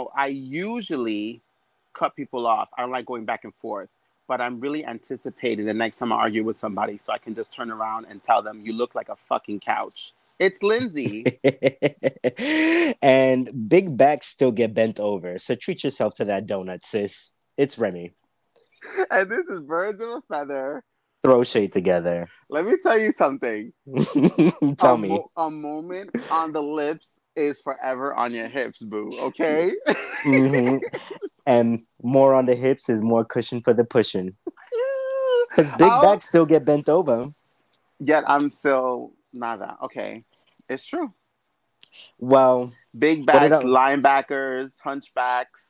know, I usually cut people off. I don't like going back and forth, but I'm really anticipating the next time I argue with somebody so I can just turn around and tell them, you look like a fucking couch. It's Lindsay. and big backs still get bent over. So treat yourself to that donut, sis. It's Remy. and this is Birds of a Feather. Throw shade together. Let me tell you something. Tell a me. mo- a moment on the lips is forever on your hips, boo. Okay? mm-hmm. And more on the hips is more cushion for the pushing. Because big Oh, backs still get bent over. Yet I'm still nada. Okay. It's true. Well, Big backs, linebackers, hunchbacks.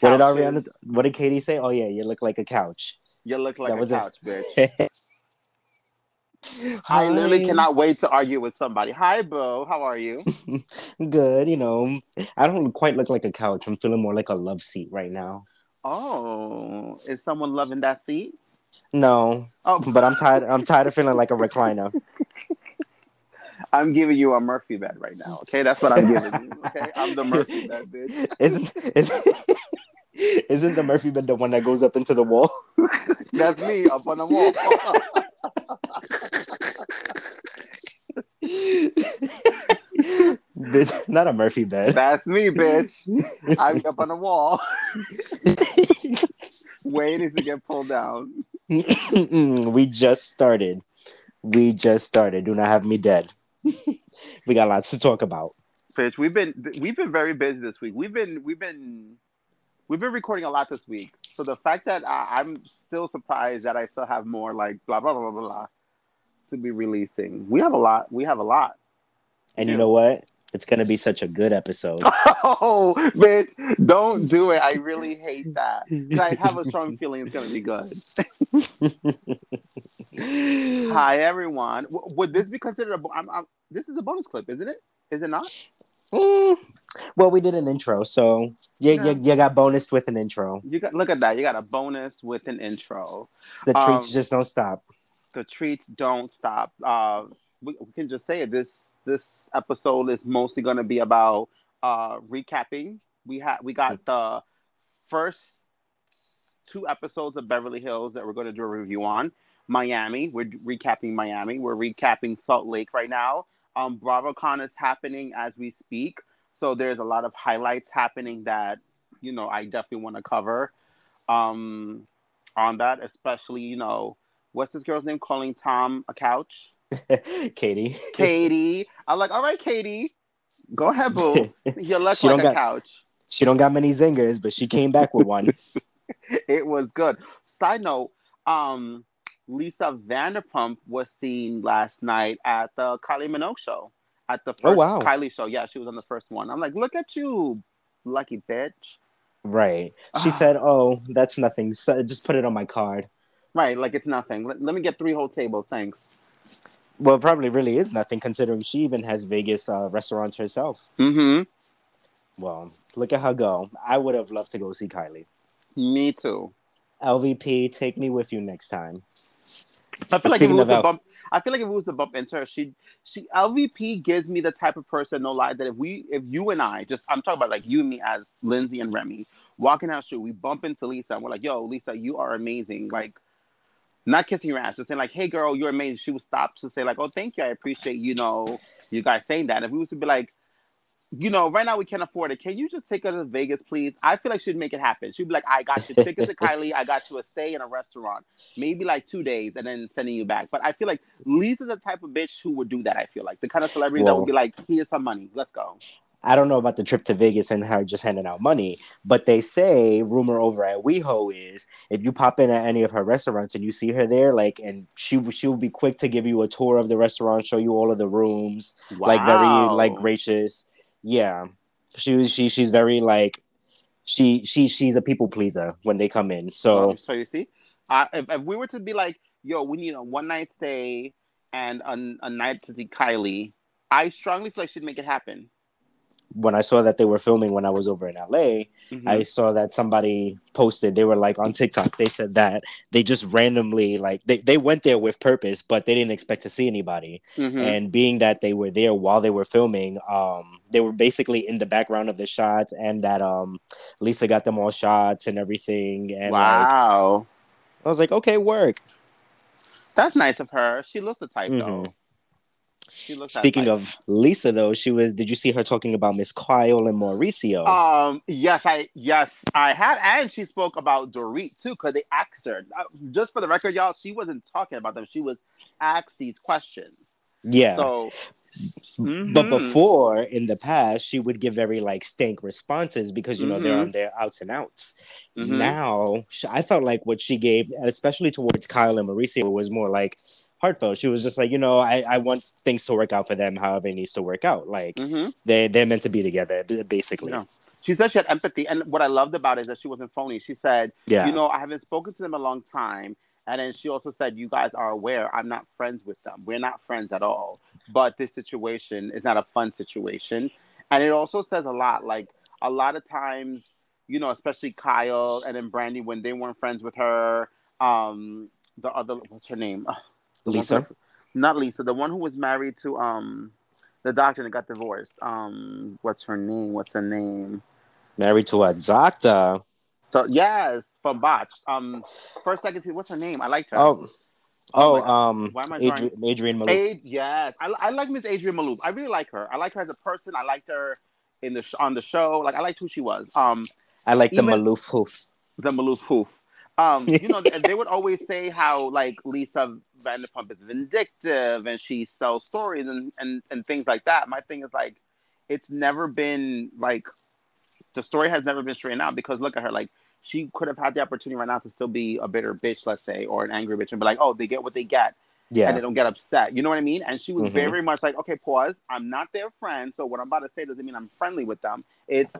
what did. Ariana? What did Katie say? Oh yeah, you look like a couch. You look like That a was it. couch, bitch. I literally cannot wait to argue with somebody. Hi, Bo. How are you? Good, you know. I don't quite look like a couch. I'm feeling more like a love seat right now. Oh, is someone loving that seat? No, Oh, but I'm tired. I'm tired of feeling like a recliner. I'm giving you a Murphy bed right now. Okay, that's what I'm giving you. Okay, I'm the Murphy bed, bitch. Isn't isn't, isn't the Murphy bed the one that goes up into the wall? That's me up on the wall. Bitch, not a Murphy bed. That's me, bitch. I'm up on the wall, waiting to get pulled down. we just started. We just started. Do not have me dead. we got lots to talk about. Bitch, we've been we've been very busy this week. We've been we've been we've been recording a lot this week. So the fact that I, I'm still surprised that I still have more like blah blah blah blah blah to be releasing. We have a lot. We have a lot. And you know what? It's gonna be such a good episode. Oh, bitch, don't do it. I really hate that. I have a strong feeling it's gonna be good. Hi, everyone. W- would this be considered a? bo- I'm, I'm, this is a bonus clip, isn't it? Is it not? Mm, well, we did an intro, so you, Yeah. you, you got bonus with an intro. You got look at that. You got a bonus with an intro. The Um, treats just don't stop. The treats don't stop. Uh, we, we can just say it. This this episode is mostly going to be about uh, recapping. We had we got the first two episodes of Beverly Hills that we're going to do a review on. Miami, we're recapping Miami. We're recapping Salt Lake right now. Um, BravoCon is happening as we speak, so there's a lot of highlights happening that you know I definitely want to cover. Um, on that, especially you know, what's this girl's name? Calling Tom a couch. Katie. Katie. I'm like, all right, Katie, go ahead, boo. You look like a got- couch. She don't got many zingers, but she came back with one. It was good. Side note, um, Lisa Vanderpump was seen last night at the Kylie Minogue show. At the first Oh, wow. Kylie show. Yeah, she was on the first one. I'm like, look at you, lucky bitch. Right. She Ah. said, "Oh, that's nothing. So just put it on my card." Right, like it's nothing. Let, let me get three whole tables, thanks. Well, it probably really is nothing, considering she even has Vegas uh, restaurants herself. Mm-hmm. Well, look at her go. I would have loved to go see Kylie. Me too. LVP, take me with you next time. I feel like if it was Al- bump, I feel like if it was to bump into her, she she LVP gives me the type of person, no lie, that if we if you and I just I'm talking about like you and me as Lindsay and Remy walking out the street, we bump into Lisa and we're like, yo, Lisa, you are amazing. Like not kissing your ass, just saying like, hey girl, you're amazing. She would stop to say, like, oh thank you, I appreciate, you know, you guys saying that. If we was to be like, you know, right now we can't afford it. Can you just take her to Vegas, please? I feel like she'd make it happen. She'd be like, I got you tickets to Kylie. I got you a stay in a restaurant, maybe like two days, and then sending you back. But I feel like Lisa's the type of bitch who would do that. I feel like the kind of celebrity that would be like, here's some money, let's go. I don't know about the trip to Vegas and her just handing out money, but they say rumor over at WeHo is if you pop in at any of her restaurants and you see her there, like, and she she will be quick to give you a tour of the restaurant, show you all of the rooms, like very like gracious. Yeah, she was she she's very like she she she's a people pleaser when they come in. So so you see, uh, if, if we were to be like, yo, we need a one night stay and a, a night to see Kylie, I strongly feel like she'd make it happen. When I saw that they were filming when I was over in LA, Mhm. I saw that somebody posted they were like on TikTok. They said that they just randomly like they, they went there with purpose, but they didn't expect to see anybody. Mhm. And being that they were there while they were filming, um, they were basically in the background of the shots, and that um, Lisa got them all shots and everything. And like, wow, I was like, okay, work. that's nice of her. She looks the type Mhm. though. She looks Speaking of Lisa, though, she was. Did you see her talking about Miss Kyle and Mauricio? Um. Yes, I yes I have, and she spoke about Dorit too, because they asked her. Uh, Just for the record, y'all, she wasn't talking about them. She was asked these questions. yeah. So, But Mhm. before, in the past, she would give very like stank responses because you know they're Mhm. on their outs and outs. Mhm. Now, I felt like what she gave, especially towards Kyle and Mauricio, was more like heartfelt. She was just like, you know, I, I want things to work out for them, however it needs to work out. Like Mhm. they they're meant to be together, basically. Yeah. she said she had empathy, and what I loved about it is that she wasn't phony. She said, Yeah. you know, I haven't spoken to them a long time. And then she also said, you guys are aware I'm not friends with them. We're not friends at all. But this situation is not a fun situation. And it also says a lot. Like a lot of times, you know, especially Kyle and then Brandi when they weren't friends with her. Um, the other what's her name? Ugh, the one Lisa? not Lisa, the one who was married to um the doctor and got divorced. Um, what's her name? What's her name? Married to a doctor. So yes, from Botched. Um, first, second. What's her name? I liked her. Oh, Oh oh, um, Why am I Adrienne, Adrienne Maloof. Aid, yes, I, I like Miss Adrienne Maloof. I really like her. I like her as a person. I liked her in the sh- on the show. Like I liked who she was. Um, I like the Maloof hoof. the Maloof hoof. Um, you know, they would always say how like Lisa Vanderpump is vindictive and she sells stories and, and and things like that. My thing is like, it's never been like the story has never been straightened out because look at her like she could have had the opportunity right now to still be a bitter bitch, let's say, or an angry bitch, and be like, oh, they get what they get, Yeah. and they don't get upset. You know what I mean? And she was Mhm. very much like, okay, pause. I'm not their friend, so what I'm about to say doesn't mean I'm friendly with them. It's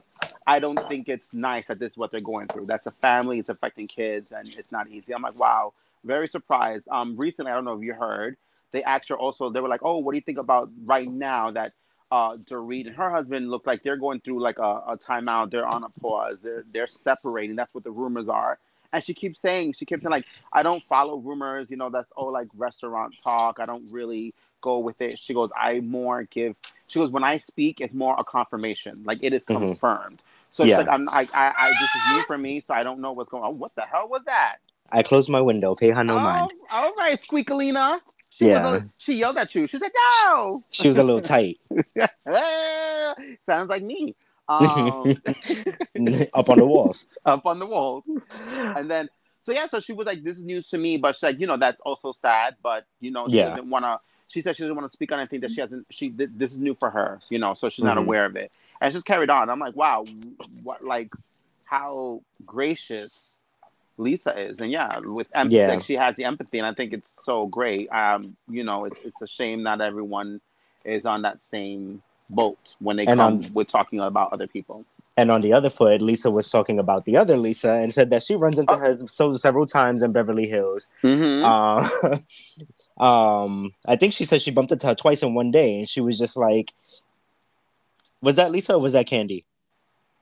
I don't think it's nice that this is what they're going through. That's a family. It's affecting kids, and it's not easy. I'm like, wow, very surprised. Um, recently, I don't know if you heard, they asked her also. They were like, oh, what do you think about right now that uh, Dorit and her husband look like they're going through like a, a timeout. They're on a pause. They're, they're separating. That's what the rumors are. And she keeps saying, she keeps saying like, I don't follow rumors. You know, that's all like restaurant talk. I don't really go with it. She goes, I more give. She goes, when I speak, it's more a confirmation. Like it is Mhm. confirmed. So Yeah. it's like I'm, I, I, I, this is new for me, so I don't know what's going on. What the hell was that? I closed my window. Pay her no oh, mind. all right, Squeakalina. She Yeah. a- she yelled at you. She said, no. She was a little tight Sounds like me. Um, up on the walls. up on the walls. And then, so yeah, so she was like, this is news to me, but she's like, you know, that's also sad, but you know, she Yeah. doesn't want to. She said she doesn't want to speak on anything that she hasn't. She this, this is new for her, you know, so she's not Mhm. aware of it. And she's carried on. I'm like, wow, what like how gracious Lisa is, and yeah, with empathy, Yeah. like she has the empathy, and I think it's so great. Um, you know, it's it's a shame not everyone is on that same boat when they And, come with talking about other people. And on the other foot, Lisa was talking about the other Lisa and said that she runs into Oh. her so several times in Beverly Hills. Mm-hmm. Uh, um, I think she said she bumped into her twice in one day, and she was just like, "Was that Lisa or was that Candy?"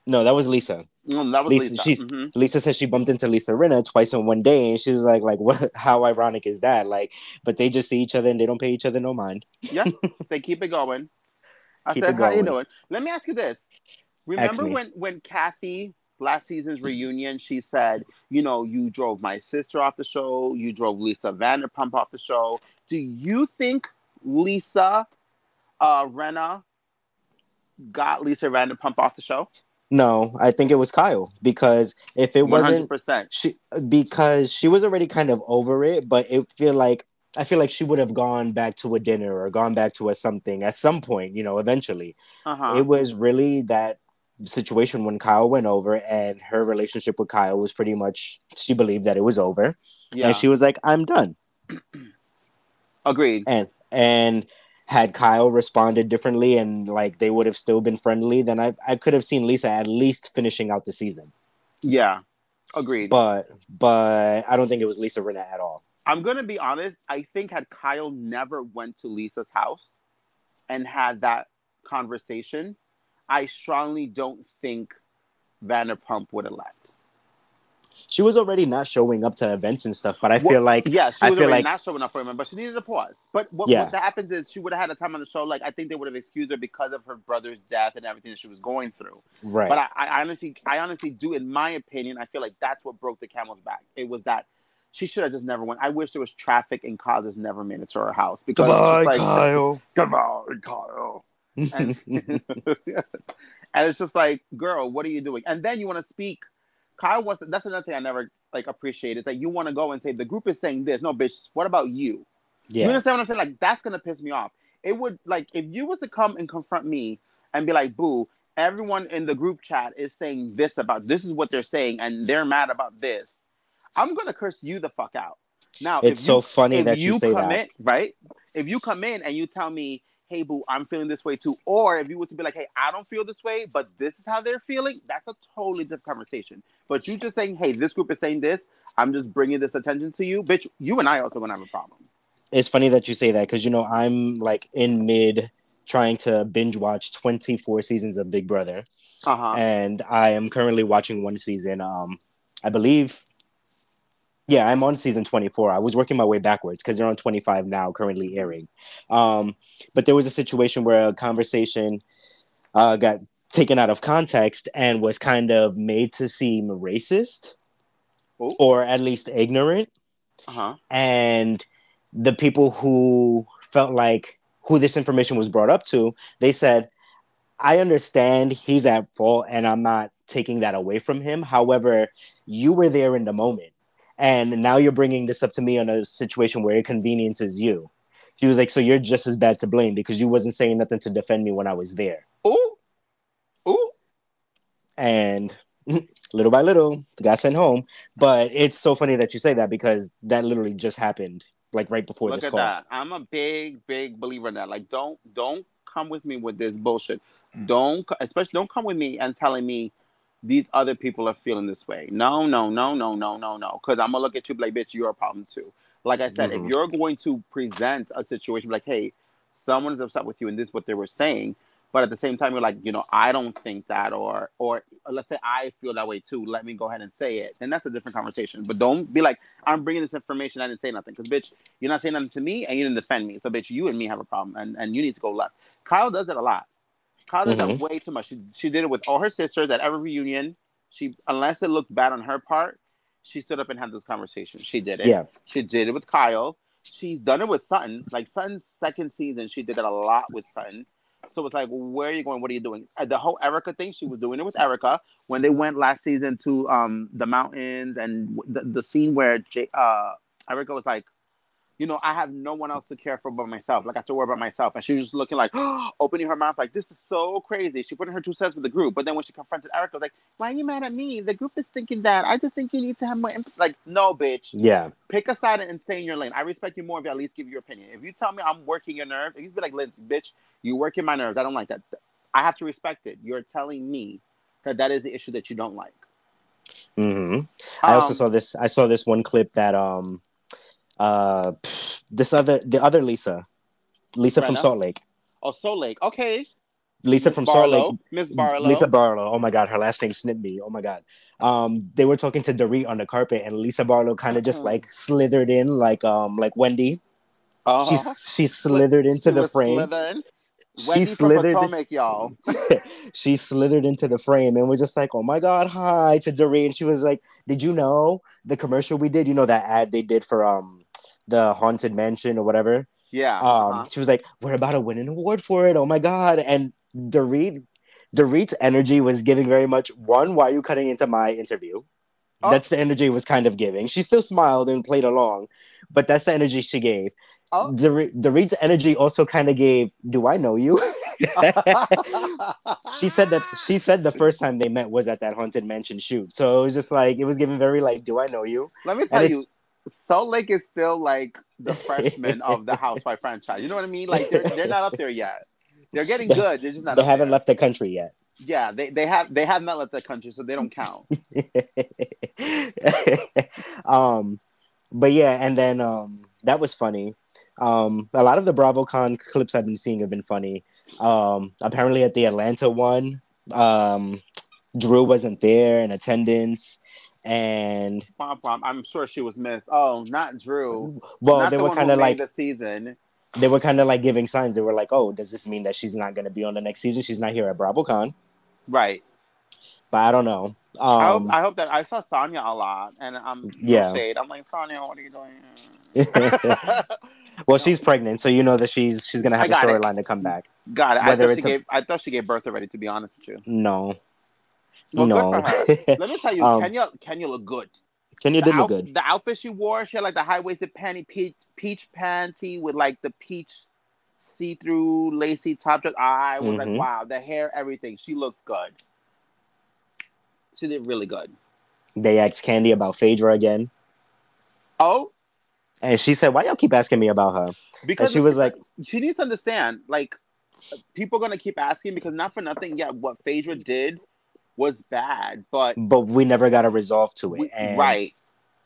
No, that was Lisa. Mm, that was Lisa- Lisa. she- Mhm. Lisa said she bumped into Lisa Rinna twice in one day, and she was like, "Like what? How ironic is that? Like, but they just see each other and they don't pay each other no mind." Yeah, they keep it going. I Keep said, "How you going. doing?" Let me ask you this: Remember when when Kathy last season's reunion, she said, "You know, you drove my sister off the show. You drove Lisa Vanderpump off the show. Do you think Lisa uh, Rinna got Lisa Vanderpump off the show? No, I think it was Kyle because if it hundred wasn't percent. she, because she was already kind of over it, but it feel like I feel like she would have gone back to a dinner or gone back to a something at some point, you know, eventually. Uh huh. It was really that situation when Kyle went over and her relationship with Kyle was pretty much she believed that it was over Yeah. and she was like I'm done. Agreed. And and had Kyle responded differently and like they would have still been friendly, then I I could have seen Lisa at least finishing out the season. Yeah. Agreed. But but I don't think it was Lisa Rinna at all. I'm gonna be honest. I think had Kyle never went to Lisa's house and had that conversation, I strongly don't think Vanderpump would have left. She was already not showing up to events and stuff, but I feel Well, like yeah, she I was feel already like- not showing up for him, but she needed a pause. But what, Yeah. what happens is she would have had a time on the show. Like I think they would have excused her because of her brother's death and everything that she was going through. right. But I, I honestly, I honestly do, in my opinion, I feel like that's what broke the camel's back. It was that she should have just never went. I wish there was traffic and Kyle just never made it to her house because it's just like, Kyle. Goodbye, Kyle. And, and it's just like, girl, what are you doing? And then you want to speak. Kyle. To, that's another thing I never like appreciated that you want to go and say the group is saying this. No, bitch. What about you? You yeah. understand what I'm saying? Like that's gonna piss me off. It would like if you was to come and confront me and be like, "Boo, everyone in the group chat is saying this about this is what they're saying, and they're mad about this." I'm gonna curse you the fuck out. Now, It's so you, funny that you, say come that. right? If you come in and you tell me, "Hey, boo, I'm feeling this way too," or if you were to be like, "Hey, I don't feel this way, but this is how they're feeling," that's a totally different conversation. But you just saying, "Hey, this group is saying this," I'm just bringing this attention to you, bitch. You and I also gonna have a problem. It's funny that you say that because you know I'm like in mid trying to binge watch 24 seasons of Big Brother, Uh huh. and I am currently watching one season. Um, I believe. Yeah, I'm on season 24. I was working my way backwards because they're on 25 now, currently airing. Um, but there was a situation where a conversation uh, got taken out of context and was kind of made to seem racist Oh. or at least ignorant. Uh huh. and the people who felt like who this information was brought up to they said i understand he's at fault and i'm not taking that away from him however you were there in the moment and now you're bringing this up to me on a situation where it conveniences you she was like so you're just as bad to blame because you wasn't saying nothing to defend me when i was there Ooh. Ooh. and little by little got sent home but it's so funny that you say that because that literally just happened like right before Look this at call that. I'm a big, big believer in that. Like, don't don't come with me with this bullshit. Don't especially don't come with me and telling me these other people are feeling this way. No, no, no, no, no, no, no. Because I'm gonna look at you like, bitch, you're a problem too. Like I said, Mhm. if you're going to present a situation like, hey, someone's upset with you and this is what they were saying, but at the same time you're like, you know, I don't think that, or or let's say I feel that way too. Let me go ahead and say it. Then that's a different conversation. But don't be like, I'm bringing this information. I didn't say nothing because bitch, you're not saying nothing to me and you didn't defend me. So bitch, you and me have a problem, and and you need to go left. Kyle does it a lot. That Mhm. way too much. She, she did it with all her sisters at every reunion. She unless it looked bad on her part, she stood up and had those conversations. She did it. yeah She did it with Kyle. She's done it with Sutton. Like Sutton's second season, she did it a lot with Sutton. So it's like, where are you going? What are you doing? Uh, The whole Erika thing, she was doing it with Erika when they went last season to um the mountains and the, the scene where J- uh Erika was like, you know, I have no one else to care for but myself. Like I have to worry about myself. And she was just looking like, opening her mouth like, this is so crazy. She put in her two cents with the group. But then when she confronted Erika, was like, why are you mad at me? The group is thinking that. I just think you need to have more empathy. Like, no, bitch. yeah Pick a side and stay in your lane. I respect you more if you at least give your opinion. If you tell me I'm working your nerves, if you be like, bitch, you're working my nerves. I don't like that. I have to respect it. You're telling me that that is the issue that you don't like. hmm I also Um, saw this. I saw this one clip that um, uh, pff, this other the other Lisa, Lisa from Salt Lake, Oh, Soul Lake. Okay. Lisa Miss from Salt Lake, Miss Barlow. Lisa Barlow. Oh my God, her last name snipped me. Oh my God. Um, they were talking to Dorit on the carpet, and Lisa Barlow kind of just Uh-huh. like slithered in, like um, like Wendy. Uh-huh. She she slithered into She the frame. slithering. She Wendy slithered- from Potomac, y'all. she slithered into the frame and was just like, "Oh my god, hi!" to Doreen. And she was like, "Did you know the commercial we did? You know that ad they did for um the haunted mansion or whatever." Yeah. Um, uh-huh. she was like, "We're about to win an award for it! Oh my god!" And Dorit, Dorit's energy was giving very much. One, why are you cutting into my interview? Oh. That's the energy it was kind of giving. She still smiled and played along, but that's the energy she gave. Oh. Dorit's energy also kind of gave. Do I know you? she said that she said the first time they met was at that haunted mansion shoot. So it was just like it was given very like, do I know you? Let me tell And you, Salt Lake is still like the freshman of the Housewife franchise. You know what I mean? Like they're they're not up there yet. They're getting good. They're just not. They haven't there. left the country yet. Yeah, they, they have they have not left the country, so they don't count. um, but yeah, and then um, that was funny. Um, a lot of the BravoCon clips I've been seeing have been funny. Um, apparently at the Atlanta one, um, Drew wasn't there in attendance, and I'm sure she was missed. Oh, not Drew. Well, not they the were kind of like the season. they were kind of like giving signs. They were like, "Oh, does this mean that she's not going to be on the next season? She's not here at BravoCon." Right. But I don't know. I, hope, Um, I hope that I saw Sanya a lot, and I'm Yeah. I'm like Sanya, what are you doing? well, she's pregnant, so you know that she's she's gonna have a storyline to come back. God, I Whether thought she a- gave. I thought she gave birth already. To be honest with you. No, Well, no. good for her. Let me tell you, Um, Kenya. Kenya looked good. Kenya The, did look good. the outfit she wore, she had like the high waisted panty peach, peach panty with like the peach see through lacy top dress. I was Mhm. like, wow, the hair, everything. She looks good. She did really good. They asked Kandi about Phaedra again, Oh, and she said, "Why y'all keep asking me about her?" because she was like- she needs to understand, like, people are gonna keep asking because not for nothing. Yeah, what Phaedra did was bad, but But we never got a resolve to it. We- and right.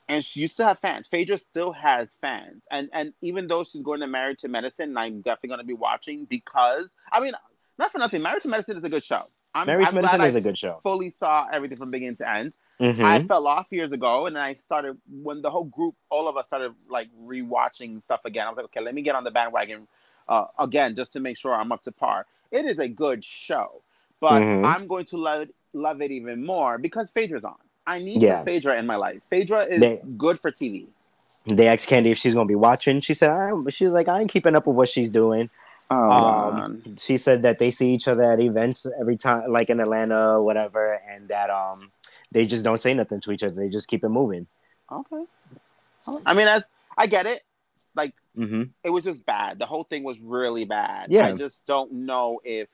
And she used to have fans. Phaedra still has fans. And and even though she's going to Married to Medicine, I'm definitely going to be watching because, I mean, not for nothing, Married to Medicine is a good show. I'm, Married I'm to Medicine is I a good show. fully saw everything from beginning to end. Mhm. I fell off years ago and then I started, when the whole group, all of us started like rewatching stuff again. I was like, okay, let me get on the bandwagon uh, again just to make sure I'm up to par. It is a good show, but Mhm. I'm going to love it, love it even more because Phaedra's on. I need Yeah. some Phaedra in my life. Phaedra is They- good for TV. They asked Kandi if she's gonna be watching. She said, I, "She was like, I ain't keeping up with what she's doing." Oh, Um, she said that they see each other at events every time, like in Atlanta or whatever, and that um they just don't say nothing to each other. They just keep it moving. okay. I mean, as I get it, like hmm it was just bad. The whole thing was really bad. Yeah. I just don't know if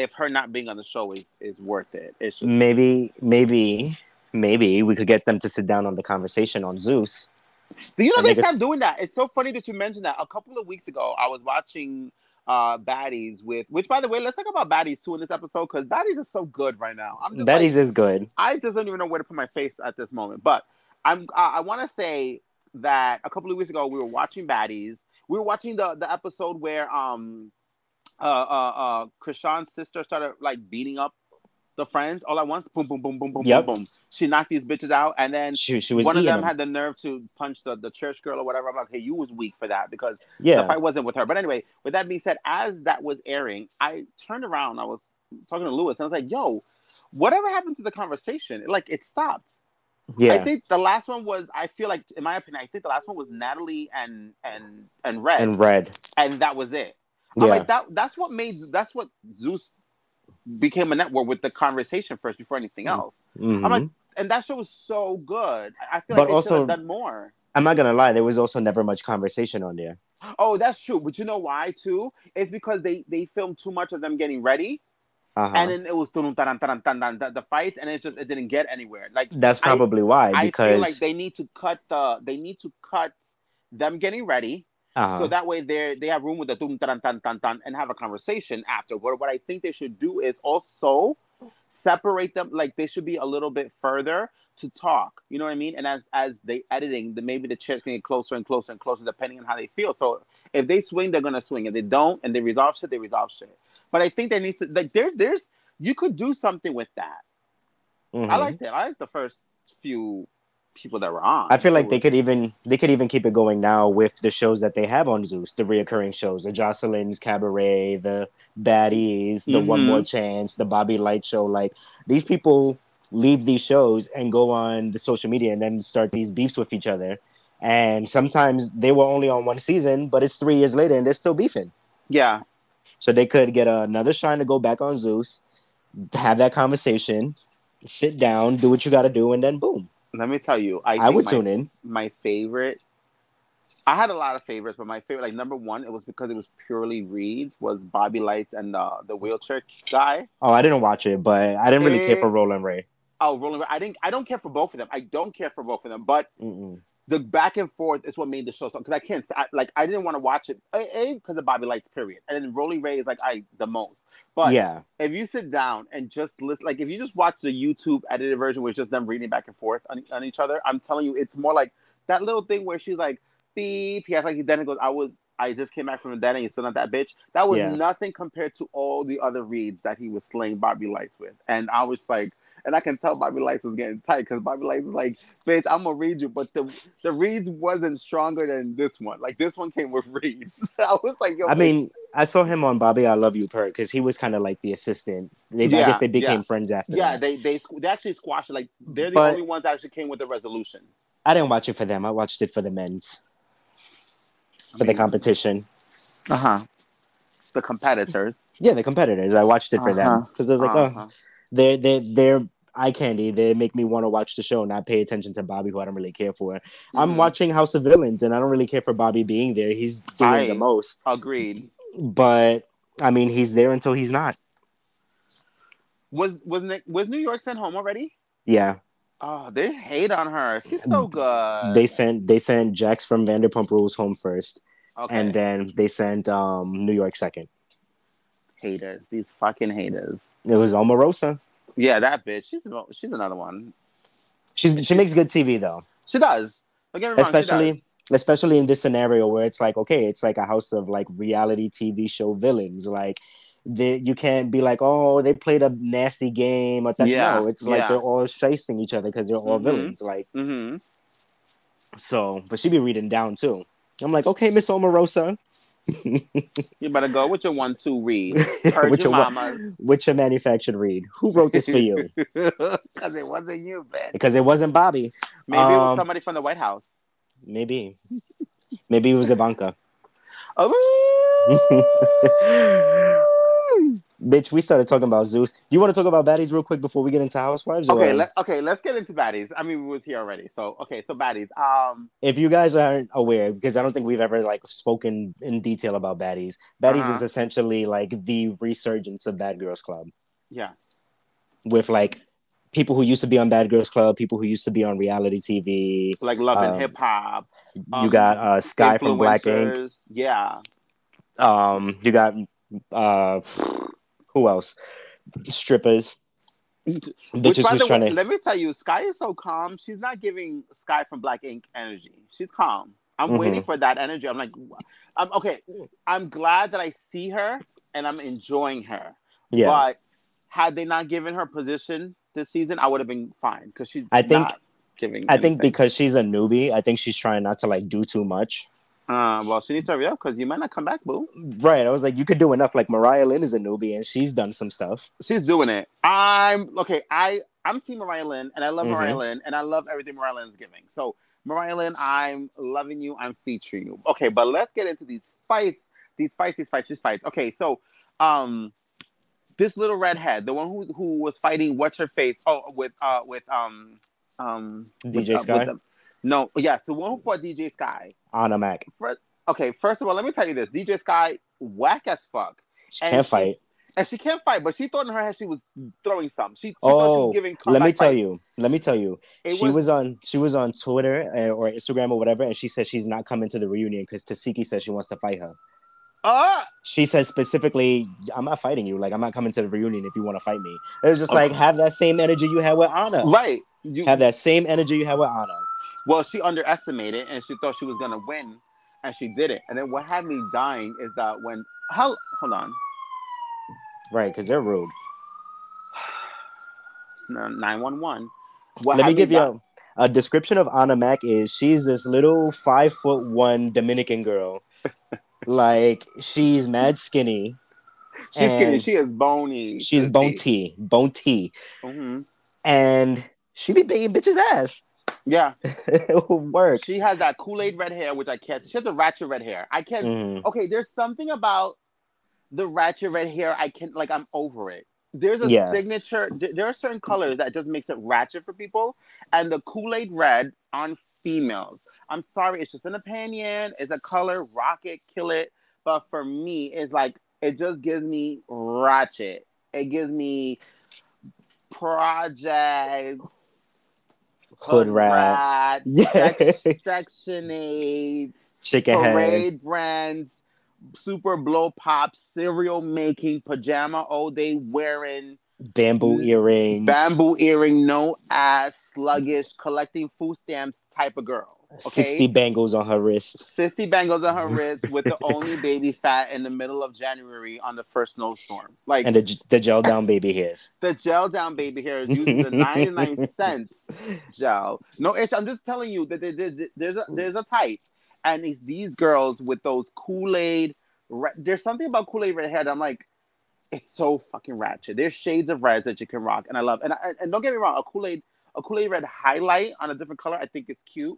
if her not being on the show is is worth it. It's just Maybe, maybe, maybe we could get them to sit down on the conversation on Zeus. Do you know they stopped doing that? It's so funny that you mentioned that. A couple of weeks ago, I was watching uh Baddies with which by the way, let's talk about Baddies too in this episode because Baddies is so good right now. I'm just like, is good. I just don't even know where to put my face at this moment. But I'm I, I want to say that a couple of weeks ago we were watching Baddies. We were watching the the episode where um uh uh uh Chrisean's sister started like beating up the friends all at once. Boom boom boom boom boom Yep. boom boom. She knocked these bitches out and then She, she was one of them them. had the nerve to punch the, the church girl or whatever. I'm like, hey, you was weak for that because the fight wasn't with her. But anyway, with that being said, as that was airing, I turned around. I was talking to Lewis, and I was like, "Yo, whatever happened to the conversation? Like, it stopped." Yeah. I think the last one was. I feel like, in my opinion, I think the last one was Natalie and and and Red, and Red and, that was it. Yeah. I'm like that. That's what made. That's what Zeus became a network with the conversation first before anything else. Mhm. I'm like, and that show was so good. I I feel But like they also- should have done more. I'm not gonna lie, there was also never much conversation on there. Oh, that's true. But you know why too? It's because they they filmed too much of them getting ready, Uh-huh. and then it was the, the fights, and it just it didn't get anywhere. Like That's I- probably why I because feel like they need to cut the they need to cut them getting ready uh-huh. so that way they they have room with the dun, dun, dun, dun, dun, and have a conversation after. What what I think they should do is also separate them. Like they should be a little bit further to talk. You know what I mean? And as as they editing, then maybe the chairs can get closer and closer and closer depending on how they feel. So if they swing, they're gonna swing. If they don't, and they resolve shit, they resolve shit. But I think they need to like there's there's you could do something with that. I Mhm. liked it. I like the first few people that were on. I feel like they could even they could even keep it going now with the shows that they have on Zeus, the reoccurring shows, the Joseline's Cabaret, the Baddies, the One Mhm. More Chance, the Bobby Lytes Show. Like these people leave these shows and go on the social media and then start these beefs with each other. And sometimes they were only on one season, but it's three years later and they're still beefing. Yeah. So they could get another shine to go back on Zeus, have that conversation, sit down, do what you got to do, and then boom. Let me tell you, I, I, would my, tune in. my favorite. I had a lot of favorites, but my favorite, like number one, it was because it was purely reads. Was Bobby Lytes and uh, the wheelchair guy. Oh, I didn't watch it, but I didn't really care Eh. for Rolling Ray. Oh, Rolling Ray. I didn't. I don't care for both of them. I don't care for both of them. But Mm-mm. The back and forth is what made the show so. Because I can't. I, like I didn't want to watch it. A because of Bobby Lytes. Period. And then Rolling Ray is like I the most. But yeah, if you sit down and just listen, like if you just watch the YouTube edited version, it's just them reading back and forth on, on each other, I'm telling you, it's more like that little thing where she's like, beep. He has like he then it goes, I was, I just came back from the dead and he's still not that bitch. That was Yeah. nothing compared to all the other reads that he was slaying Bobby Lytes with. And I was like, and I can tell Bobby Lytes was getting tight because Bobby Lytes was like, bitch, I'm gonna read you. But the the reads wasn't stronger than this one. Like this one came with reads. I was like, yo, I bitch, mean, I saw him on Bobby I Love You Purr because he was kind of like the assistant. They, I guess they became yeah. friends after yeah, that. they they they actually squashed it. Like they're the But- only ones that actually came with a resolution. I didn't watch it for them. I watched it for the men's, for the mean- competition. Uh huh. The competitors. Yeah, the competitors. I watched it for them Uh-huh. because I was like, Uh-huh. oh, they're they they're eye candy. They make me want to watch the show, not pay attention to Bobby, who I don't really care for. I'm Mhm. watching House of Villains, and I don't really care for Bobby being there. He's doing I- the most, Agreed. but I mean, he's there until he's not. Was was Nick, was New York sent home already? Yeah, Oh, they hate on her. She's so good. they sent they sent Jax from Vanderpump Rules home first, okay. and then they sent um New York second. haters. These fucking haters. It was Omarosa. Yeah, that bitch. She's she's another one. She's she makes good TV though. She does. Don't get me wrong, she especially especially in this scenario where it's like okay it's like a house of like reality tv show villains like they, you can't be like oh they played a nasty game or that Yeah, no it's like yeah. they're all chasing each other because they're all Mhm. villains like does. hmm so but she be reading down too i'm like okay miss omarosa You better go with your one two read. With your mama. which your manufactured read who wrote this for you Because it wasn't you, man. because it wasn't bobby Maybe it was Um, somebody from the White House. maybe maybe it was ivanka Oh. Bitch we started talking about zeus you want to talk about baddies real quick before we get into housewives or- okay, let, okay, let's get into baddies. I mean, we was here already, so okay, so baddies. Um, if you guys aren't aware, because I don't think we've ever like spoken in detail about baddies. Baddies Uh-huh. is essentially like the resurgence of Bad Girls Club yeah, with like people who used to be on Bad Girls Club, people who used to be on reality TV. like love and Um, hip hop. you Um, got uh, Sky from Black Ink. Yeah, Um, you got uh, who else? Strippers. Which, by the trying way, to. let me tell you, Sky is so calm. She's not giving Sky from Black Ink energy. She's calm. I'm Mhm. waiting for that energy. I'm like, I'm okay. I'm glad that I see her and I'm enjoying her. Yeah, But had they not given her position this season, I would have been fine because she's I think- not giving. I think because she's a newbie, I think she's trying not to like do too much. Uh, well, she needs to hurry up because you might not come back, boo. Right. I was like, you could do enough. Like Mariah Lynn is a newbie and she's done some stuff. She's doing it. I'm okay. I I'm Team Mariah Lynn, and I love Mhm. Mariah Lynn, and I love everything Mariah Lynn is giving. So Mariah Lynn, I'm loving you. I'm featuring you. Okay, but let's get into these fights. These fights. These fights. These fights. Okay, so um, this little redhead, the one who who was fighting what's her face? Oh, with uh with um um with, DJ uh, Sky? with the- no, yes, the one who fought DJ Sky. Ahna Mac. First, okay, first of all, let me tell you this: DJ Sky, whack as fuck. She And can't she- fight. And she can't fight, but she thought in her head she was throwing some. She, she thought she Oh, was giving. Let me tell fight. you. Let me tell you. It she was, on she was on Twitter uh, or Instagram or whatever, and she said she's not coming to the reunion because Tesehki says she wants to fight her. Uh, She said specifically, "I'm not fighting you. Like I'm not coming to the reunion if you want to fight me." It was just Okay. like have that same energy you had with Ahna. right. You, Have that same energy you had with Ahna. Well, she underestimated and she thought she was gonna win, and she did it. And then what had me dying is that when how hold on Right, because they're rude. nine one one. Let me give you a, a description of Ahna Mac is she's this little five foot one Dominican girl. like she's mad skinny. She's skinny. She is bony. She's bone T, bone T, hmm and she be beating bitches ass. Yeah, it will work. she has that Kool Aid red hair, which I can't. She has a ratchet red hair. I can't. Mhm. okay, there's something about the ratchet red hair. I can't. like I'm over it. There's a Yeah. signature. th- There are certain colors that just makes it ratchet for people, and the Kool Aid red on females. I'm sorry, it's just an opinion. It's a color. Rock it, kill it. But for me, it's like it just gives me ratchet. It gives me project Hood rat. rat, Yeah. sex- section eight Chicken head. parade brands, super blow pop, cereal making, pajama all day wearing, Bamboo earrings. bamboo earring, no ass, sluggish, collecting food stamps type of girl. Okay? 60 bangles on her wrist. 60 bangles on her wrist with the only baby fat in the middle of January on the first snowstorm. Like And the, the gel down baby hairs. the gel down baby hair is using the 99 cents gel. No, it's, I'm just telling you that there- there- there's a there's a type, and it's these girls with those Kool Aid. There's something about Kool Aid red hair that I'm like, it's so fucking ratchet. There's shades of reds that you can rock, and I love. And I, and don't get me wrong, a Kool Aid a Kool Aid red highlight on a different color I think is cute.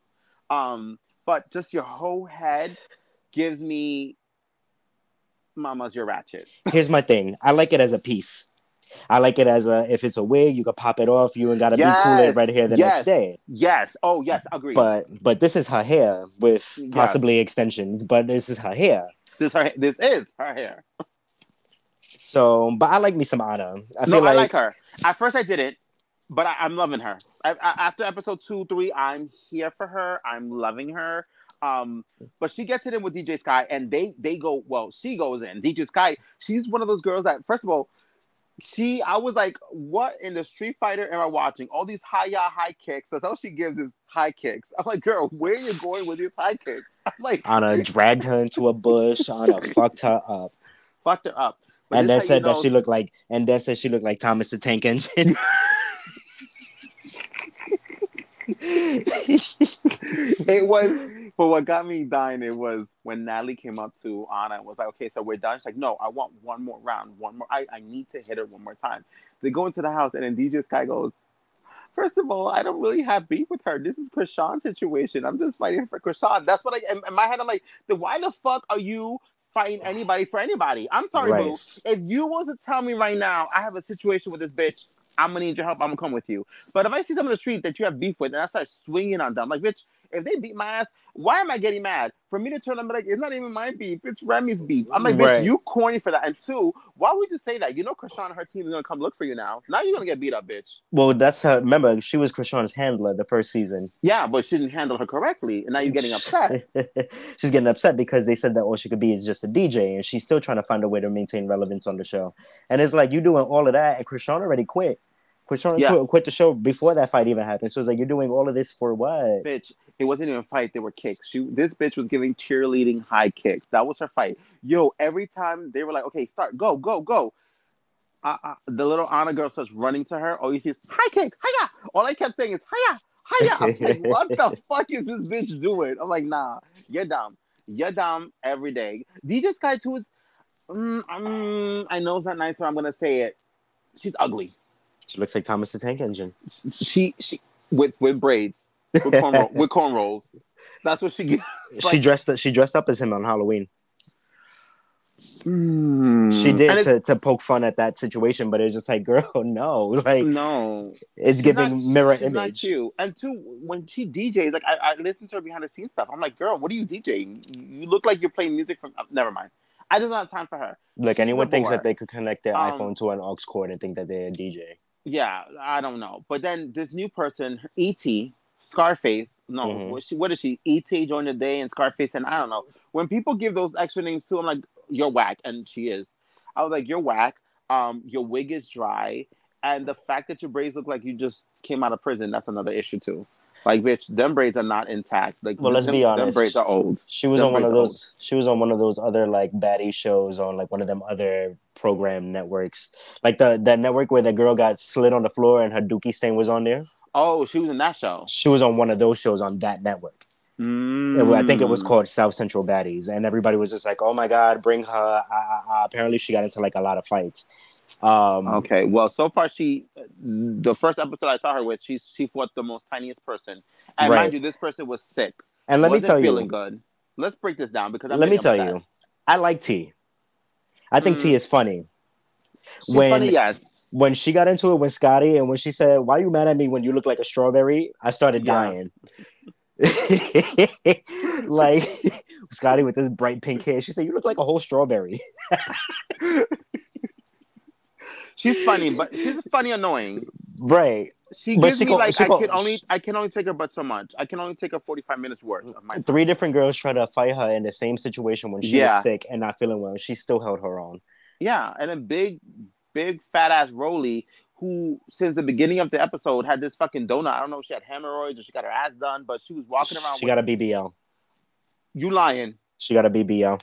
Um, but just your whole head gives me, Mama's your ratchet. Here's my thing. I like it as a piece. I like it as a if it's a wig, you can pop it off. You ain't gotta be cool it right here the yes. next day. Yes. Oh yes, agree. But but this is her hair with Yes. possibly extensions. But this is her hair. this her this is her hair. So, but I like me some Ahna. I no, feel I like, like her. At first, I didn't, but I, I'm loving her. I, I, after episode two, three, I'm here for her. I'm loving her. Um, but she gets it in with DJ Sky, and they they go well. She goes in. DJ Sky, she's one of those girls that first of all, she I was like, what in the Street Fighter am I watching? All these high ya high kicks. That's all she gives is high kicks. I'm like, girl, where are you going with these high kicks? I'm like, Ahna dragged her into a bush. Ahna fucked her up. fucked her up. But and then you said that know- she looked like and then said she looked like Thomas the Tank Engine. it was but what got me dying it was when Natalie came up to Ahna and was like, okay, so we're done. She's like, no, I want one more round, one more. I, I need to hit her one more time. They go into the house and then DJ Sky goes, first of all, I don't really have beef with her. This is Chrisean's situation. I'm just fighting for Chrisean. That's what I, in, in my head, I'm like, then why the fuck are you fighting anybody for anybody? I'm sorry, Right. boo. If you was to tell me right now, I have a situation with this bitch, I'm gonna need your help. I'm gonna come with you. But if I see someone in the street that you have beef with, and I start swinging on them, like, bitch, if they beat my ass, why am I getting mad? For me to turn and be like, it's not even my beef, it's Remy's beef. I'm like, bitch, Right. you corny for that. And two, why would you say that? You know, Chrisean and her team is gonna come look for you now. Now you're gonna get beat up, bitch. well, that's her. Remember, she was Chrisean's handler the first season. Yeah, but she didn't handle her correctly, and now you're getting upset. she's getting upset because they said that all she could be is just a DJ, and she's still trying to find a way to maintain relevance on the show. And it's like you doing all of that, and Chrisean already quit. Chrisean Yeah. quit, quit the show before that fight even happened. So it's like you're doing all of this for what? bitch, it wasn't even a fight. They were kicks. She, this bitch was giving cheerleading high kicks. That was her fight. Yo, every time they were like, okay, start, go, go, go. Uh, uh, the little Ahna girl starts running to her. Oh, you see, high kick, hiya. All I kept saying is hiya, hiya. I'm like, what the fuck is this bitch doing? I'm like, nah, you're dumb. You're dumb every day. DJ Sky too is, mm, um, I know it's not nice, but I'm gonna say it. She's ugly. She looks like Thomas the Tank Engine. She she with with braids with cornrow, with cornrows. That's what she gets. she dressed up. She dressed up as him on Halloween. She did to, to poke fun at that situation, but it's just like, girl, no, like no, it's She's giving not- mirror she's Not image. And two, when she DJs, like I, I listen to her behind the scenes stuff. I'm like, girl, what are you DJing? You look like you're playing music from. uh, never mind. I don't have time for her. Like She's anyone thinks that they could connect their Um, iPhone to an aux cord and think that they're a DJ. Yeah, I don't know. But then this new person, ET, Scarface. No, Mhm. what, she, what is she? ET joined the day and Scarface, and I don't know. When people give those extra names to, I'm like, you're whack, and she is. I was like, you're whack. Um, your wig is dry, and the fact that your braids look like you just came out of prison, that's another issue too. Like, bitch, them braids are not intact. Like, Well, let's them, be Them braids are old. She was Them on one of those. She was on one of those other like baddie shows on like one of them other program networks, like the that network where the girl got slid on the floor and her dookie stain was on there. Oh, she was in that show. She was on one of those shows on that network. Wa- I think it was Mm. called South Central Baddies, and everybody was just like, "Oh my god, bring her!" Uh, uh, uh, apparently, she got into like a lot of fights. Um, Okay, well, so far she, the first episode I saw her with, she she fought the most tiniest person, and Right. mind you, this person was sick. and let me wasn't tell feeling you, good. Let's break this down because I'm let me tell upset. you, I like T. I think Mm. T is funny. She's when- funny, yes. When she got into it with Scotty, and when she said, "Why are you mad at me when you look like a strawberry?" I started Yeah. dying. like Scotty with this bright pink hair, she said, "You look like a whole strawberry." She's funny, but she's funny annoying. right. She But gives she me go- like I go- can only I can only take her but so much. I can only take her forty five minutes worth of my Three different girls try to fight her in the same situation when she Yeah. was sick and not feeling well. She still held her own. yeah, and then big big fat ass Roly who since the beginning of the episode had this fucking donut. I don't know if she had hemorrhoids or she got her ass done, but she was walking around. She got a BBL. you lying. She got a BBL.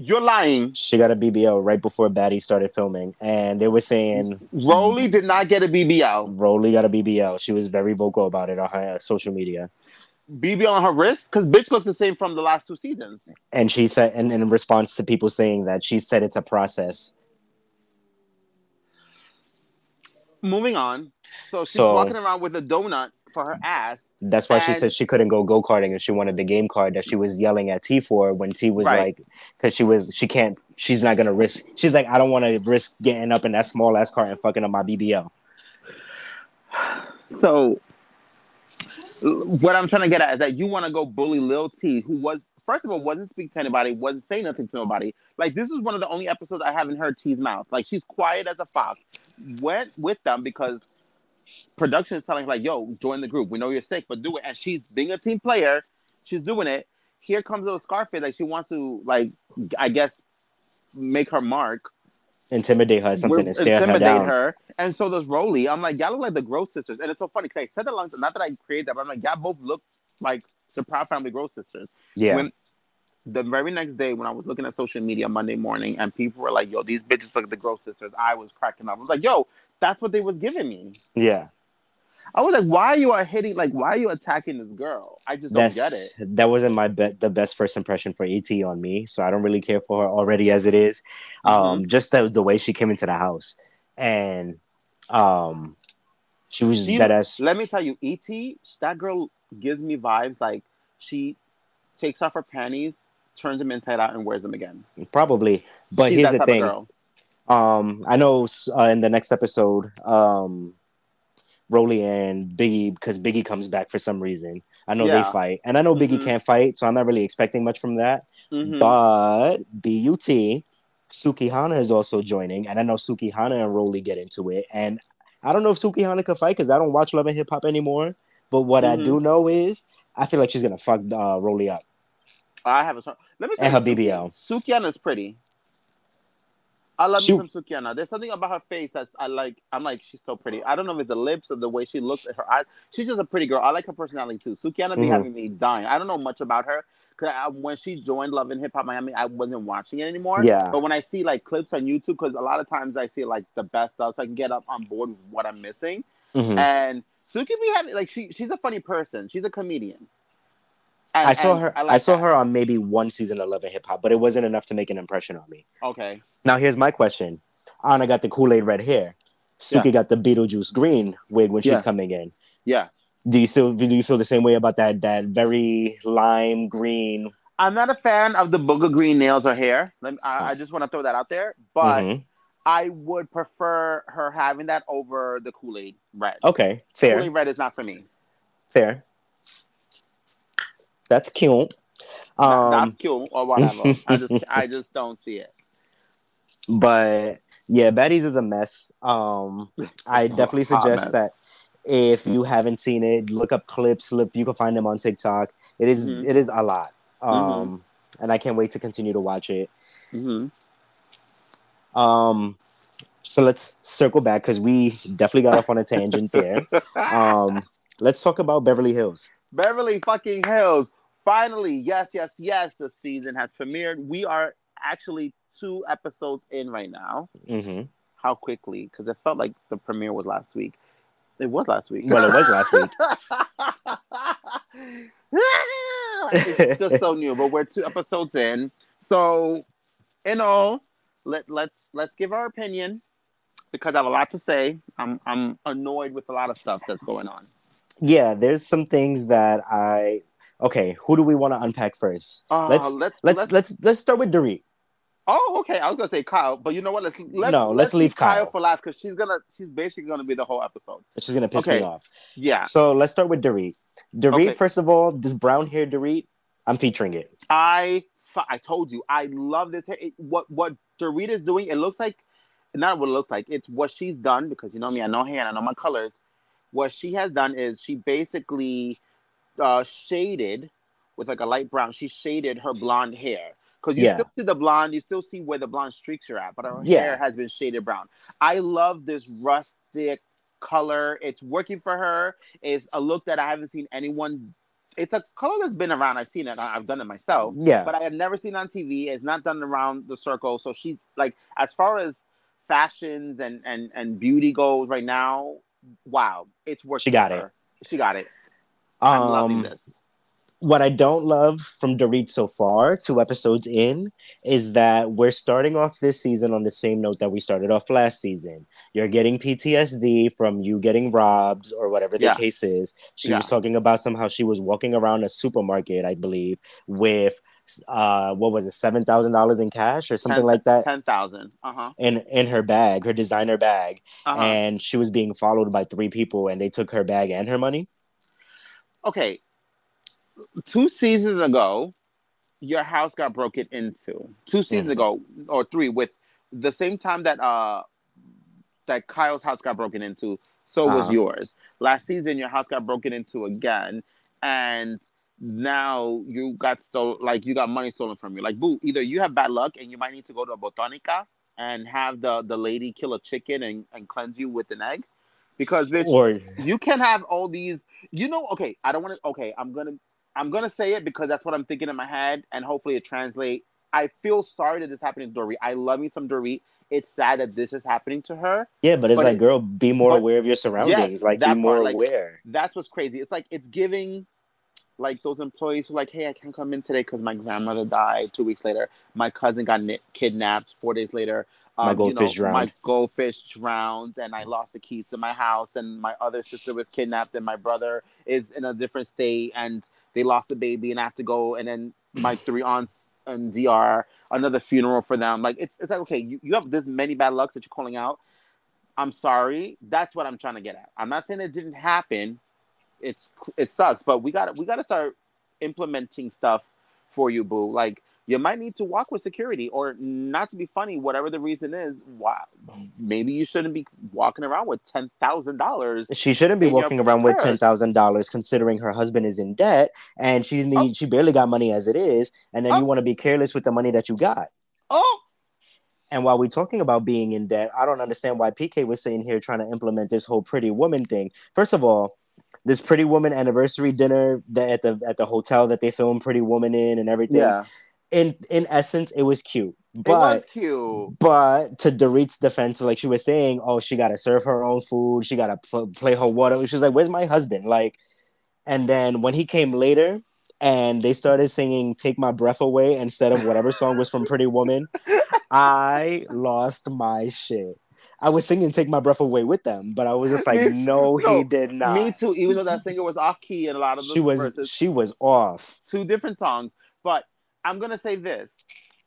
You're lying. She got a BBL right before Batty started filming, and they were saying Rolly did not get a BBL. Rolly got a BBL. She was very vocal about it on her uh, social media, BBL on her wrist? Because bitch looks the same from the last two seasons. and she said, and in response to people saying that, she said it's a process. Moving on. So she's So- walking around with a donut for her ass. That's why she And- said she couldn't go go karting, and she wanted the game card that she was yelling at T for when T was Right. like, because she was she can't, she's not gonna risk. She's like, I don't want to risk getting up in that small ass car and fucking up my BBL. So what I'm trying to get at is that you want to go bully Lil T, who was first of all wasn't speaking to anybody, wasn't saying nothing to nobody. Like this is one of the only episodes I haven't heard T's mouth. Like she's quiet as a fox. Went with them because production is telling her like, "Yo, join the group. We know you're sick, but do it." And she's being a team player. She's doing it. Here comes little Scarface. Like she wants to like, I guess, make her mark. Intimidate her, something, We're- and stare her intimidate down. her. And so does Rolly. I'm like, y'all look like the Gross sisters. And it's so funny because I said that long, not that I created that, but I'm like, y'all both look like the Proud Family Gross sisters. Yeah, When the very next day when I was looking at social media Monday morning and people were like, yo, these bitches look at the Gross sisters, I was cracking up. I was like, yo, that's what they was giving me. yeah. I was like, why you are hitting like why are you attacking this girl? I just don't That's get it. that wasn't my be- the best first impression for ET on me, so I don't really care for her already as it is. Mm-hmm. Um, just the, the way she came into the house and um, she was She- that ass. Let me tell you, E.T., that girl gives me vibes like she takes off her panties, turns them inside out, and wears them again. Probably, but She's here's the thing. Um, I know uh, in the next episode, um, Rolly and Biggie, because Biggie comes back for some reason. I know Yeah. they fight, and I know Biggie Mhm. can't fight, so I'm not really expecting much from that. Mhm. But BUT, Suki Hana is also joining, and I know Suki Hana and Rolly get into it. And I don't know if Suki Hana can fight because I don't watch Love and Hip Hop anymore. But what I Mhm. do know is I feel like she's gonna fuck uh, Rolly up. I have a song. Let me tell And you, her BBL. Suki- Sukihana's pretty. I love She- me some Sukihana. There's something about her face that's I like. I'm like, she's so pretty. I don't know if it's the lips or the way she looks at her eyes. She's just a pretty girl. I like her personality too. Sukihana be Mhm. having me dying. I don't know much about her because when she joined Love and Hip Hop Miami, I wasn't watching it anymore. Yeah. But when I see like clips on YouTube, because a lot of times I see like the best stuff, so I can get up on board with what I'm missing. Mhm. And Suki be having like she she's a funny person. She's a comedian. And- I saw her. I, like saw that. her on maybe one season of Love and Hip Hop, but it wasn't enough to make an impression on me. Okay. Now here's my question: Anna got the Kool Aid red hair. Suki got the Beetlejuice green wig when she's Yeah. coming in. Yeah. Do you still do you feel the same way about that that very lime green? I'm not a fan of the booger green nails or hair. Let me, I, I just want to throw that out there. But Mhm. I would prefer her having that over the Kool Aid red. Okay, fair, Kool Aid red is not for me. fair. That's cute. That- Um, That's cute or whatever. I just I just don't see it. but yeah, Baddies is a mess. Um, I definitely Hot suggest that if you haven't seen it, look up clips. Look, you can find them on TikTok. It is- Mhm. it is a lot. Um, Mm-hmm. and I can't wait to continue to watch it. hmm Um, so let's circle back because we definitely got off on a tangent there. Um, let's talk about Beverly Hills. Beverly fucking Hills. Finally, yes, yes, yes. The season has premiered. We are actually two episodes in right now. hmm How quickly? Because it felt like the premiere was last week. It was last week. Well, it was last week. it's just so new, but we're two episodes in. So, in all, let let's let's give our opinion because I have a lot to say. I'm I'm annoyed with a lot of stuff that's going on. Yeah, there's some things that I. Okay, who do we want to unpack first? Uh, let's, let's let's let's let's start with Dorit. Oh, okay. I was gonna say Kyle, but you know what? Let's let's, No, let's leave Kyle. for last because she's gonna she's basically gonna be the whole episode. She's gonna piss Okay. me off. Yeah, So let's start with Dorit. Dorit, Okay. first of all, this brown hair Dorit, I'm featuring it. I I told you I love this. hair. It, what what Dorit is doing? It looks like not what it looks like. It's what she's done because you know me. I know hair and I know my colors. What she has done is she basically uh, shaded with like a light brown. She shaded her blonde hair. because you Yeah. still see the blonde, you still see where the blonde streaks are at, but her Yeah. hair has been shaded brown. I love this rustic color. It's working for her. It's a look that I haven't seen anyone. It's a color that's been around. I've seen it. I've done it myself, Yeah. but I have never seen it on TV. It's not done around the circle. So she's like, as far as fashions and and and beauty goes right now, wow, it's worth. She got for it. She got it. I'm loving Um, this. what I don't love from Dorit so far, two episodes in, is that we're starting off this season on the same note that we started off last season. You're getting PTSD from you getting robbed or whatever the Yeah. case is. She Yeah. was talking about somehow she was walking around a supermarket, I believe, with uh what was it, seven thousand dollars in cash or something like that. Ten thousand. Uh huh. In in her bag, her designer bag, Uh huh. and she was being followed by three people, and they took her bag and her money. okay, two seasons ago, your house got broken into. Two seasons Mhm. ago, or three, with the same time that uh that Kyle's house got broken into, so was Uh-huh. yours. Last season, your house got broken into again, and now you got stole like you got money stolen from you. Like, boo, either you have bad luck and you might need to go to a botanica and have the the lady kill a chicken and, and cleanse you with an egg. Because bitch, Or you can have all these you know okay i don't want to okay i'm gonna i'm gonna say it because that's what i'm thinking in my head and hopefully it translate i feel sorry that this happened to dorit i love me some dorit it's sad that this is happening to her yeah, but it's But like, it- girl, be more but- aware of your surroundings. Yes, like, be more part, like- aware. that's what's crazy it's like it's giving like those employees who like hey i can't come in today because my grandmother died two weeks later my cousin got ni- kidnapped four days later Um, My you goldfish drowned. My goldfish drowned, and I lost the keys to my house. And my other sister was kidnapped, and my brother is in a different state, and they lost the baby, and I have to go. And then my three aunts and DR, another funeral for them. Like it's it's like okay, you, you have this many bad lucks that you're calling out. I'm sorry. That's what I'm trying to get at. I'm not saying it didn't happen. It's it sucks, but we got we got to start implementing stuff for you, boo. Like you might need to walk with security, or not to be funny, whatever the reason is. Wow, maybe you shouldn't be walking around with ten thousand dollars. She shouldn't be walking around with ten thousand dollars, considering her husband is in debt and she oh. need, Oh. she barely got money as it is, and then Oh. you want to be careless with the money that you got. Oh, And while we're talking about being in debt, I don't understand why PK was sitting here trying to implement this whole Pretty Woman thing. First of all, this Pretty Woman anniversary dinner that at the at the hotel that they filmed Pretty Woman in and everything. yeah, In in essence, it was cute, it but was cute. But to Dorit's defense, like she was saying, oh, she got to serve her own food. She got to pl- play her water. She's like, where's my husband? Like, and then when he came later and they started singing Take My Breath Away instead of whatever song was from Pretty Woman, I lost my shit. I was singing Take My Breath Away with them, but I was just like, too. no, he did not. Me too. Even though that singer was off key in a lot of the She was verses, she was off. two different songs. But I'm gonna say this.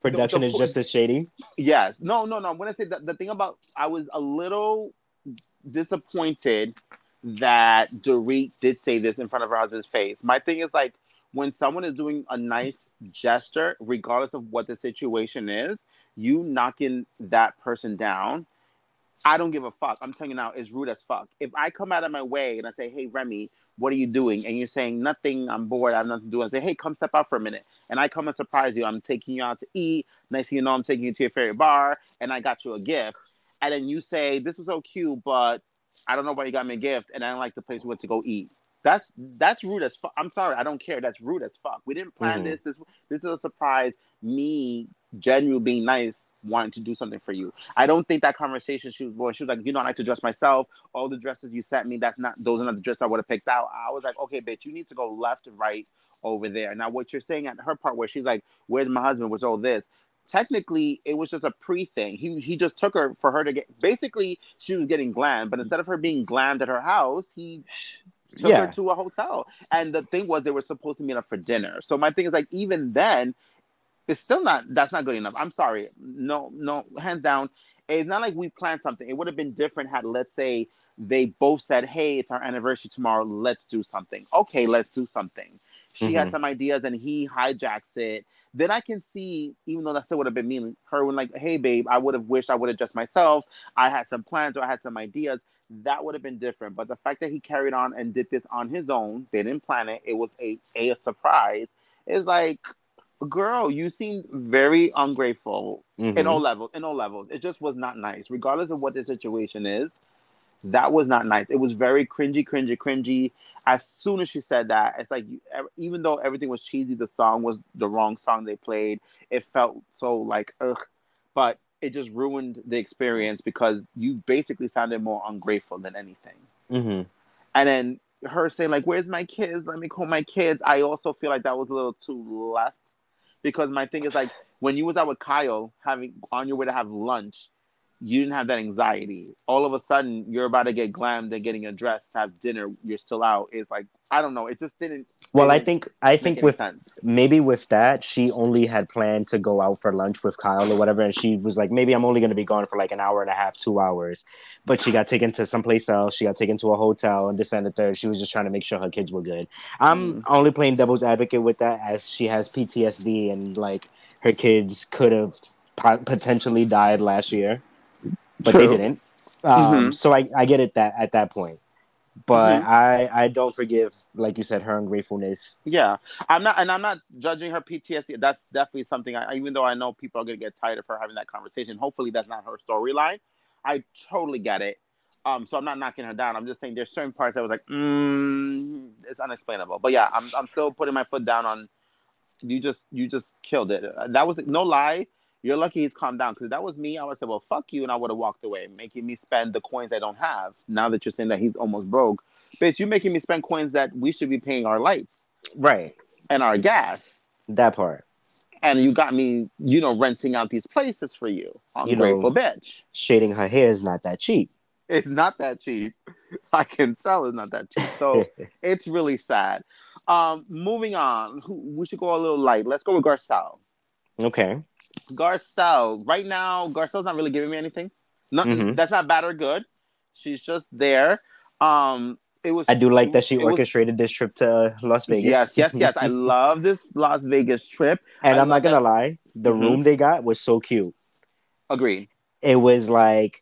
Production the is just as shady. Yes. No, no, no. I'm gonna say that the thing about I was a little disappointed that Dorit did say this in front of her husband's face. My thing is like when someone is doing a nice gesture, regardless of what the situation is, you knocking that person down. I don't give a fuck. I'm telling you now, it's rude as fuck. If I come out of my way and I say, "Hey, Remy, what are you doing?" and you're saying nothing, I'm bored, I have nothing to do, I say, "Hey, come step out for a minute," and I come and surprise you. I'm taking you out to eat. Next thing you know, I'm taking you to your favorite bar, and I got you a gift. And then you say, "This is so cute, but I don't know why you got me a gift, and I don't like the place we went to go eat." That's that's rude as fuck. I'm sorry, I don't care. That's rude as fuck. We didn't plan Mhm. this. This this is a surprise. Me, genuinely being nice, wanting to do something for you. I don't think that conversation she was going. She was like, "You know, I like to dress myself. All the dresses you sent me, that's not those are not the dresses I would have picked out." I was like, "Okay, bitch, you need to go left and right over there." Now, what you're saying at her part, where she's like, "Where's my husband?" Was all this. Technically, it was just a pre thing. He he just took her for her to get. Basically, she was getting glammed, but instead of her being glammed at her house, he took Yeah. her to a hotel. And the thing was, they were supposed to meet up for dinner. So my thing is like, even then, it's still not. That's not good enough. I'm sorry. No, no, hands down. It's not like we planned something. It would have been different had, let's say, they both said, "Hey, it's our anniversary tomorrow. Let's do something." Okay, let's do something. She had Mhm. some ideas, and he hijacks it. Then I can see, even though that still would have been mean, her when like, "Hey, babe, I would have wished I would have just myself. I had some plans or I had some ideas." That would have been different. But the fact that he carried on and did this on his own, they didn't plan it. It was a a, a surprise. Is like, girl, you seem very ungrateful Mhm. in all levels. In all levels, it just was not nice. Regardless of what the situation is, that was not nice. It was very cringy, cringy, cringy. As soon as she said that, it's like even though everything was cheesy, the song was the wrong song they played. It felt so like ugh, but it just ruined the experience because you basically sounded more ungrateful than anything. Mhm. And then her saying like, "Where's my kids? Let me call my kids." I also feel like that was a little too less because my thing is like when you was out with Kyle having on your way to have lunch, you didn't have that anxiety. All of a sudden, you're about to get glammed and getting dressed to have dinner. You're still out. It's like I don't know. It just didn't. Well, I didn't think I think with sense. maybe with that, she only had planned to go out for lunch with Kyle or whatever, and she was like, maybe I'm only going to be gone for like an hour and a half, two hours. But she got taken to someplace else. She got taken to a hotel and this and the third. She was just trying to make sure her kids were good. I'm Mm. only playing devil's advocate with that, as she has PTSD and like her kids could have potentially died last year, but they didn't. Um, Mhm. So I, I get it that at that point. But Mhm. I, I don't forgive, like you said, her ungratefulness. Yeah, I'm not, and I'm not judging her PTSD. That's definitely something. I, even though I know people are gonna get tired of her having that conversation. Hopefully, that's not her storyline. I totally get it. Um, so I'm not knocking her down. I'm just saying there's certain parts I was like, mm, it's unexplainable. But yeah, I'm, I'm still putting my foot down on. You just, you just killed it. That was no lie. You're lucky he's calmed down because that was me. I would say, well, fuck you, and I would have walked away, making me spend the coins I don't have. Now that you're saying that he's almost broke, bitch, you're making me spend coins that we should be paying our lights Right. and our gas. That part. And you got me, you know, renting out these places for you. You know- Ungrateful bitch. Shading her hair is not that cheap. It's not that cheap. I can tell it's not that cheap. So it's really sad. Um, moving on, we should go a little light. Let's go with Garcelle. okay. Garcelle, right now, Garcelle's not really giving me anything. Nothing Mhm. that's not bad or good. She's just there. Um, it was. I do like that she it was- orchestrated this trip to Las Vegas. Yes, yes, yes. I love this Las Vegas trip. and I I'm not gonna that- lie, the Mhm. room they got was so cute. Agreed. It was like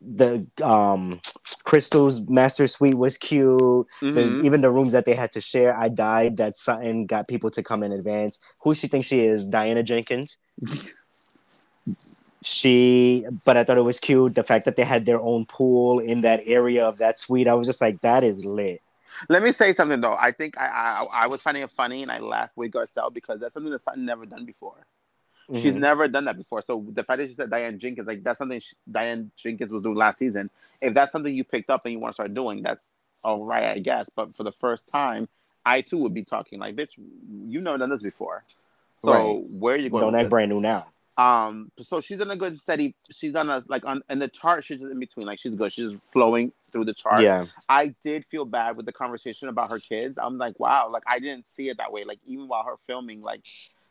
the um Crystal's master suite was cute. The, Mhm. even the rooms that they had to share, I died that Sutton got people to come in advance. Who she thinks she is, Diana Jenkins. she, but I thought it was cute. The fact that they had their own pool in that area of that suite, I was just like, that is lit. Let me say something though. I think I, I I was finding it funny and I laughed with Garcelle because that's something that Sutton never done before. She's Mhm. never done that before. So the fact that she said Diane Jenkins, like that's something she, Diane Jenkins was doing last season. If that's something you picked up and you want to start doing, that's all right, I guess. But for the first time, I too would be talking like, bitch, you've never done this before. So Right. where are you going? Don't act brand new now. Um, so she's in a good steady. She's on a like on in the chart. She's in between. Like she's good. She's flowing through the chart. Yeah. I did feel bad with the conversation about her kids. I'm like, wow, like I didn't see it that way. Like even while her filming, like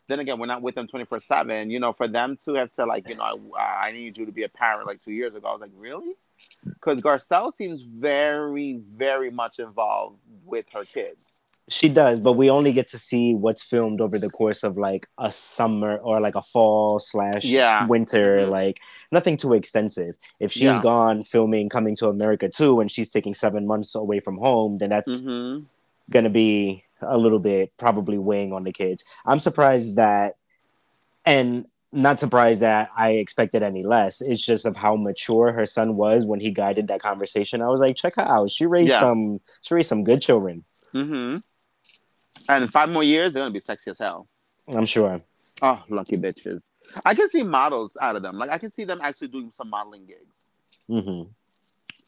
then again, we're not with them 24 seven. You know, for them to have said like, you know, I, I need you to be a parent like two years ago. I was like, really? Because Garcelle seems very, very much involved with her kids. She does, but we only get to see what's filmed over the course of like a summer or like a fall slash Yeah. winter, Mhm. like nothing too extensive. If she's Yeah. gone filming Coming to America too, and she's taking seven months away from home, then that's Mm-hmm. gonna be a little bit probably weighing on the kids. I'm surprised that, and not surprised that I expected any less. It's just of how mature her son was when he guided that conversation. I was like, check her out. She raised Yeah. some. She raised some good children. Mm-hmm. And in five more years, they're gonna be sexy as hell. I'm sure. Oh, lucky bitches. I can see models out of them. Like I can see them actually doing some modeling gigs. Mm-hmm.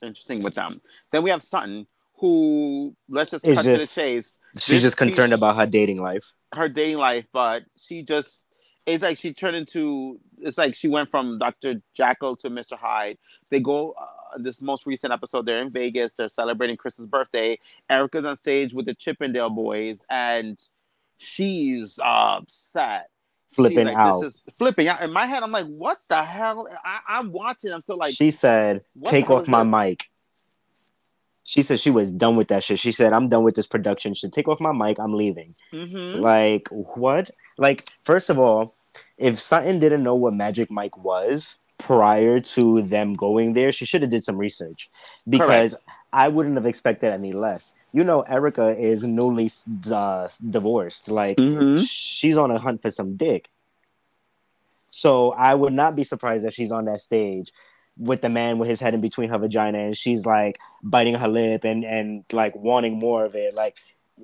Interesting with them. Then we have Sutton, who let's just It's cut just- to the chase. She's This just concerned piece- about her dating life. Her dating life, but she just it's like she turned into it's like she went from Dr. Jekyll to Mr. Hyde. They go this most recent episode. They're in Vegas. They're celebrating Chris's birthday. Erika's on stage with the Chippendale boys, and she's upset. Flipping like, out. This is flipping out. In my head, I'm like, what the hell? I, I'm watching. I'm still like, she said, "Take off my this? mic." She said she was done with that shit. She said, "I'm done with this production. Should take off my mic. I'm leaving." mhm. Like what? Like first of all, if Sutton didn't know what Magic Mike was prior to them going there, she should have did some research because I wouldn't have expected any less. You know, Erika is newly uh, divorced. Like Mhm. she's on a hunt for some dick. So I would not be surprised that she's on that stage with the man with his head in between her vagina and she's like biting her lip and and like wanting more of it. Like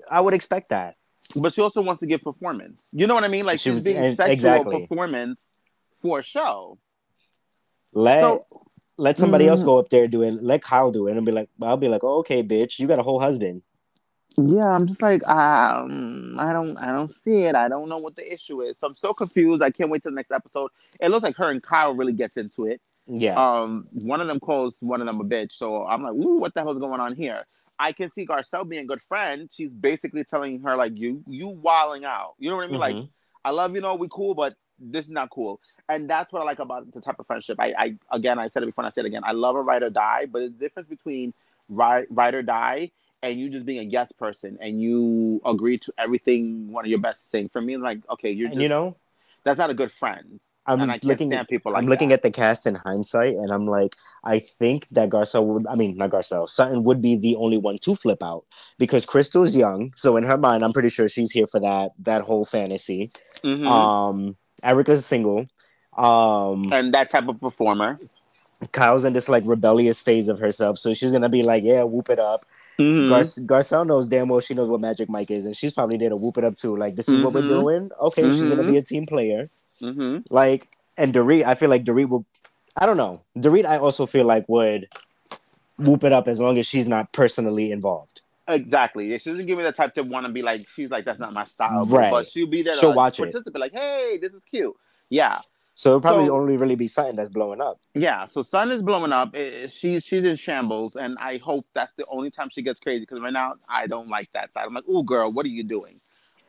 I would expect that. But she also wants to give performance. You know what I mean? Like She she's was- being expected exactly. a performance for a show. Let So let somebody else Mhm. go up there do it. Let Kyle do it and be like, I'll be like, oh, okay, bitch, you got a whole husband. yeah, I'm just like, um, I don't, I don't see it. I don't know what the issue is. So I'm so confused. I can't wait till the next episode. It looks like her and Kyle really gets into it. Yeah. Um, one of them calls one of them a bitch. So I'm like, ooh, what the hell's going on here? I can see Garcelle being a good friend. She's basically telling her like, you, you wilding out. You know what I mean? Like, Mhm. I love you, know we cool, but this is not cool. And that's what I like about the type of friendship. I, I again, I said it before, and I said it again. I love a ride or die, but the difference between ride, ride or die and you just being a yes person and you agree to everything one of your best thing for me, like okay, you're just, you know, that's not a good friend. I'm and I can't looking stand people like I'm looking that. at the cast in hindsight, and I'm like, I think that Garcelle would, I mean, not Garcelle, Sutton would be the only one to flip out because Crystal's young. So in her mind, I'm pretty sure she's here for that that whole fantasy. Mhm. Um, Erika's single. Um, and that type of performer. Kyle's in this like rebellious phase of herself, so she's gonna be like, yeah, whoop it up. Mhm. Gar- Garcelle knows damn well she knows what Magic Mike is, and she's probably there to whoop it up too. Like, this is what we're Mhm. doing. Okay, she's gonna Mhm. be a team player. Mhm. Like, and Dorit, I feel like Dorit will. I don't know. Dorit, I also feel like would whoop it up as long as she's not personally involved. Exactly. She doesn't give me the type to want to be like, she's like, that's not my style. Right. But she'll be there She'll like, watch it. participate. Like, hey, this is cute. Yeah. So it'll probably So- only really be something that's blowing up. Yeah. So Sun is blowing up. Eh, She's she's in shambles, and I hope that's the only time she gets crazy. Because right now, I don't like that side. I'm like, oh, girl, what are you doing?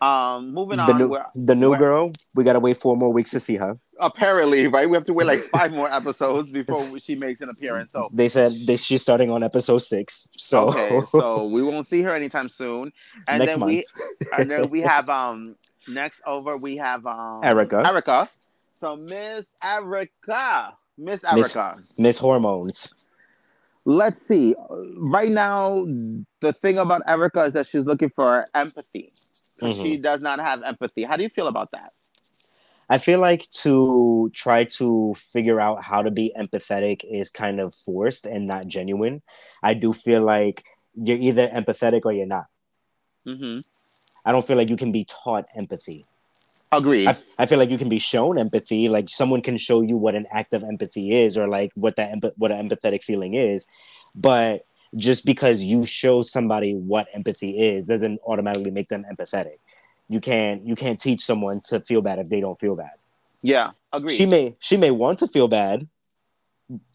Um, moving The on. new, the new girl, we gotta wait four more weeks to see her. apparently, right? We have to wait like five more episodes before she makes an appearance. So They said they, she's starting on episode six. So okay, so we won't see her anytime soon. And Next then month. we and then we have um next over we have um Erika. Erika. So Miss Erika. Miss- Erika. Miss Hormones. Let's see. Right now, the thing about Erika is that she's looking for empathy. Mhm. She does not have empathy. How do you feel about that? I feel like to try to figure out how to be empathetic is kind of forced and not genuine. I do feel like you're either empathetic or you're not. Mm-hmm. I don't feel like you can be taught empathy. Agreed. I, I feel like you can be shown empathy. Like someone can show you what an act of empathy is, or like what that emp- what an empathetic feeling is. But just because you show somebody what empathy is doesn't automatically make them empathetic. You can't you can't teach someone to feel bad if they don't feel bad. yeah, agreed. She may she may want to feel bad,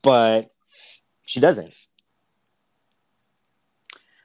but she doesn't.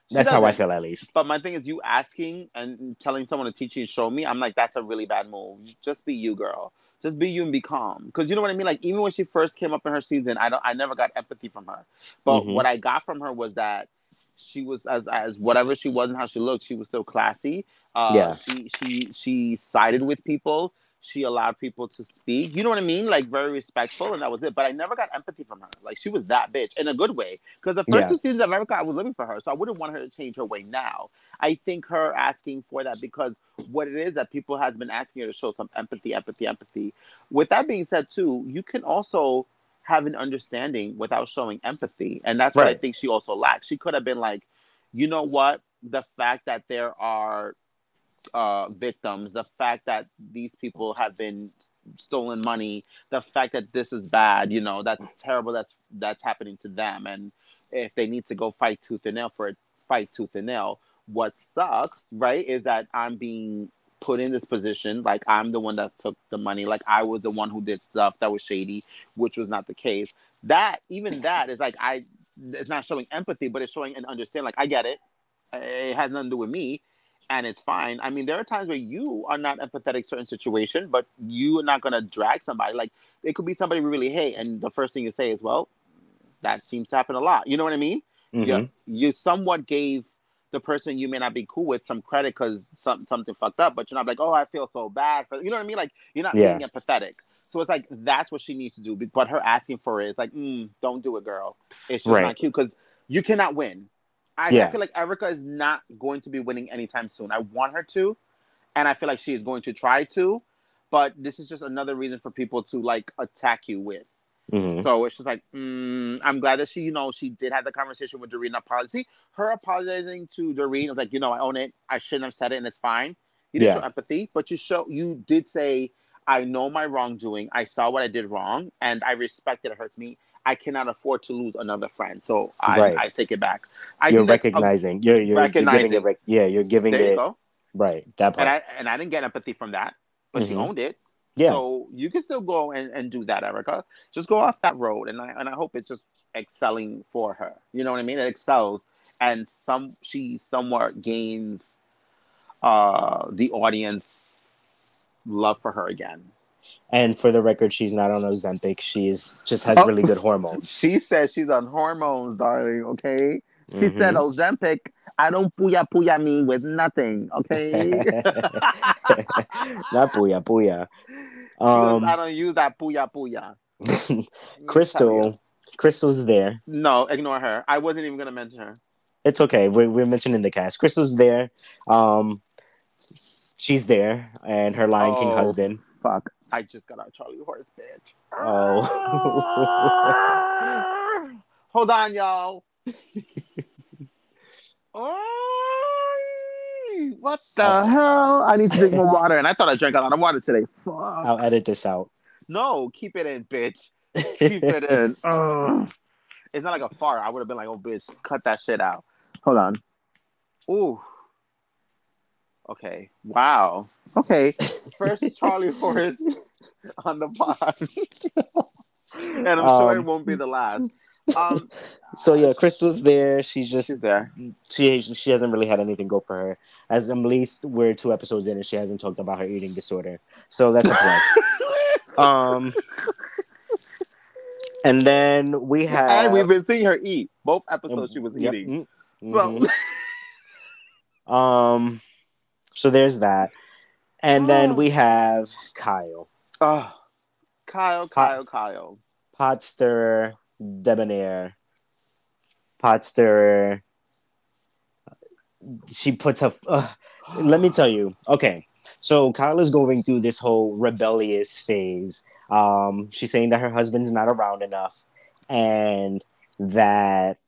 She That's how I feel at least. But my thing is, you asking and telling someone to teach you and show me, I'm like, that's a really bad move. Just be you, girl. Just be you and be calm. Because you know what I mean. Like even when she first came up in her season, I don't, I never got empathy from her. But Mhm. what I got from her was that she was as as whatever she was and how she looked, she was so classy. Uh, Yeah. She she she sided with people. She allowed people to speak. You know what I mean? Like very respectful, and that was it. But I never got empathy from her. Like she was that bitch in a good way. Because the first Yeah. two seasons of America, I was living for her, so I wouldn't want her to change her way now. I think her asking for that because what it is that people has been asking her to show some empathy, empathy, empathy. With that being said, too, you can also have an understanding without showing empathy, and that's what I think she also lacks. She could have been like, you know what, the fact that there are uh, victims, the fact that these people have been stolen money, the fact that this is bad, you know, that's terrible. That's that's happening to them, and if they need to go fight tooth and nail for it, fight tooth and nail. What sucks, right, is that I'm being put in this position. Like I'm the one that took the money. Like I was the one who did stuff that was shady, which was not the case. That even that is like I. It's not showing empathy, but it's showing an understand. Like I get it. It has nothing to do with me and it's fine. I mean, there are times where you are not empathetic certain situation, but you are not gonna drag somebody. Like it could be somebody we really hate, and the first thing you say is, "Well, that seems to happen a lot." You know what I mean? Mhm. Yeah. You somewhat gave the person you may not be cool with some credit because some, something fucked up, but you're not like, "Oh, I feel so bad for," you know what I mean? Like you're not Yeah. being empathetic. So it's like that's what she needs to do. But her asking for it is like, mm, "Don't do it, girl." It's just Right. not cute because you cannot win. I, Yeah. I feel like Erika is not going to be winning anytime soon. I want her to, and I feel like she is going to try to, but this is just another reason for people to like attack you with. Mhm. So it's just like, mm, I'm glad that she, you know, she did have the conversation with Doreen apology. Her apologizing to Doreen was like, you know, I own it. I shouldn't have said it, and it's fine. You didn't Yeah. show empathy, but you show you did say, I know my wrongdoing. I saw what I did wrong, and I respect it. It hurts me. I cannot afford to lose another friend, so I, Right. I take it back. I you're that's a- recognizing. You're, you're, you're giving it. Rec- yeah, you're giving there you it. go. Right. That part. And I and I didn't get empathy from that, but she Mhm. owned it. yeah. So you can still go and, and do that, Erika. Just go off that road, and I and I hope it's just excelling for her. You know what I mean? It excels, and some she somewhat gains uh the audience love for her again. And for the record, she's not on Ozempic. She's just has Oh. really good hormones. She says she's on hormones, darling. Okay. She Mhm. said Ozempic. I don't puya puya me with nothing. Okay. not puya booyah. Because I Um, don't use that puya puya. Crystal, Crystal's there. No, ignore her. I wasn't even gonna mention her. It's okay. We're, we're mentioning the cast. Crystal's there. Um, she's there, and her Lion King Oh. husband. Fuck. I just got out Charlie Horse, bitch. Oh. Ah. Hold on, y'all. what the hell? I need to drink more water, and I thought I drank a lot of water today. Fuck. I'll edit this out. No, keep it in, bitch. Keep it in. Ugh. It's not like a fart. I would have been like, "Oh, bitch, cut that shit out." Hold on. Ooh. Okay. Wow. Okay. First Charlie horse on the pod, and I'm sure it Um, won't be the last. Um, So yeah, Crystal's there. She's just she's there. she she hasn't really had anything go for her. As at least we're two episodes in, and she hasn't talked about her eating disorder. So that's a plus. um, and then we have and we've been seeing her eat. Both episodes she was Yep. eating. Mm, So, mhm. um, so there's that, and then we have Kyle, oh, Kyle, Kyle, Kyle. pot stirrer, debonair, pot stirrer. She puts her. Uh, let me tell you. Okay, so Kyle is going through this whole rebellious phase. Um, she's saying that her husband's not around enough, and that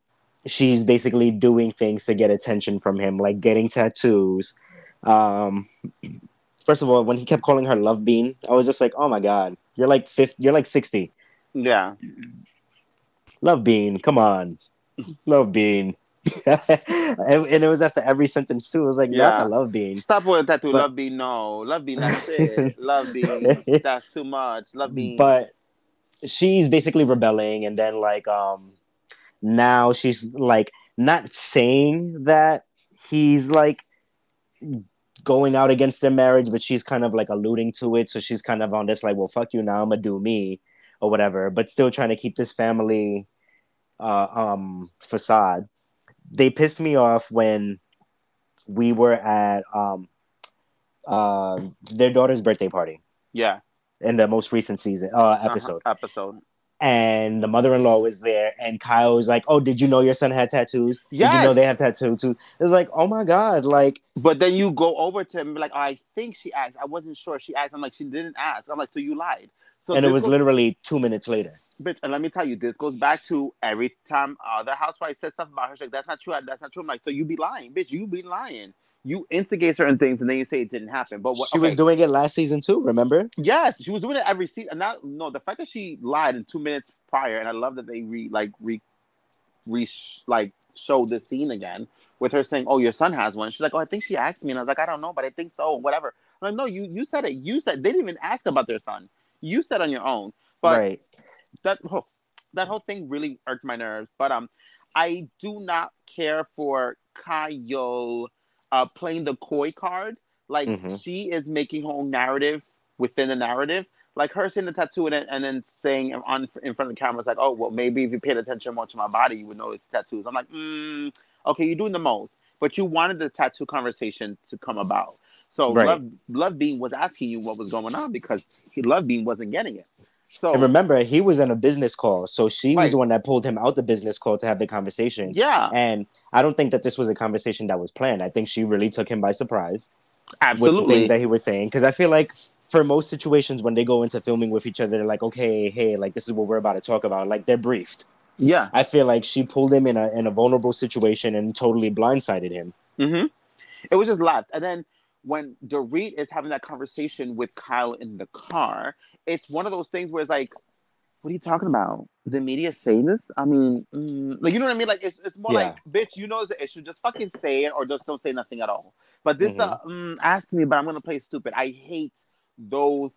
she's basically doing things to get attention from him, like getting tattoos. Um, first of all, when he kept calling her Love Bean, I was just like, "Oh my god, you're like 50, you're like sixty. Yeah. Love Bean, come on, Love Bean." and, and it was after every sentence too. It was like, Yeah. "Not the Love Bean." Stop with that too. But- Love bean, no. Love bean, that's it. Love bean, that's too much. Love bean. but she's basically rebelling and then like um now she's like not saying that he's like going out against their marriage but she's kind of like alluding to it so she's kind of on this like well fuck you now i'm gonna do me or whatever but still trying to keep this family uh um facade they pissed me off when we were at um uh their daughter's birthday party yeah. in the most recent season uh episode Uh-huh. Episode. And the mother-in-law was there and Kyle was like oh did you know your son had tattoos did you know they have tattoos too it was like oh my god like But then you go over to him and be like, I think she asked. I wasn't sure. She asked. I'm like, she didn't ask. I'm like, so you lied. So and it was goes- literally two minutes later bitch. And let me tell you, this goes back to every time the housewife says stuff about her. She's like, that's not true. That's not true. I'm like, so you be lying, bitch. You be lying. You instigate certain things and then you say it didn't happen. But what, she was doing it last season too remember Yes, she was doing it every season. And that no, the fact that she lied in two minutes prior, and I love that they re like re re like showed the scene again with her saying, "Oh, your son has one." She's like, "Oh, I think she asked me," and I was like, "I don't know, but I think so." Whatever. I'm like, "No, you you said it. You said they didn't even ask about their son. You said on your own." But right that whole, that whole thing really irked my nerves. But um, I do not care for Kyle uh, playing the coy card. Like Mhm. she is making her own narrative within the narrative. Like her seeing the tattoo and, then- and then saying on in front of the camera, it's like, oh well, maybe if you paid attention more to my body, you would notice tattoos. I'm like, mm, okay, you're doing the most, but you wanted the tattoo conversation to come about. So Right. Love Love Bean was asking you what was going on because he Love Bean wasn't getting it. So And remember, he was in a business call, so she Right. was the one that pulled him out the business call to have the conversation. yeah, And I don't think that this was a conversation that was planned. I think she really took him by surprise with the things that he was saying. Because I feel like for most situations when they go into filming with each other, they're like, okay, hey, like this is what we're about to talk about. Like they're briefed. yeah. I feel like she pulled him in a in a vulnerable situation and totally blindsided him. hmm It was just left. And then when Dorit is having that conversation with Kyle in the car, it's one of those things where it's like, what are you talking about? The media saying this? I mean, mm, like you know what I mean? Like it's, it's more Yeah. like, bitch, you know the issue. Just fucking say it or just don't say nothing at all. But this, uh, mm, ask me, but I'm gonna play stupid. I hate those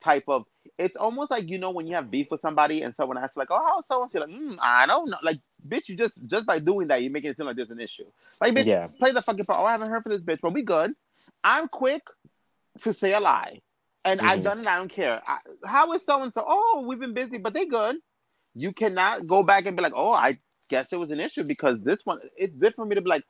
type of. It's almost like you know when you have beef with somebody and someone asks like, "Oh, how's so and so?" Like, mm, I don't know. Like, bitch, you just just by doing that, you're making it seem like there's an issue. Like, bitch, Yeah. play the fucking part. Oh, I haven't heard from this bitch, but we good. I'm quick to say a lie, and I've Mhm. done it. I don't care. I, how is so and so? Oh, we've been busy, but they good. You cannot go back and be like, oh, I guess it was an issue because this one. It's good for me to be like,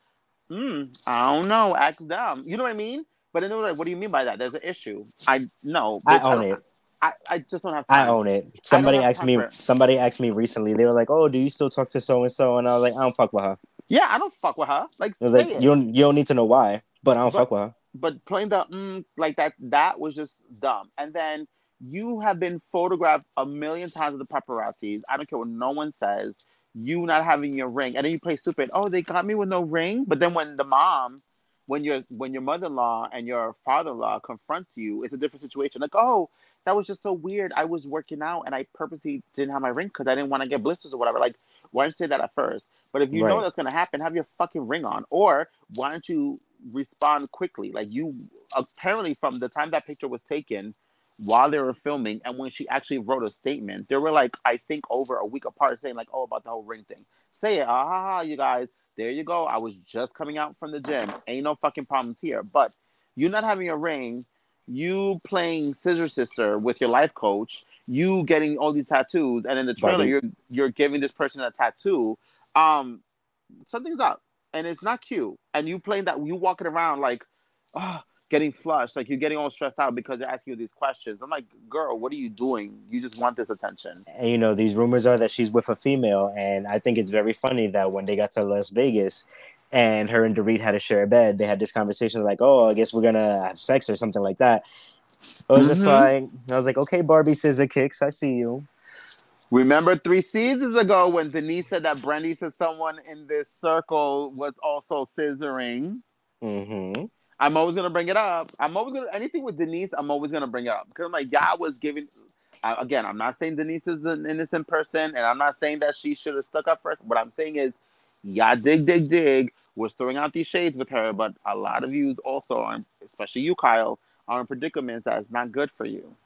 hmm, I don't know, ask them. You know what I mean? But then they're like, what do you mean by that? There's an issue. I no. I own don't- it. I, I just don't have time. I own it. Somebody asked me. Somebody asked me recently. They were like, "Oh, do you still talk to so and so?" And I was like, "I don't fuck with her." Yeah, I don't fuck with her. Like, it was like, it. "You don't. You don't need to know why." But I don't But- fuck with her. But playing the mm, like that that was just dumb. And then you have been photographed a million times with the paparazzi. i don't care what no one says. You not having your ring. And then you play stupid. Oh they got me with no ring? But then when the mom when your when your mother-in-law and your father-in-law confronts you it's a different situation. Like oh that was just so weird. I was working out and i purposely didn't have my ring because i didn't want to get blisters or whatever. Like why don't you say that at first? But if you know that's going to happen have your fucking ring on. Or why don't you respond quickly. Like you apparently from the time that picture was taken while they were filming and when she actually wrote a statement, they were like, I think over a week apart saying like, oh, about the whole ring thing. Say it, ah, you guys. There you go. I was just coming out from the gym. Ain't no fucking problems here. But you not having a ring, you playing Scissor Sister with your life coach, you getting all these tattoos, and in the trailer Bobby. you're you're giving this person a tattoo. Um, something's up, and it's not cute. And you playing that, you walking around like, ah, getting flushed, like you're getting all stressed out because they're asking you these questions. I'm like, girl, what are you doing? You just want this attention. And you know, these rumors are that she's with a female, and I think it's very funny that when they got to Las Vegas, and her and Dorit had to share a bed, they had this conversation like, "Oh, I guess we're gonna have sex or something like that." I was just Mhm. like, I was like, "Okay, Barbie scissor kicks, I see you." Remember three seasons ago when Denise said that Brandi said someone in this circle was also scissoring? hmm I'm always gonna bring it up. I'm always gonna anything with Denise. I'm always gonna bring it up because I'm like, y'all was giving. I, again, I'm not saying Denise is an innocent person, and I'm not saying that she should have stuck up first. What I'm saying is, y'all dig, dig, dig. We're throwing out these shades with her, but a lot of you also, are, especially you, Kyle, are in predicaments that's not good for you.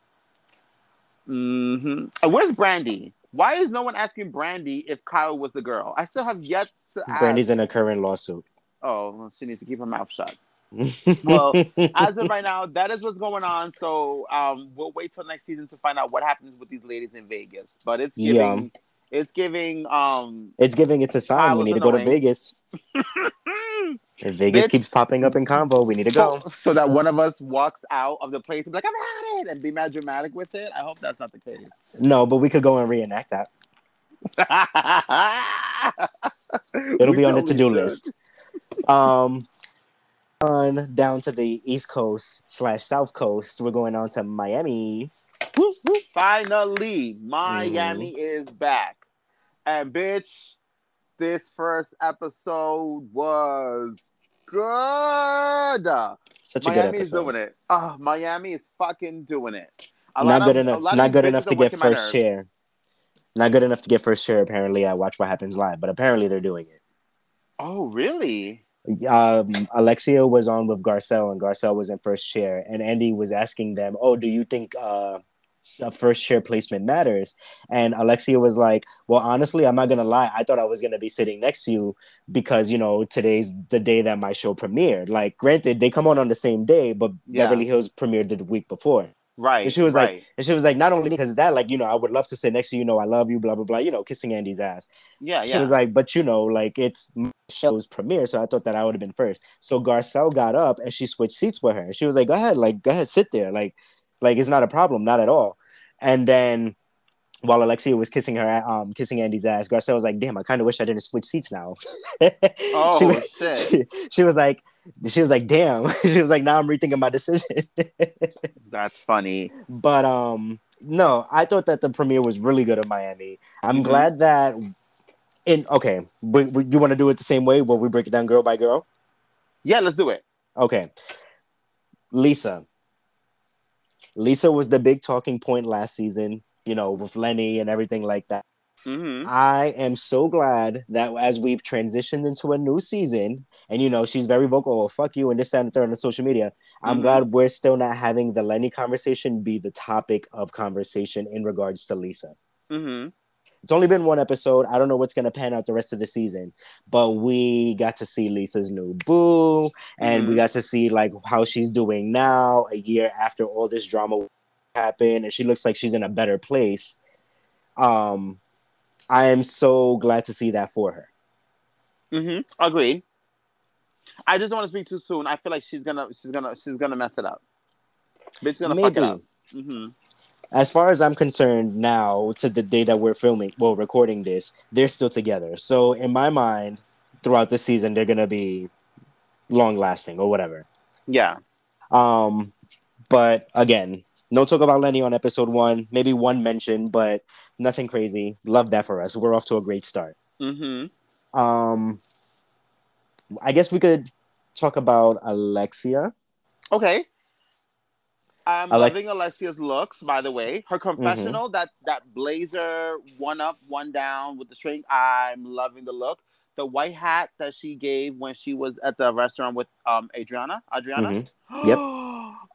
hmm Where's Brandi? Why is no one asking Brandi if Kyle was the girl? I still have yet to ask. Brandi's in a current lawsuit. Oh, well, she needs to keep her mouth shut. Well, as of right now, that is what's going on. So um, we'll wait till next season to find out what happens with these ladies in Vegas. But it's giving, Yeah. it's giving. Um, it's giving it's a sign. We need to go to. Vegas. If Vegas Bitch. keeps popping up in combo, we need to go. so, so that one of us walks out of the place and be like, "I'm at it," and be mad dramatic with it. I hope that's not the case. No, but we could go and reenact that. It'll We be on the to-do list. Um, on down to the East Coast slash South Coast, we're going on to Miami. Finally, Miami is back. And bitch, this first episode was good. Such a good Miami is episode. doing it. Oh, Miami is fucking doing it. A Not good of- enough. Not good enough to get first chair. Not good enough to get first chair. Apparently, I watch what happens live, but apparently they're doing it. Oh, really? um, Alexia was on with Garcelle, and Garcelle was in first chair, and Andy was asking them, "Oh, do you think uh, a uh, first chair placement matters?" And Alexia was like, "Well, honestly, I'm not gonna lie. I thought I was gonna be sitting next to you because you know today's the day that my show premiered. Like, granted, they come on on the same day, but Yeah. Beverly Hills premiered the week before." Right. And she was right. like, and she was like, not only because of that, like, you know, I would love to sit next to you, you know, I love you, blah blah blah, you know, kissing Andy's ass. yeah, yeah. She was like, but you know, like it's my show's premiere, so I thought that I would have been first. So Garcelle got up and she switched seats with her. She was like, go ahead, like go ahead, sit there, like, like it's not a problem, not at all. And then while Alexia was kissing her, um, kissing Andy's ass, Garcelle was like, "Damn, I kind of wish I didn't switch seats now." Oh she, was- shit! she, she was like, she was like, "Damn," she was like, "Now I'm rethinking my decision." That's funny. but um, no, I thought that the premiere was really good of Miami. I'm Mhm. glad that. In okay, we, we, you want to do it the same way where we break it down girl by girl? Yeah, let's do it. Okay. Lisa. Lisa was the big talking point last season, you know, with Lenny and everything like that. hmm I am so glad that as we've transitioned into a new season, and you know, she's very vocal, oh, fuck you, and this, that, and the third on social media. I'm Mhm. glad we're still not having the Lenny conversation be the topic of conversation in regards to Lisa. hmm It's only been one episode. I don't know what's going to pan out the rest of the season, but we got to see Lisa's new boo, and we Mhm. got to see like how she's doing now, a year after all this drama happened, and she looks like she's in a better place. Um, I am so glad to see that for her. Mm hmm Agreed. I just don't want to speak too soon. I feel like she's gonna, she's gonna, she's gonna mess it up. Bitch gonna fuck it Maybe. up. hmm As far as I'm concerned, now to the day that we're filming, well, recording this, they're still together. So in my mind, throughout the season, they're gonna be long lasting or whatever. Yeah. Um, but again, no talk about Lenny on episode one. Maybe one mention, but nothing crazy. Love that for us. We're off to a great start. hmm Um, I guess we could talk about Alexia. Okay. I'm I like- loving Alexia's looks, by the way. Her confessional, that that blazer, one up, one down with the string. I'm loving the look. The white hat that she gave when she was at the restaurant with um Adriana. Adriana. Mhm. Yep.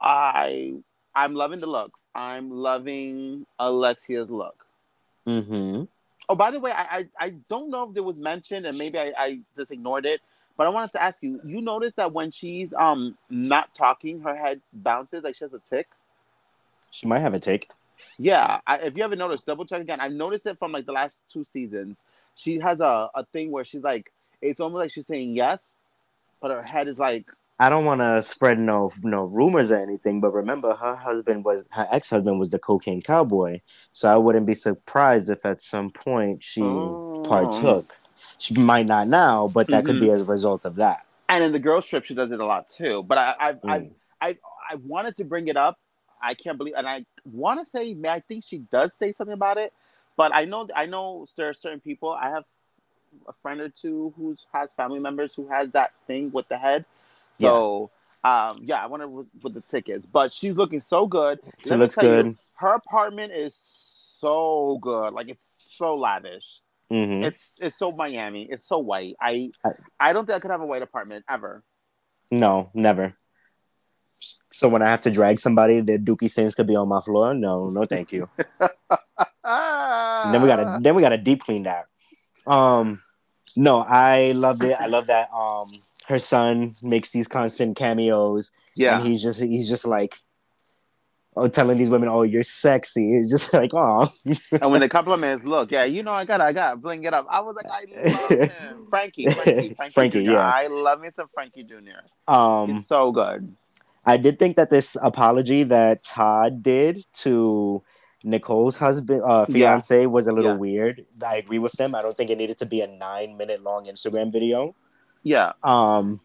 I I'm loving the look. I'm loving Alexia's look. Mm-hmm. Oh, by the way, I I, I don't know if it was mentioned, and maybe I, I just ignored it. But I wanted to ask you: You notice that when she's um not talking, her head bounces like she has a tic. She might have a take. Yeah, I, if you haven't noticed, double check again. I've noticed it from like the last two seasons. She has a, a thing where she's like, it's almost like she's saying yes, but her head is like, I don't want to spread no no rumors or anything, but remember, her husband was her ex husband was the cocaine cowboy, so I wouldn't be surprised if at some point she Oh. partook. She might not now, but that could be as a result of that. and in the girls trip, she does it a lot too. But I I I, Mm. I, I wanted to bring it up. I can't believe, and I want to say, I think she does say something about it. But I know, I know there are certain people. I have a friend or two who has family members who has that thing with the head. So, um, yeah, I wonder what, what the tic is. But she's looking so good. She Let looks tell you, good. her apartment is so good. Like it's so lavish. Hmm It's it's so Miami. It's so white. I I- I don't think I could have a white apartment ever. No, never. So when I have to drag somebody, the Dookie Sins could be on my floor. No, no, thank you. Then we gotta then we gotta deep clean that. Um, no, I loved it. I love that. Um, her son makes these constant cameos, yeah. and he's just he's just like, oh, telling these women, "Oh, you're sexy." It's just like, oh, and when the compliment is, look, yeah, you know, I got, I got, bling it up. I was like, I love him, Frankie, Frankie, Frankie, Frankie, Jr. yeah. I love me some Frankie Jr. um, He's so good. I did think that this apology that Todd did to Nicole's husband, uh, Yeah. fiance, was a little Yeah. weird. I agree with them. I don't think it needed to be a nine minute long Instagram video. Yeah, Um,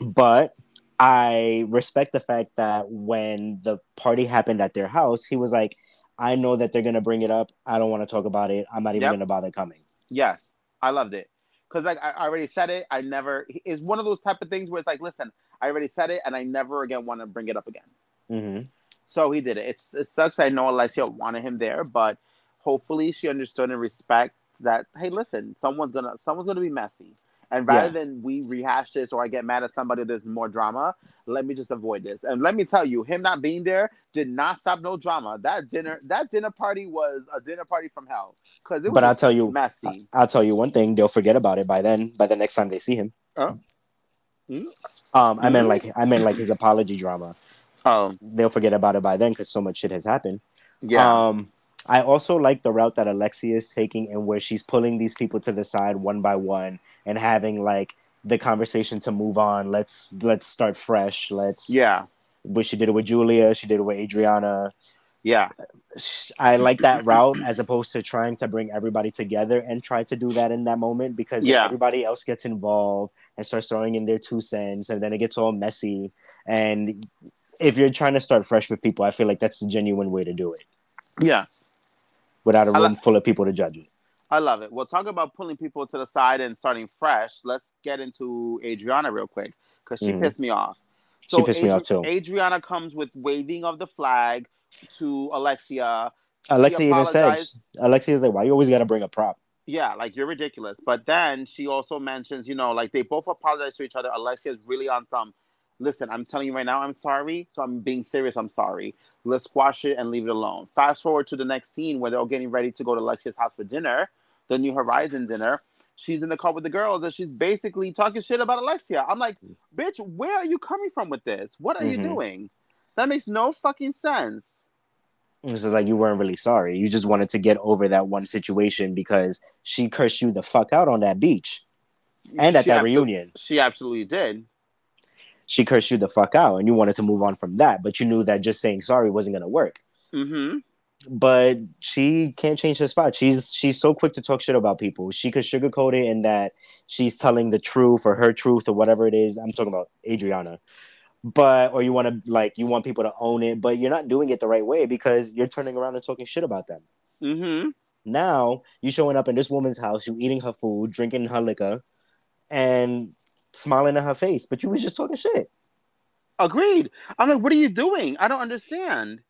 but I respect the fact that when the party happened at their house, he was like, I know that they're gonna bring it up. I don't want to talk about it. I'm not even Yep. gonna bother coming. yes, I loved it because like I already said it. I never. It's one of those type of things where it's like, listen, I already said it, and I never again want to bring it up again. hmm So he did it. It's, it sucks. I know Alexia wanted him there, but hopefully she understood and respect that. Hey, listen, someone's gonna someone's gonna be messy, and rather Yeah. than we rehash this or I get mad at somebody, there's more drama. Let me just avoid this. And let me tell you, him not being there did not stop no drama. That dinner, that dinner party was a dinner party from hell. Because it was But I'll tell you, messy. I'll tell you one thing: they'll forget about it by then. By the next time they see him. Oh. Hmm? Um, I meant Hmm? like I meant like his apology drama. Um, They'll forget about it by then because so much shit has happened. yeah, Um, I also like the route that Alexia is taking and where she's pulling these people to the side one by one and having like the conversation to move on. Let's let's start fresh. Let's yeah, But she did it with Julia. She did it with Adriana. Yeah. I like that route as opposed to trying to bring everybody together and try to do that in that moment because Yeah. everybody else gets involved and starts throwing in their two cents and then it gets all messy. And if you're trying to start fresh with people, I feel like that's the genuine way to do it Yeah. Without a I room li- full of people to judge it. I love it. Well, talk about pulling people to the side and starting fresh. Let's get into Adriana real quick because she Mhm. pissed me off. She pissed me off too. Adriana comes with waving of the flag to Alexia. Alexia even says. Alexia is like, why you always got to bring a prop? Yeah, like you're ridiculous. But then she also mentions, you know, like they both apologize to each other. Alexia's really on some. Listen, I'm telling you right now, I'm sorry. So I'm being serious. I'm sorry. Let's squash it and leave it alone. Fast forward to the next scene where they're all getting ready to go to Alexia's house for dinner, the New Horizon dinner. She's in the car with the girls and she's basically talking shit about Alexia. I'm like, bitch, where are you coming from with this? What are you Mhm. doing? That makes no fucking sense. This is like you weren't really sorry. You just wanted to get over that one situation because she cursed you the fuck out on that beach and at She that reunion. She absolutely did. She cursed you the fuck out and you wanted to move on from that, but you knew that just saying sorry wasn't going to work. Mm-hmm. But she can't change her spot. She's she's so quick to talk shit about people. She could sugarcoat it in that she's telling the truth or her truth or whatever it is. I'm talking about Adriana. But or you want to like you want people to own it, but you're not doing it the right way because you're turning around and talking shit about them. Mm-hmm. Now you're showing up in this woman's house, You're eating her food, drinking her liquor, and smiling in her face, but you was just talking shit. Agreed. I'm like, what are you doing? I don't understand.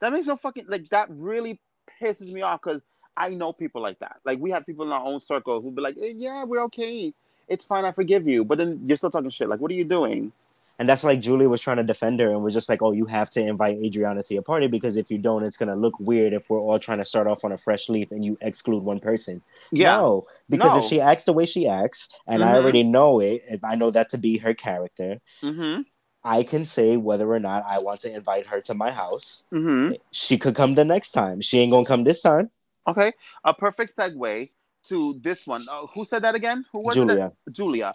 That makes no fucking like that really pisses me off because I know people like that. Like we have people in our own circle who be like, eh, yeah, we're okay. It's fine, I forgive you. But then you're still talking shit. Like, what are you doing? And that's like Julie was trying to defend her and was just like, "Oh, you have to invite Adriana to your party because if you don't, it's gonna look weird if we're all trying to start off on a fresh leaf and you exclude one person." Yeah. No, because No. if she acts the way she acts, and I Mhm. already know it, if I know that to be her character, Mm-hmm. I can say whether or not I want to invite her to my house. Mm-hmm. She could come the next time. She ain't gonna come this time. Okay. A perfect segue to this one. Uh, who said that again? Who was Julia. it? Julia.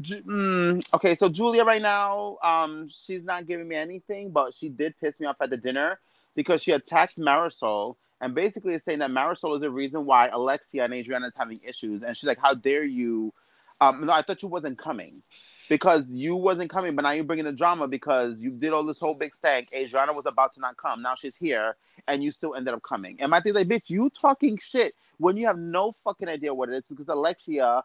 Mm, okay, so Julia right now, um, she's not giving me anything, but she did piss me off at the dinner because she attacked Marisol and basically is saying that Marisol is the reason why Alexia and Adriana is having issues. And she's like, "How dare you?" Um, no, I thought you wasn't coming because you wasn't coming, but now you're bringing the drama because you did all this whole big stank. Adriana was about to not come. Now she's here, and you still ended up coming. And my thing's like, bitch, you talking shit when you have no fucking idea what it is because Alexia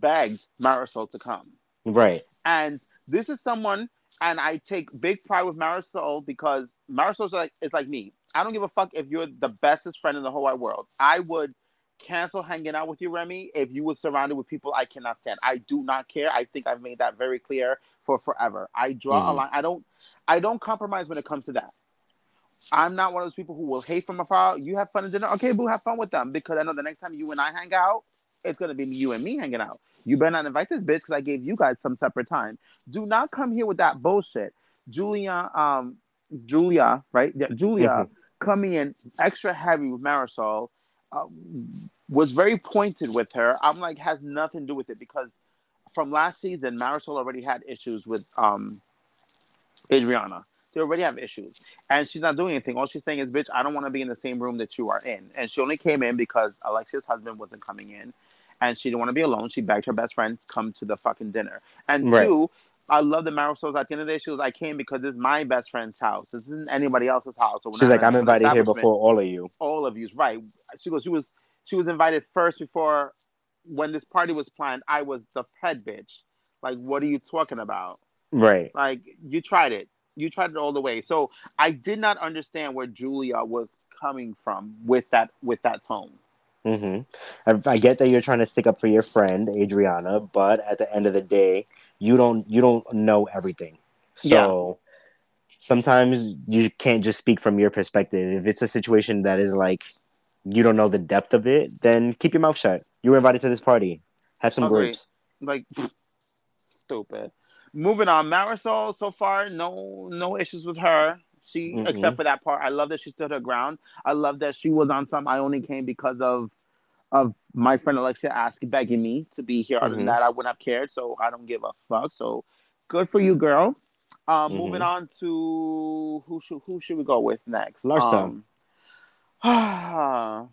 begged Marisol to come. Right. And this is someone, and I take big pride with Marisol because Marisol's like it's like me. I don't give a fuck if you're the bestest friend in the whole wide world. I would cancel hanging out with you, Remy, if you were surrounded with people I cannot stand. I do not care. I think I've made that very clear for forever. I draw a Mhm. line. I don't. I don't compromise when it comes to that. I'm not one of those people who will hate from afar. You have fun at dinner, okay, boo, have fun with them because I know the next time you and I hang out, it's gonna be you and me hanging out. You better not invite this bitch because I gave you guys some separate time. Do not come here with that bullshit. Julia, um, Julia, right? Yeah, Julia coming in extra heavy with Marisol uh, was very pointed with her. I'm like, has nothing to do with it because from last season, Marisol already had issues with um Adriana. They already have issues. And she's not doing anything. All she's saying is, bitch, I don't want to be in the same room that you are in. And she only came in because Alexia's husband wasn't coming in. And she didn't want to be alone. She begged her best friend to come to the fucking dinner. And Right. two, I love the Marisol's at the end of the day. She was, I came because this is my best friend's house. This isn't anybody else's house. So She's like, I'm invited here before all of you. all of you's right. She goes, she was she was invited first before when this party was planned. I was the head bitch. Like, what are you talking about? Right. Like, you tried it. You tried it all the way. So I did not understand where Julia was coming from with that with that tone. hmm I, I get that you're trying to stick up for your friend Adriana, but at the end of the day, you don't you don't know everything. So sometimes you can't just speak from your perspective. If it's a situation that is like you don't know the depth of it, then keep your mouth shut. You were invited to this party. Have some Agreed. grapes. Like, stupid. Moving on, Marisol. So far, no no issues with her. She Mhm. except for that part. I love that she stood her ground. I love that she was on some. I only came because of of my friend Alexia asking, begging me to be here. Other than Mhm. that, I wouldn't have cared. So I don't give a fuck. So good for you, girl. Um, Mhm. moving on to who should who should we go with next? Larsa. Um,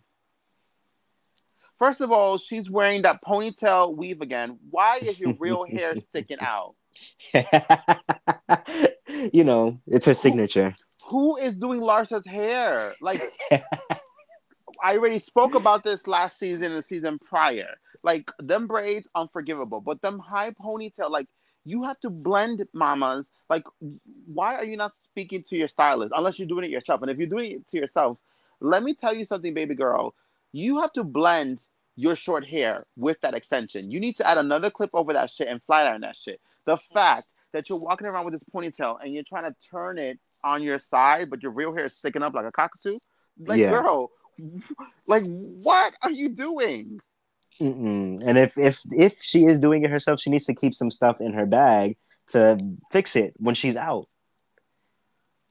first of all, she's wearing that ponytail weave again. Why is your real hair sticking out? you know, it's her signature. Who is doing Larsa's hair? Like, I already spoke about this last season and the season prior. Like, them braids, unforgivable. But them high ponytail, like, you have to blend mamas. Like, why are you not speaking to your stylist unless you're doing it yourself? And if you're doing it to yourself, let me tell you something, baby girl. You have to blend your short hair with that extension. You need to add another clip over that shit and flat iron that shit. The fact that you're walking around with this ponytail and you're trying to turn it on your side, but your real hair is sticking up like a cockatoo, like Yeah. girl, like what are you doing? Mm-mm. And if if if she is doing it herself, she needs to keep some stuff in her bag to fix it when she's out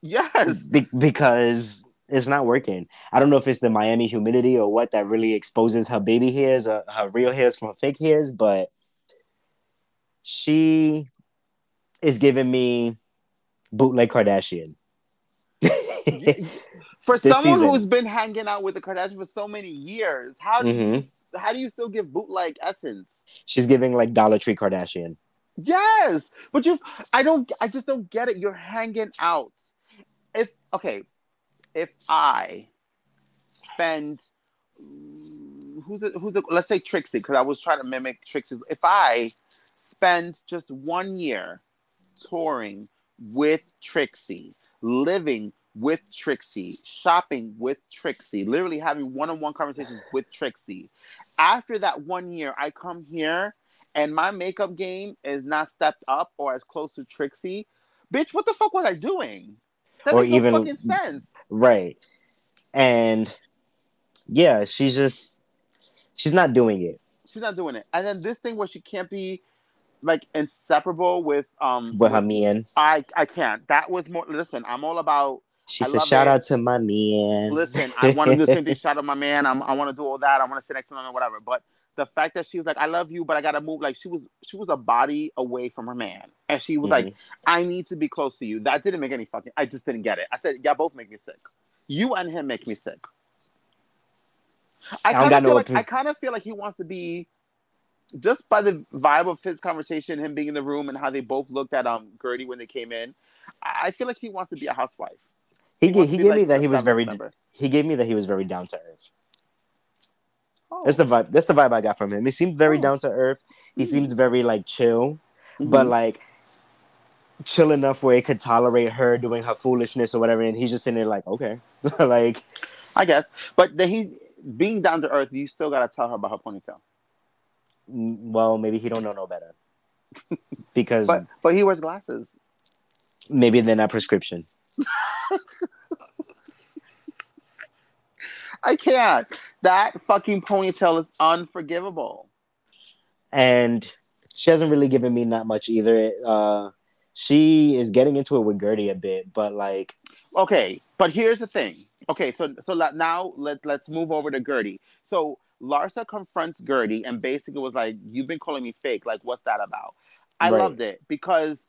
Yes, Be- because it's not working. I don't know if it's the Miami humidity or what that really exposes her baby hairs or her real hairs from her fake hairs, but she is giving me bootleg Kardashian. for someone season. who's been hanging out with the Kardashians for so many years, how do Mhm. you, how do you still give bootleg essence? She's giving like Dollar Tree Kardashian. Yes, but you, I don't, I just don't get it. You're hanging out. If okay, if I spend, who's it? Who's it? Let's say Trixie, because I was trying to mimic Trixie's. If I spend just one year touring with Trixie, living with Trixie, shopping with Trixie, literally having one-on-one conversations with Trixie. After that one year, I come here and my makeup game is not stepped up or as close to Trixie, bitch, what the fuck was I doing? That Or makes no even- fucking sense. Right. And yeah, she's just she's not doing it She's not doing it. And then this thing where she can't be like inseparable with um with her man. I I can't. That was more listen, I'm all about She I said, "Shout it. out to my man." listen, I want to do the same thing, shout out my man. I'm, I want to do all that. I want to sit next to him or whatever. But the fact that she was like, I love you, but I gotta move, like she was she was a body away from her man. And she was like, I need to be close to you. That didn't make any fucking I just didn't get it. I said, Y'all both make me sick. You and him make me sick. I I kind of no feel like opin- I kind of feel like he wants to be just by the vibe of his conversation, him being in the room and how they both looked at um Guerdy when they came in. I I feel like he wants to be a housewife. he he, he gave like me that he was very member. he gave me that he was very down to earth. Oh. That's the vibe. That's the vibe I got from him. He seemed very Oh. down to earth. He Mhm. seems very like chill, but Mhm. like chill enough where he could tolerate her doing her foolishness or whatever, and he's just sitting there like, okay, like I guess. But then he being down to earth, you still gotta tell her about her ponytail. Well, maybe he don't know no better because But but he wears glasses. maybe they're not prescription. I can't. That fucking ponytail is unforgivable. and she hasn't really given me not much either. Uh, she is getting into it with Guerdy a bit, but like, Okay, but here's the thing. Okay, so so now let let's move over to Guerdy. So Larsa confronts Guerdy and basically was like, "You've been calling me fake. Like, what's that about?" I Right. loved it because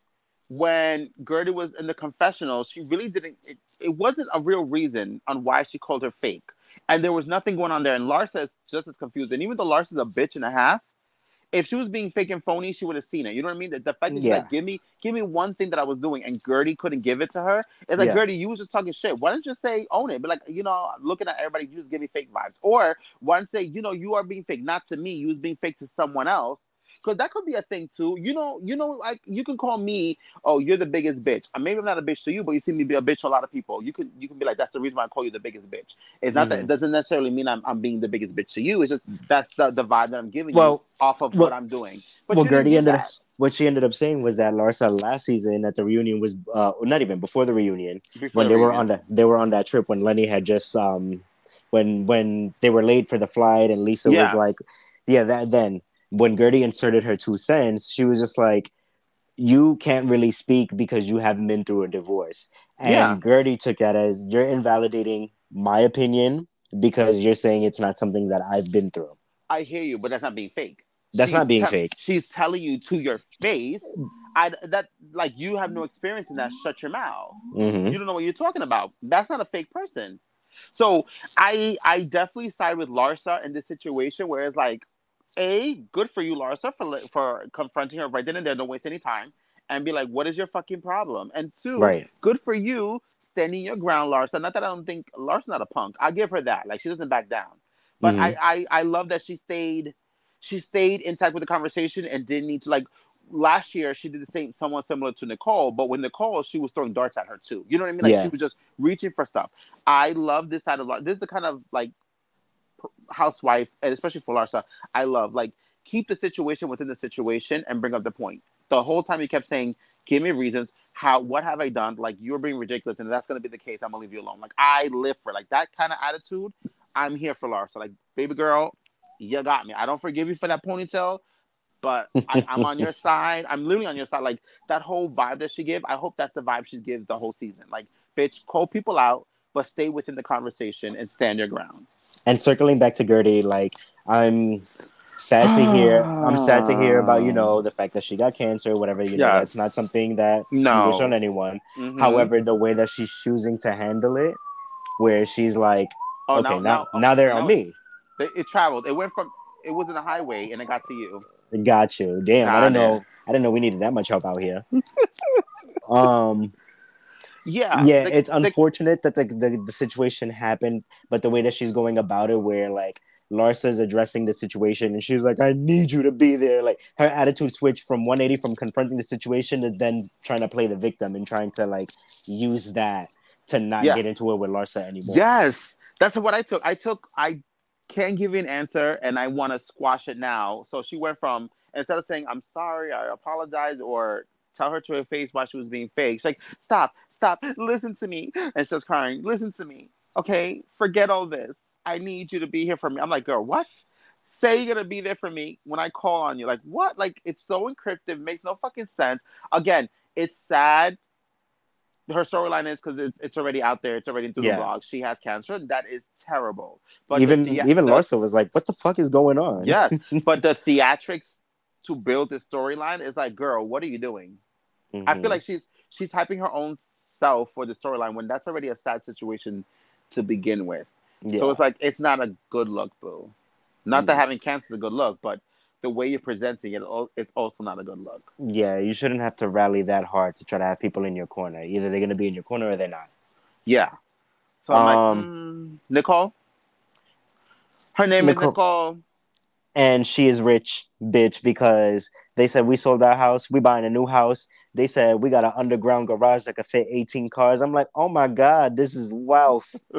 when Guerdy was in the confessional, she really didn't. It, it wasn't a real reason on why she called her fake, and there was nothing going on there. And Larsa is just as confused. And even though Larsa's a bitch and a half, if she was being fake and phony, she would have seen it. You know what I mean? The, the fact that Yeah. like, give me, give me one thing that I was doing, and Guerdy couldn't give it to her. It's like, Yeah. Guerdy, you was just talking shit. Why don't you say own it? But like, you know, looking at everybody, you just give me fake vibes. Or why don't you say, you know, you are being fake, not to me. You was being fake to someone else. Because that could be a thing too. You know, you know, like you can call me, oh, you're the biggest bitch. Maybe I'm not a bitch to you, but you see me be a bitch to a lot of people. You can you can be like, that's the reason why I call you the biggest bitch. It's not that Mhm. it doesn't necessarily mean I'm, I'm being the biggest bitch to you. It's just that's the, the vibe that I'm giving Well, you off of well- what I'm doing. But well, Guerdy ended up. What she ended up saying was that Larsa last season at the reunion was, uh, not even before the reunion, before when the they were on that they were on that trip when Lenny had just um when when they were late for the flight and Lisa was like yeah that then when Guerdy inserted her two cents she was just like you can't really speak because you haven't been through a divorce and Yeah. Guerdy took that as you're invalidating my opinion because you're saying it's not something that I've been through I hear you, but that's not being fake. That's not being te- fake. She's telling you to your face. I that like you have no experience in that. Shut your mouth. Mhm. You don't know what you're talking about. That's not a fake person. So I I definitely side with Larsa in this situation where it's like, a good for you, Larsa, for for confronting her right then and there. Don't waste any time and be like, what is your fucking problem? And two, Right. good for you standing your ground, Larsa. Not that I don't think Larsa's not a punk. I give her that. Like she doesn't back down. But Mhm. I, I I love that she stayed she stayed intact with the conversation and didn't need to like last year she did the same somewhat similar to Nicole, but with Nicole, she was throwing darts at her too. You know what I mean? Like Yeah. she was just reaching for stuff. I love this side of Lar- this is the kind of like housewife, and especially for Larsa, I love like keep the situation within the situation and bring up the point. The whole time you kept saying, "Give me reasons. How? What have I done? Like you're being ridiculous, and if that's gonna be the case. I'm gonna leave you alone." Like I live for like that kind of attitude. I'm here for Larsa. Like baby girl, you got me. I don't forgive you for that ponytail, but I, I'm on your side. I'm literally on your side. Like that whole vibe that she gives. I hope that's the vibe she gives the whole season. Like bitch, call people out, but stay within the conversation and stand your ground. And circling back to Guerdy, like I'm sad to hear. I'm sad to hear about you know the fact that she got cancer, whatever. You know, Yes. that's not something that No. you wish on anyone. Mhm. However, the way that she's choosing to handle it, where she's like, Oh, okay, now now, they're on me. It, it traveled. It went from it was in the highway and it got to you. It got you. Damn, I Got didn't it. know. I didn't know we needed that much help out here. um. Yeah. yeah, the- it's the- unfortunate that the, the the situation happened, but the way that she's going about it, where like Larsa's addressing the situation, and she's like, "I need you to be there." Like her attitude switched from 180 from confronting the situation to then trying to play the victim and trying to like use that to not Yeah. get into it with Larsa anymore. Yes, that's what I took. I took. I can't give you an answer, and I want to squash it now. So she went from instead of saying "I'm sorry," I apologize, or tell her to her face why she was being fake. She's like, "Stop, stop, listen to me," and she's crying. Listen to me, okay? Forget all this. I need you to be here for me. I'm like, girl, what? Say you're gonna be there for me when I call on you. Like what? Like it's so encrypted, makes no fucking sense. Again, it's sad. Her storyline is because it's, it's already out there. It's already through Yeah. the blog. She has cancer. That is terrible. But even the, even the- Larsa was like, "What the fuck is going on?" Yeah, but the theatrics to build this storyline is like, girl, what are you doing? I Mhm. feel like she's she's hyping her own self for the storyline when that's already a sad situation to begin with. yeah. So it's like it's not a good look, boo. Not that Mm. having cancer is a good look, but the way you're presenting it, it's also not a good look. yeah, you shouldn't have to rally that hard to try to have people in your corner. Either they're gonna be in your corner or they're not. Yeah. So I'm Um, like, mm, Nicole. Her name Nicole. is Nicole. And she is rich bitch because they said we sold our house we buying a new house they said we got an underground garage that could fit 18 cars i'm like oh my god this is wealth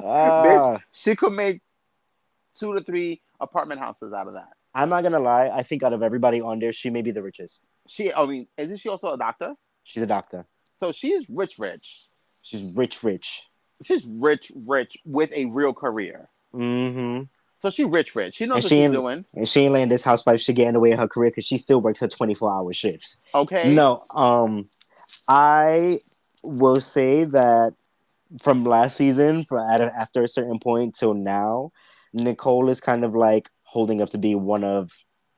Ah, She could make two to three apartment houses out of that. i'm not gonna lie i think out of everybody on there she may be the richest She, I mean, isn't she also a doctor? she's a doctor So she's rich, rich. she's rich rich She's rich, rich with a real career. mm-hmm. So she rich, rich. She knows And what she she's doing. and she ain't letting this housewife shit get in the way of her career because she still works her 24 hour shifts Okay. No, um, I will say that from last season, for at a, after a certain point till now, Nicole is kind of like holding up to be one of,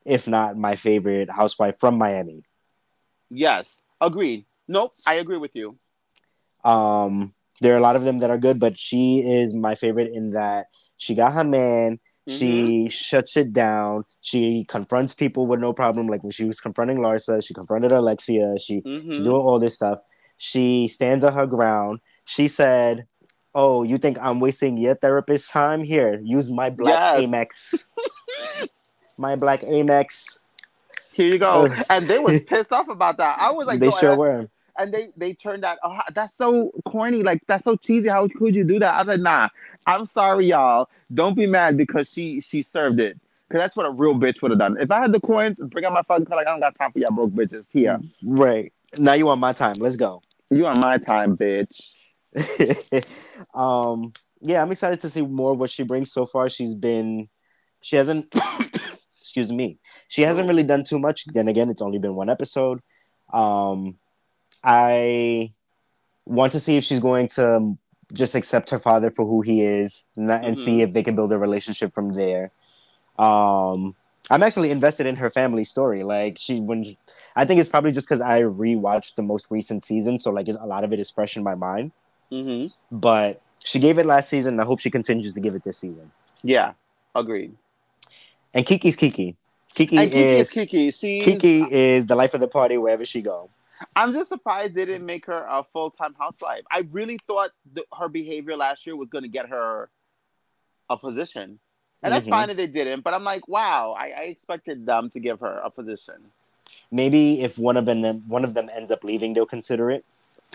if not my favorite housewife from Miami. Yes. Agreed. Nope. I agree with you. Um, there are a lot of them that are good, but she is my favorite in that she got her man. She shuts it down. She confronts people with no problem. Like when she was confronting Larsa, she confronted Alexia. She Mhm. She's doing all this stuff. She stands on her ground. She said, "Oh, you think I'm wasting your therapist's time? Here, use my black Yes. Amex. my black Amex. Here you go. And they was pissed off about that. I was like, they sure were. And they they turned that. Oh, that's so corny. Like that's so cheesy. How could you do that? I was like, nah. I'm sorry, y'all. Don't be mad because she she served it. Cause that's what a real bitch would have done. If I had the coins, bring out my fucking car. Like I don't got time for y'all broke bitches. Here, Right now, you want my time? Let's go. you on my time, bitch. um, yeah, I'm excited to see more of what she brings. So far, she's been, she hasn't. excuse me. She hasn't really done too much. Then again, it's only been one episode. Um, I want to see if she's going to just accept her father for who he is, and see Mhm. if they can build a relationship from there. Um, I'm actually invested in her family story. Like she when she- I think it's probably just because I rewatched the most recent season, so like a lot of it is fresh in my mind. Mm-hmm. But she gave it last season. and I hope she continues to give it this season. Yeah, agreed. And Kiki's Kiki. Kiki And Kiki is is Kiki. She's, Kiki is the life of the party wherever she go. I'm just surprised they didn't make her a full time housewife. I really thought th- her behavior last year was going to get her a position. And that's Mhm. fine if they didn't, but I'm like, wow, I, I expected them to give her a position. Maybe if one of them one of them ends up leaving, they'll consider it.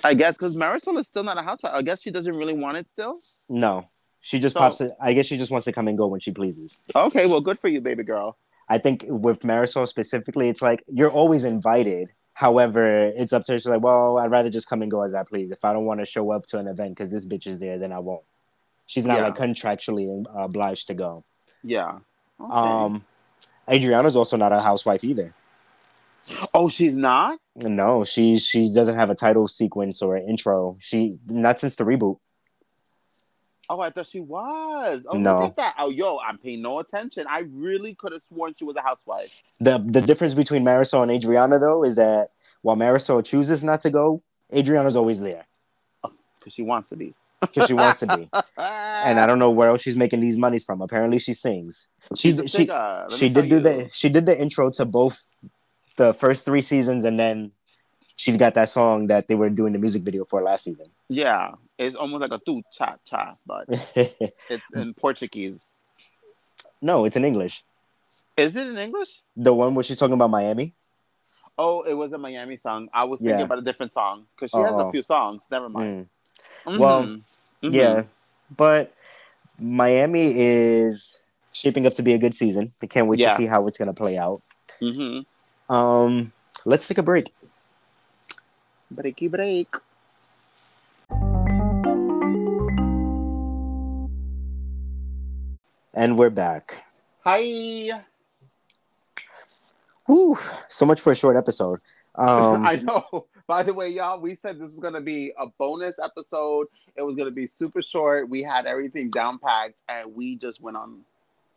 I guess because Marisol is still not a housewife. I guess she doesn't really want it still. No, she just So- pops it. I guess she just wants to come and go when she pleases. Okay, well, good for you, baby girl. I think with Marisol specifically, it's like you're always invited. However, it's up to her. She's like, well, I'd rather just come and go as I please. If I don't want to show up to an event because this bitch is there, then I won't. She's not Yeah. like contractually obliged to go. Yeah. Okay. Um, Adriana's also not a housewife either. oh, she's not. No, she she doesn't have a title sequence or an intro. She not since the reboot. Oh, I thought she was. Oh, No. look at that. Oh, yo, I'm paying no attention. I really could have sworn she was a housewife. The the difference between Marisol and Adriana though is that while Marisol chooses not to go, Adriana's always there oh, Because she wants to be. because she wants to be. And I don't know where else she's making these monies from. Apparently, she sings. She she me she did do you. the she did the intro to both the first three seasons, and then she got that song that they were doing the music video for last season. Yeah, it's almost like a tu cha cha, but it's in Portuguese. no, it's in English. Is it in English? The one where she's talking about Miami. Oh, it was a Miami song. I was thinking Yeah. about a different song because she has Oh. a few songs. Never mind. Mm. Well, Mhm. Mhm. Yeah, but Miami is shaping up to be a good season. I can't wait Yeah. to see how it's gonna play out. Mhm. Um, let's take a break. Breaky break. And we're back. Hi. Whew, so much for a short episode. Um, I know. By the way, y'all, we said this was gonna be a bonus episode. It was gonna be super short. We had everything down packed, and we just went on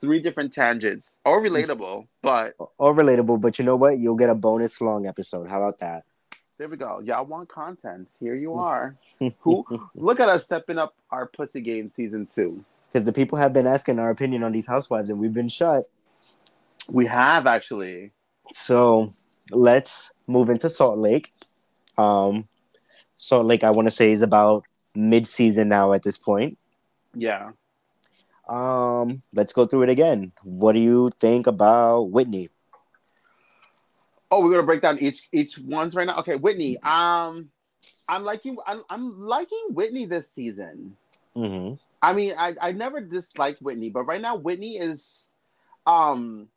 three different tangents. Or relatable, but or relatable, but you know what? You'll get a bonus long episode. How about that? There we go. Y'all want content. Here you are. Who look at us stepping up our pussy game season two. Because the people have been asking our opinion on these housewives, and we've been shut. We have actually. So let's move into Salt Lake. Um, Salt Lake, I want to say, is about mid-season now at this point. Yeah. Um, let's go through it again. What do you think about Whitney? Oh, we're gonna break down each each ones right now. Okay, Whitney. Um, I'm liking I'm, I'm liking Whitney this season. Mm-hmm. I mean, I I never disliked Whitney, but right now Whitney is, um,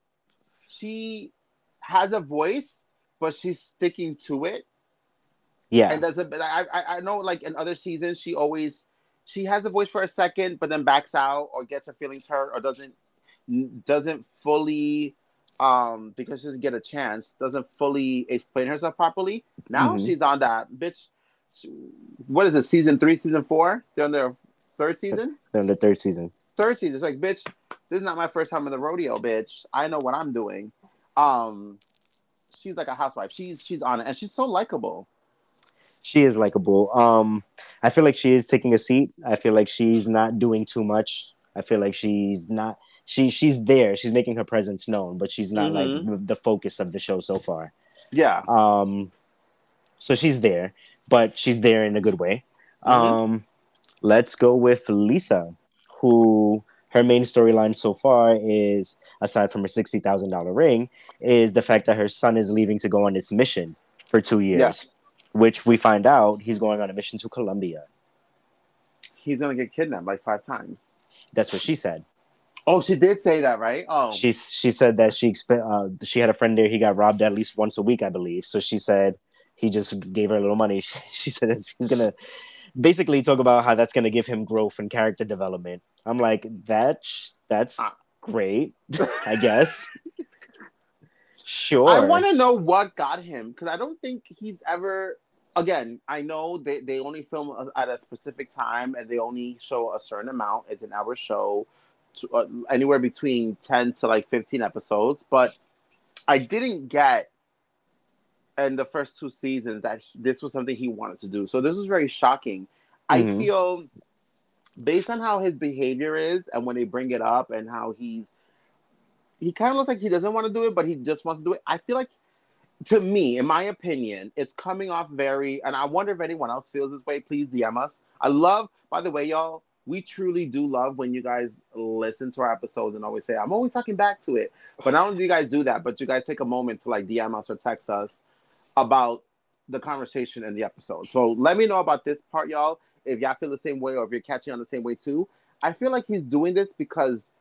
she has a voice, but she's sticking to it. Yeah, And doesn't. I I I know like in other seasons she always she has a voice for a second, but then backs out or gets her feelings hurt or doesn't doesn't fully um because she doesn't get a chance doesn't fully explain herself properly. Now Mhm. she's on that bitch. she- What is it? Season three, season four? They're on their third season. They're in the third season. Third season. It's like, bitch, this is not my first time in the rodeo, bitch. I know what I'm doing. Um, she's like a housewife. She's she's on it, and she's so likable. She is likable. Um, I feel like she is taking a seat. I feel like she's not doing too much. I feel like she's not. She she's there. She's making her presence known, but she's not like Mhm. the, the focus of the show so far. Yeah. Um, so she's there, but she's there in a good way. Mhm. Um, let's go with Lisa, who her main storyline so far is, aside from her sixty thousand dollar ring, is the fact that her son is leaving to go on this mission for two years. Yeah. Which we find out he's going on a mission to Colombia. He's gonna get kidnapped like five times. That's what she said. Oh, she did say that, right? Oh, She she said that she uh, she had a friend there. He got robbed at least once a week, I believe. So she said he just gave her a little money. She said that he's gonna basically talk about how that's gonna give him growth and character development. I'm like that's that's Ah. great, I guess. Sure. I want to know what got him because I don't think he's ever. Again, I know they, they only film at a specific time and they only show a certain amount. It's an hour show, uh, anywhere between 10 to like 15 episodes, but I didn't get in the first two seasons that this was something he wanted to do. So this was very shocking. Mm-hmm. I feel based on how his behavior is and when they bring it up and how he's he kind of looks like he doesn't want to do it, but he just wants to do it. I feel like to me, in my opinion, it's coming off very, and I wonder if anyone else feels this way. Please DM us. I love, by the way, y'all, we truly do love when you guys listen to our episodes and always say, I'm always talking back to it. But not only do you guys do that, but you guys take a moment to like DM us or text us about the conversation in the episode. So let me know about this part, y'all. If y'all feel the same way or if you're catching on the same way too. I feel like he's doing this because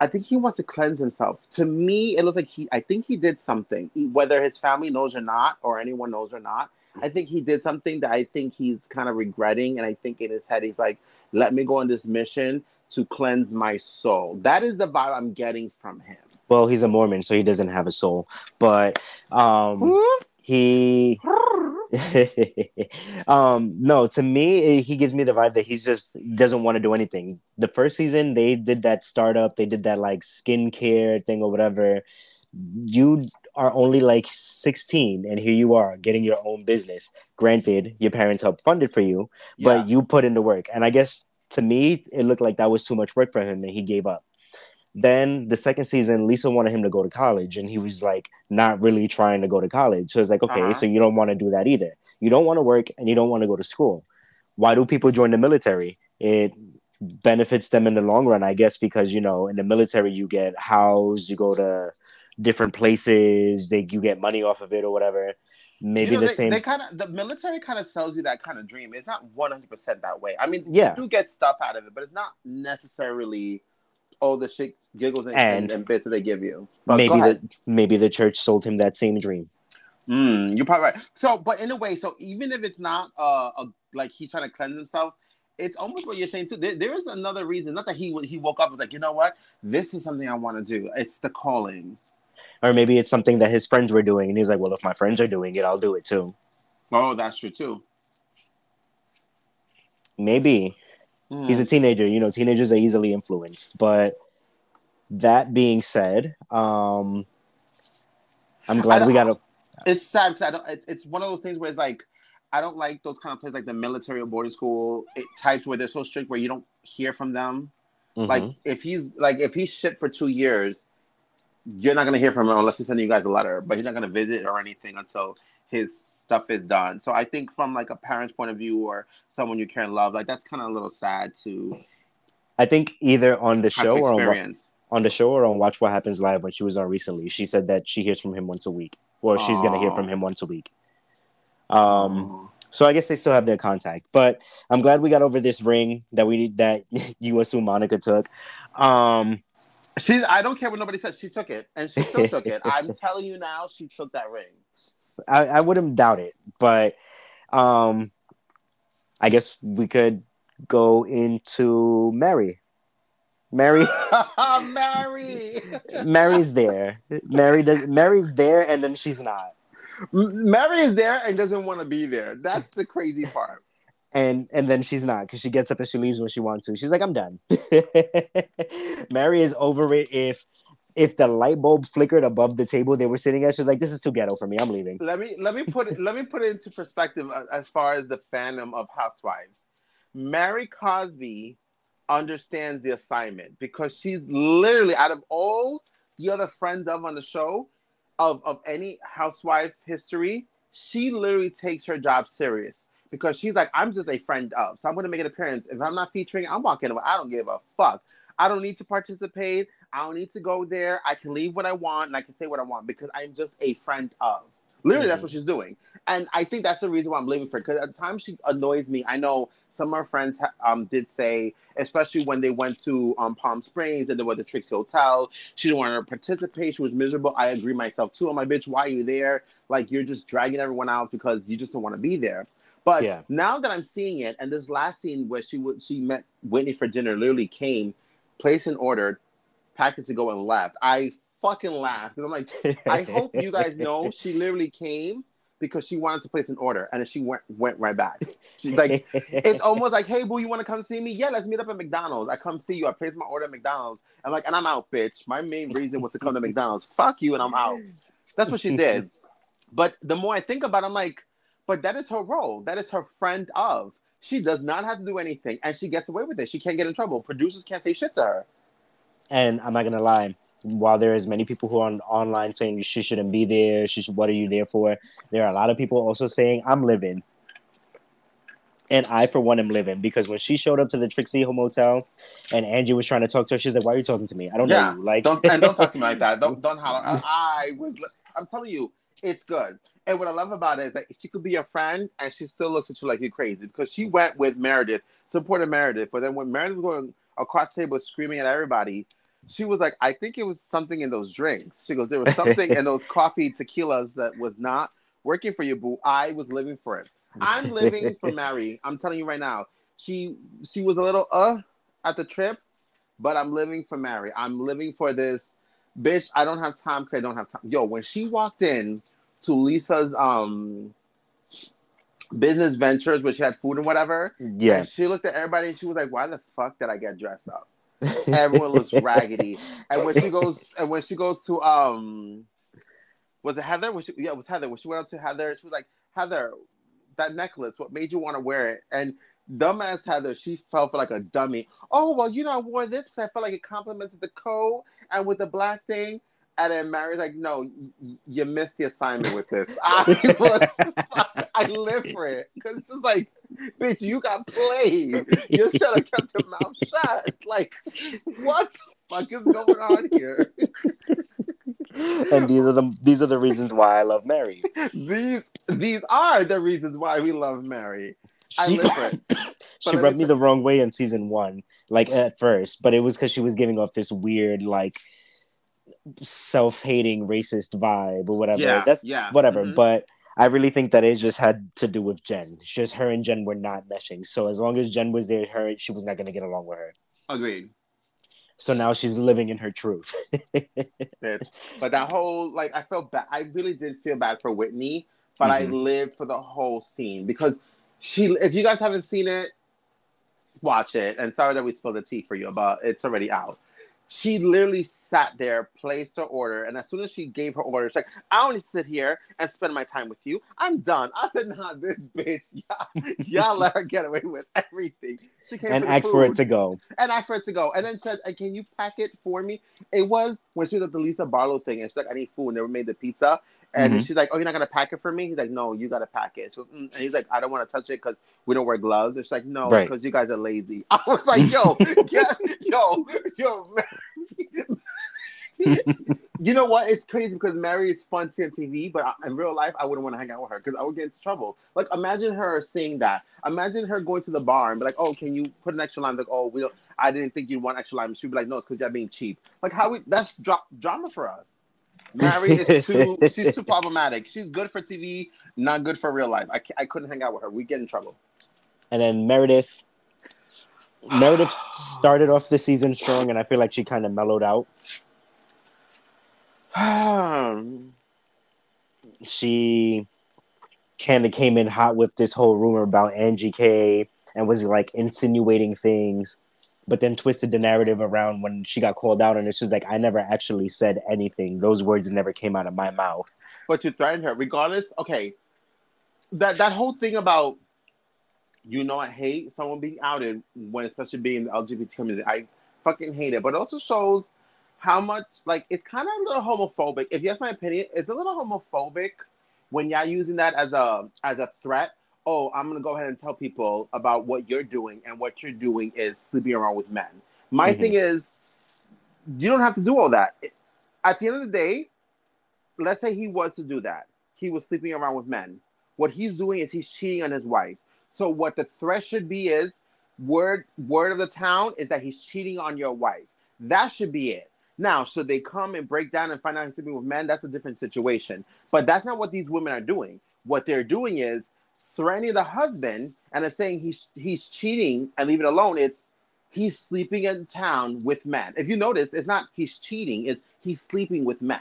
I think he wants to cleanse himself. To me, it looks like he. I think he did something, whether his family knows or not, or anyone knows or not. I think he did something that I think he's kind of regretting, and I think in his head he's like, "Let me go on this mission to cleanse my soul." That is the vibe I'm getting from him. Well, he's a Mormon, so he doesn't have a soul, but um, he um no to me he gives me the vibe that he's just doesn't want to do anything the first season they did that startup they did that like skincare thing or whatever you are only like 16 and here you are getting your own business granted your parents helped fund it for you yeah. but you put in the work and i guess to me it looked like that was too much work for him and he gave up then the second season, Lisa wanted him to go to college, and he was like not really trying to go to college. So it's like, okay, uh-huh. so you don't want to do that either. You don't want to work, and you don't want to go to school. Why do people join the military? It benefits them in the long run, I guess, because you know, in the military you get housed, you go to different places, they you get money off of it or whatever. Maybe you know, the they, same. They kind of the military kind of sells you that kind of dream. It's not one hundred percent that way. I mean, yeah, you do get stuff out of it, but it's not necessarily all the shit, giggles, and, and, and bits that they give you. But maybe the maybe the church sold him that same dream. Mm, you're probably right. So, but in a way, so even if it's not uh, a, like he's trying to cleanse himself, it's almost what you're saying too. There, there is another reason. Not that he he woke up and was like, you know what, this is something I want to do. It's the calling. Or maybe it's something that his friends were doing, and he was like, well, if my friends are doing it, I'll do it too. Oh, that's true too. Maybe. Mm. He's a teenager. You know, teenagers are easily influenced. But that being said, um, I'm glad we got a. It's sad because I don't. It's, it's one of those things where it's like I don't like those kind of places like the military or boarding school it, types where they're so strict where you don't hear from them. Mm-hmm. Like if he's like if he's shipped for two years, you're not gonna hear from him unless he's sending you guys a letter. But he's not gonna visit or anything until his stuff is done. So I think from like a parent's point of view or someone you care and love, like that's kind of a little sad to. I think either on the show or on, on the show or on Watch What Happens Live when she was on recently, she said that she hears from him once a week, or she's gonna hear from him once a week. Um, so I guess they still have their contact, but I'm glad we got over this ring that we that you assume Monica took. Um, she, I don't care what nobody said. She took it, and she still took it. I'm telling you now, she took that ring. I, I wouldn't doubt it, but um, I guess we could go into Mary. Mary, Mary, Mary's there. Mary does. Mary's there, and then she's not. Mary is there and doesn't want to be there. That's the crazy part. And and then she's not because she gets up and she leaves when she wants to. She's like, I'm done. Mary is over it if if the light bulb flickered above the table they were sitting at, she's like, "This is too ghetto for me. I'm leaving." Let me let me put it let me put it into perspective uh, as far as the fandom of Housewives. Mary Cosby understands the assignment because she's literally out of all the other friends of on the show of of any housewife history, she literally takes her job serious because she's like, I'm just a friend of, so I'm to make an appearance. If I'm not featuring, I'm walking away. I don't give a fuck. I don't need to participate. I don't need to go there. I can leave what I want and I can say what I want because I'm just a friend of. Literally, that's what she's doing, and I think that's the reason why I'm leaving for. Because at times she annoys me. I know some of our friends um, did say, especially when they went to um, Palm Springs and they went to Trixie Hotel, she didn't want to participate. She was miserable. I agree myself too. I'm like, bitch, why are you there? Like you're just dragging everyone out because you just don't want to be there. But yeah. now that I'm seeing it, and this last scene where she would she met Whitney for dinner literally came, placed an order, packed it to go and left. I fucking laugh. because I'm like, I hope you guys know she literally came because she wanted to place an order and then she went went right back. She's like, it's almost like, hey boo, you want to come see me? Yeah, let's meet up at McDonald's. I come see you. I place my order at McDonald's. I'm like, and I'm out, bitch. My main reason was to come to McDonald's. Fuck you, and I'm out. That's what she did. But the more I think about it, I'm like, but that is her role. That is her friend of. She does not have to do anything, and she gets away with it. She can't get in trouble. Producers can't say shit to her. And I'm not gonna lie, while there is many people who are on, online saying she shouldn't be there, she should, what are you there for? There are a lot of people also saying I'm living. And I, for one, am living because when she showed up to the Trixie Motel and Angie was trying to talk to her, she's like, "Why are you talking to me? I don't Yeah, know you." Like, Don't and don't talk to me like that. Don't don't holler. I, I was. I'm telling you, it's good. And what I love about it is that she could be your friend and she still looks at you like you're crazy because she went with Meredith, supported Meredith, but then when Meredith was going across the table screaming at everybody, she was like, I think it was something in those drinks. She goes, There was something in those coffee tequilas that was not working for you, boo. I was living for it. I'm living for Mary. I'm telling you right now. She she was a little uh at the trip, but I'm living for Mary. I'm living for this bitch. I don't have time because I don't have time. Yo, when she walked in to Lisa's um business ventures where she had food and whatever, yeah, and she looked at everybody and she was like, Why the fuck did I get dressed up? Everyone looks raggedy. And when she goes and when she goes to um was it Heather? Was she, yeah, it was Heather. When she went up to Heather, she was like, Heather, that necklace, what made you want to wear it? And dumbass Heather, she felt for like a dummy. Oh, well, you know, I wore this because I felt like it complimented the coat and with the black thing. And then Mary's like, no, y- you missed the assignment with this. I was, I live for it. Because it's just like, bitch, you got played. You should have kept your mouth shut. Like, what the fuck is going on here? and these are the these are the reasons why I love Mary. these these are the reasons why we love Mary. I She, live for it. she rubbed me the wrong way in season one, like at first, but it was because she was giving off this weird, like self-hating, racist vibe or whatever. Yeah, That's yeah. whatever. Mhm. But I really think that it just had to do with Jen. It's just her and Jen were not meshing. So as long as Jen was there, her she was not going to get along with her. Agreed. So now she's living in her truth. But that whole like I felt bad. I really did feel bad for Whitney, but I Mhm. lived for the whole scene because she. If you guys haven't seen it, watch it. And sorry that we spilled the tea for you, but it's already out. She literally sat there, placed her order, and as soon as she gave her order, she's like, "I don't need to sit here and spend my time with you. I'm done." I said, "Nah, this bitch, y'all, y'all let her get away with everything." She came and for asked for it to go. and asked for it to go, and then said, "Uh, "Can you pack it for me?" It was when she was at the Lisa Barlow thing, and she's like, "I need food," and they were made the pizza, and Mhm. she's like, "Oh, you're not gonna pack it for me?" He's like, "No, you gotta pack it." Goes, "Mm," and he's like, "I don't want to touch it because we don't wear gloves." She's like, "No, Right. because you guys are lazy." I was like, "Yo, yo, yo." man. you know what? It's crazy because Mary is fun to TV, but I- in real life, I wouldn't want to hang out with her because I would get into trouble. Like, imagine her seeing that. Imagine her going to the bar and be like, "Oh, can you put an extra lime?" Like, "Oh, we don't. I didn't think you'd want extra lime." She'd be like, "No, it's because you're being cheap." Like, how we? That's dra- drama for us. Mary is too. she's too problematic. She's good for TV, not good for real life. I, I couldn't hang out with her. We get in trouble. And then Meredith. Meredith started off the season strong, and I feel like she kind of mellowed out. She kind of came in hot with this whole rumor about Angie K and was like insinuating things, but then twisted the narrative around when she got called out, and it's just like I never actually said anything. Those words never came out of my mouth. but you threatened her regardless. Okay, that that whole thing about you know I hate someone being outed when especially being the LGBT community. I fucking hate it, but it also shows how much like it's kind of a little homophobic. If you ask my opinion, it's a little homophobic when y'all using that as a as a threat. Oh, I'm gonna go ahead and tell people about what you're doing, and what you're doing is sleeping around with men. My Mhm. thing is, you don't have to do all that. At the end of the day, let's say he was to do that. He was sleeping around with men. What he's doing is he's cheating on his wife. So what the threat should be is word word of the town is that he's cheating on your wife. That should be it. Now, should they come and break down and find out he's sleeping with men? That's a different situation. But that's not what these women are doing. What they're doing is threatening the husband and they're saying he's he's cheating and leave it alone. It's he's sleeping in town with men. If you notice, it's not he's cheating, it's he's sleeping with men.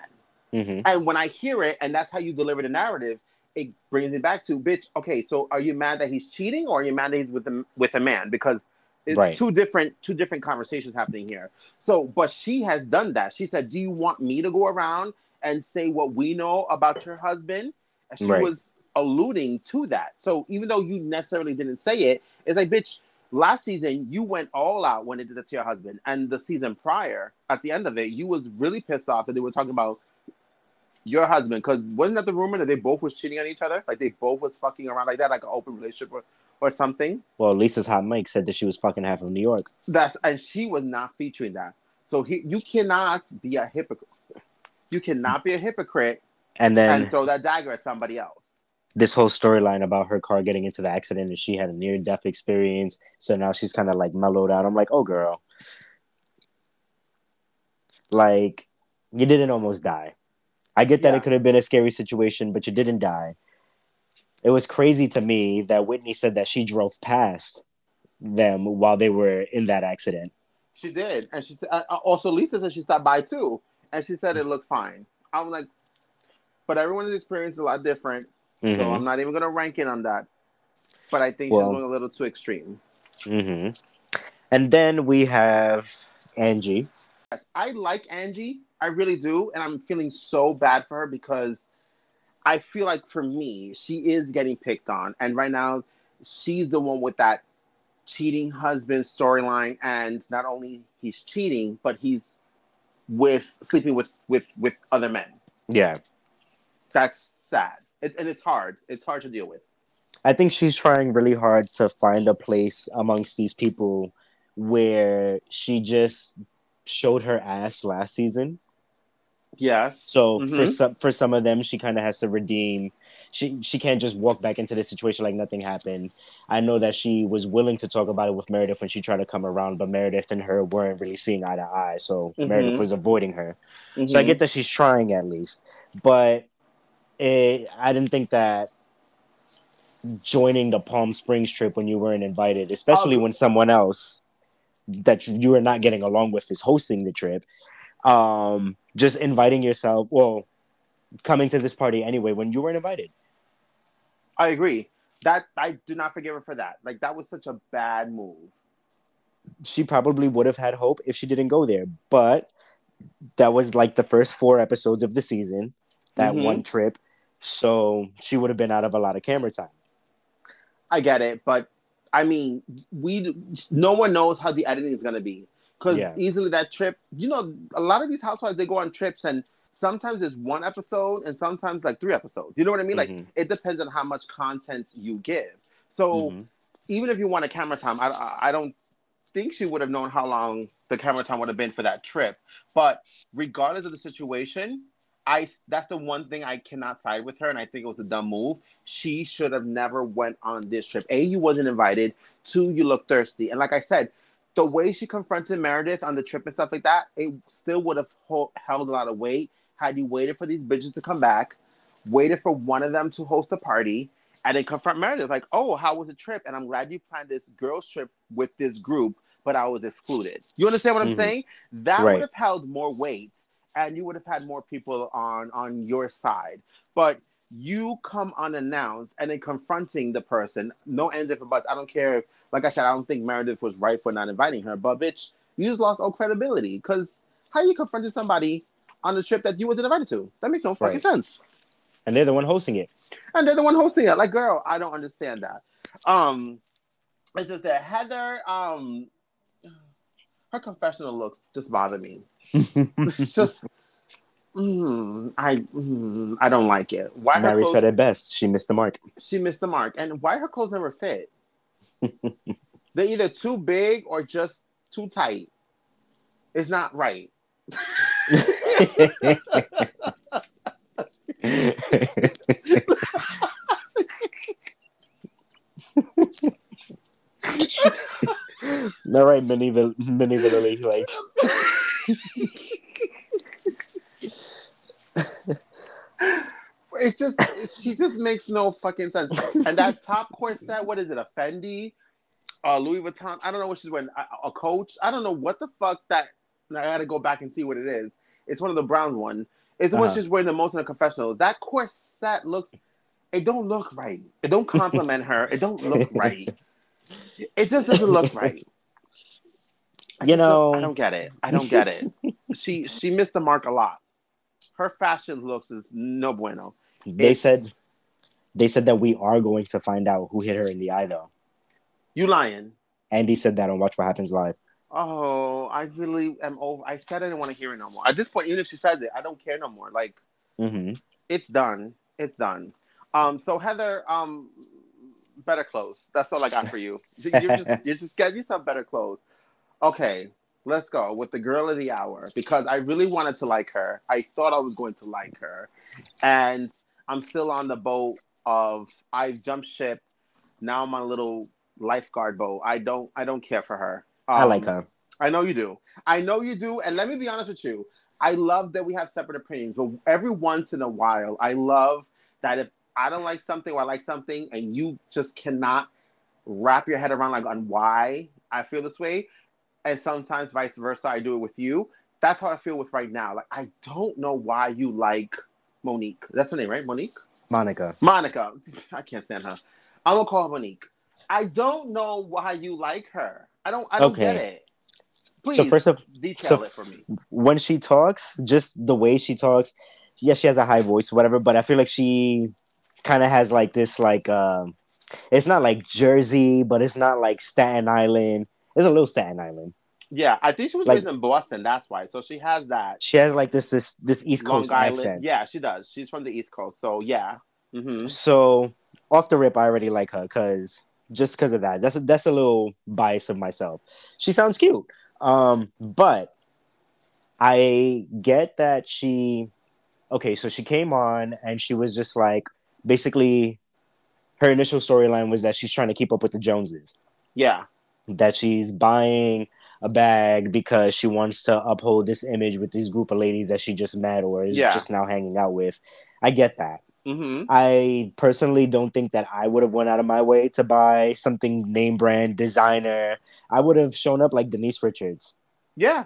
hmm And when I hear it, and that's how you deliver the narrative, it brings me back to bitch. Okay, so are you mad that he's cheating, or are you mad that he's with a, with a man? Because it's Right. two different two different conversations happening here. So, but she has done that. She said, "Do you want me to go around and say what we know about your husband?" And she Right. was alluding to that. So, even though you necessarily didn't say it, it's like, bitch. Last season, you went all out when it did it to your husband, and the season prior, at the end of it, you was really pissed off that they were talking about your husband because wasn't that the rumor that they both was cheating on each other like they both was fucking around like that like an open relationship or, or something Well, Lisa's hot Mike said that she was fucking half of New York. that's and she was not featuring that so he, you cannot be a hypocrite you cannot be a hypocrite And then and throw that dagger at somebody else this whole storyline about her car getting into the accident and she had a near death experience. So now she's kind of like mellowed out. I'm like, oh, girl. Like, you didn't almost die. I get that Yeah. it could have been a scary situation, but you didn't die. It was crazy to me that Whitney said that she drove past them while they were in that accident. she did and she said uh, uh, also lisa said she stopped by too and she said it looked fine i'm like but everyone's experience is a lot different so Mhm. i'm not even gonna rank it on that but i think Well- she's going a little too extreme hmm And then we have Angie. I like Angie. I really do. And I'm feeling so bad for her because I feel like for me, she is getting picked on. And right now, she's the one with that cheating husband storyline. And not only he's cheating, but he's with sleeping with with with other men. Yeah. That's sad. It, and it's hard. It's hard to deal with. I think she's trying really hard to find a place amongst these people where she just showed her ass last season. Yes. So for Mhm. some for some of them, she kind of has to redeem. She she can't just walk back into the situation like nothing happened. I know that she was willing to talk about it with Meredith when she tried to come around, but Meredith and her weren't really seeing eye to eye. So Mhm. Meredith was avoiding her. So I Mhm. get that she's trying at least, but it, I didn't think that joining the Palm Springs trip when you weren't invited, especially Um, when someone else that you are not getting along with is hosting the trip, um, just inviting yourself, well, coming to this party anyway when you weren't invited. I agree. That I do not forgive her for that. Like that was such a bad move. She probably would have had hope if she didn't go there, but that was like the first four episodes of the season, that Mhm. one trip. So she would have been out of a lot of camera time. I get it, but I mean, we no one knows how the editing is going to be because Yeah. easily that trip, you know, a lot of these housewives they go on trips and sometimes it's one episode and sometimes like three episodes. You know what I mean? Like Mhm. it depends on how much content you give. So Mhm. even if you want a camera time, I I don't think she would have known how long the camera time would have been for that trip. But regardless of the situation, I that's the one thing I cannot side with her, and I think it was a dumb move. She should have never went on this trip. A, you wasn't invited. Two, you look thirsty, and like I said, the way she confronted Meredith on the trip and stuff like that, it still would have held a lot of weight had you waited for these bitches to come back, waited for one of them to host a party, and then confront Meredith like, "Oh, how was the trip?" And I'm glad you planned this girls trip with this group, but I was excluded. You understand what I'm Mhm. saying? That Right. would have held more weight, and you would have had more people on on your side. But you come unannounced and then confronting the person, no ends if buts. I don't care. If, like I said, I don't think Meredith was right for not inviting her, but bitch, you just lost all credibility because how you confronted somebody on a trip that you wasn't invited to? That makes no fucking Right. sense And they're the one hosting it. and they're the one hosting it. Like, girl, I don't understand that. Um, it's just that Heather, um, her confessional looks just bother me. It's just, mm, I, mm, I don't like it. Why Mary clothes, said it best. She missed the mark. she missed the mark, and why her clothes never fit? They're either too big or just too tight. It's not right. All right, Minnie, Vil- Minnie Villali, like It's just she just makes no fucking sense. And that top corset, what is it? A Fendi, uh, Louis Vuitton. I don't know what she's wearing. A, a Coach. I don't know what the fuck that. I gotta go back and see what it is. It's one of the brown one. It's the one Uh-huh. she's wearing the most in the confessional. That corset looks. it don't look right. It don't compliment her. It don't look right. It just doesn't look right. I You don't- know- I don't get it. I don't get it. she she missed the mark a lot. Her fashion looks is no bueno. They It's- said they said that we are going to find out who hit her in the eye though. You lying. Andy said that on Watch What Happens Live. Oh, I really am over. I said I didn't want to hear it no more. At this point, even if she says it, I don't care no more. Like mm-hmm. it's done. It's done. Um, so Heather, um, better clothes. That's all I got for you. You're just you're just getting yourself better clothes. Okay, let's go with the girl of the hour because I really wanted to like her. I thought I was going to like her, and I'm still on the boat of I've jumped ship. Now I'm on a little lifeguard boat. I don't I don't care for her. I Um, like her. I know you do. I know you do. And let me be honest with you. I love that we have separate opinions, but every once in a while, I love that if I don't like something or I like something and you just cannot wrap your head around like on why I feel this way, and sometimes vice versa, I do it with you. That's how I feel with right now. Like I don't know why you like Monique. That's her name, right? Monique? Monica. Monica. I can't stand her. I'm gonna call her Monique. I don't know why you like her. I don't I don't Okay. get it. Please So first of detail so- it for me. when she talks, just the way she talks, yes, she has a high voice, whatever, but I feel like she kind of has like this like um it's not like Jersey, but it's not like Staten Island. It's a little Staten Island. Yeah, I think she was Like- raised in Boston. That's why. So she has that She has like this this this East Coast accent. Yeah, she does. She's from the East Coast. So yeah. hmm So off the rip, I already like her because just because of that. That's a, that's a little bias of myself. She sounds cute, um, but I get that she. Okay, so she came on and she was just like basically her initial storyline was that she's trying to keep up with the Joneses. Yeah. That she's buying a bag because she wants to uphold this image with this group of ladies that she just met or is Yeah. just now hanging out with. I get that. hmm I personally don't think that I would have went out of my way to buy something name brand designer. I would have shown up like Denise Richards Yeah.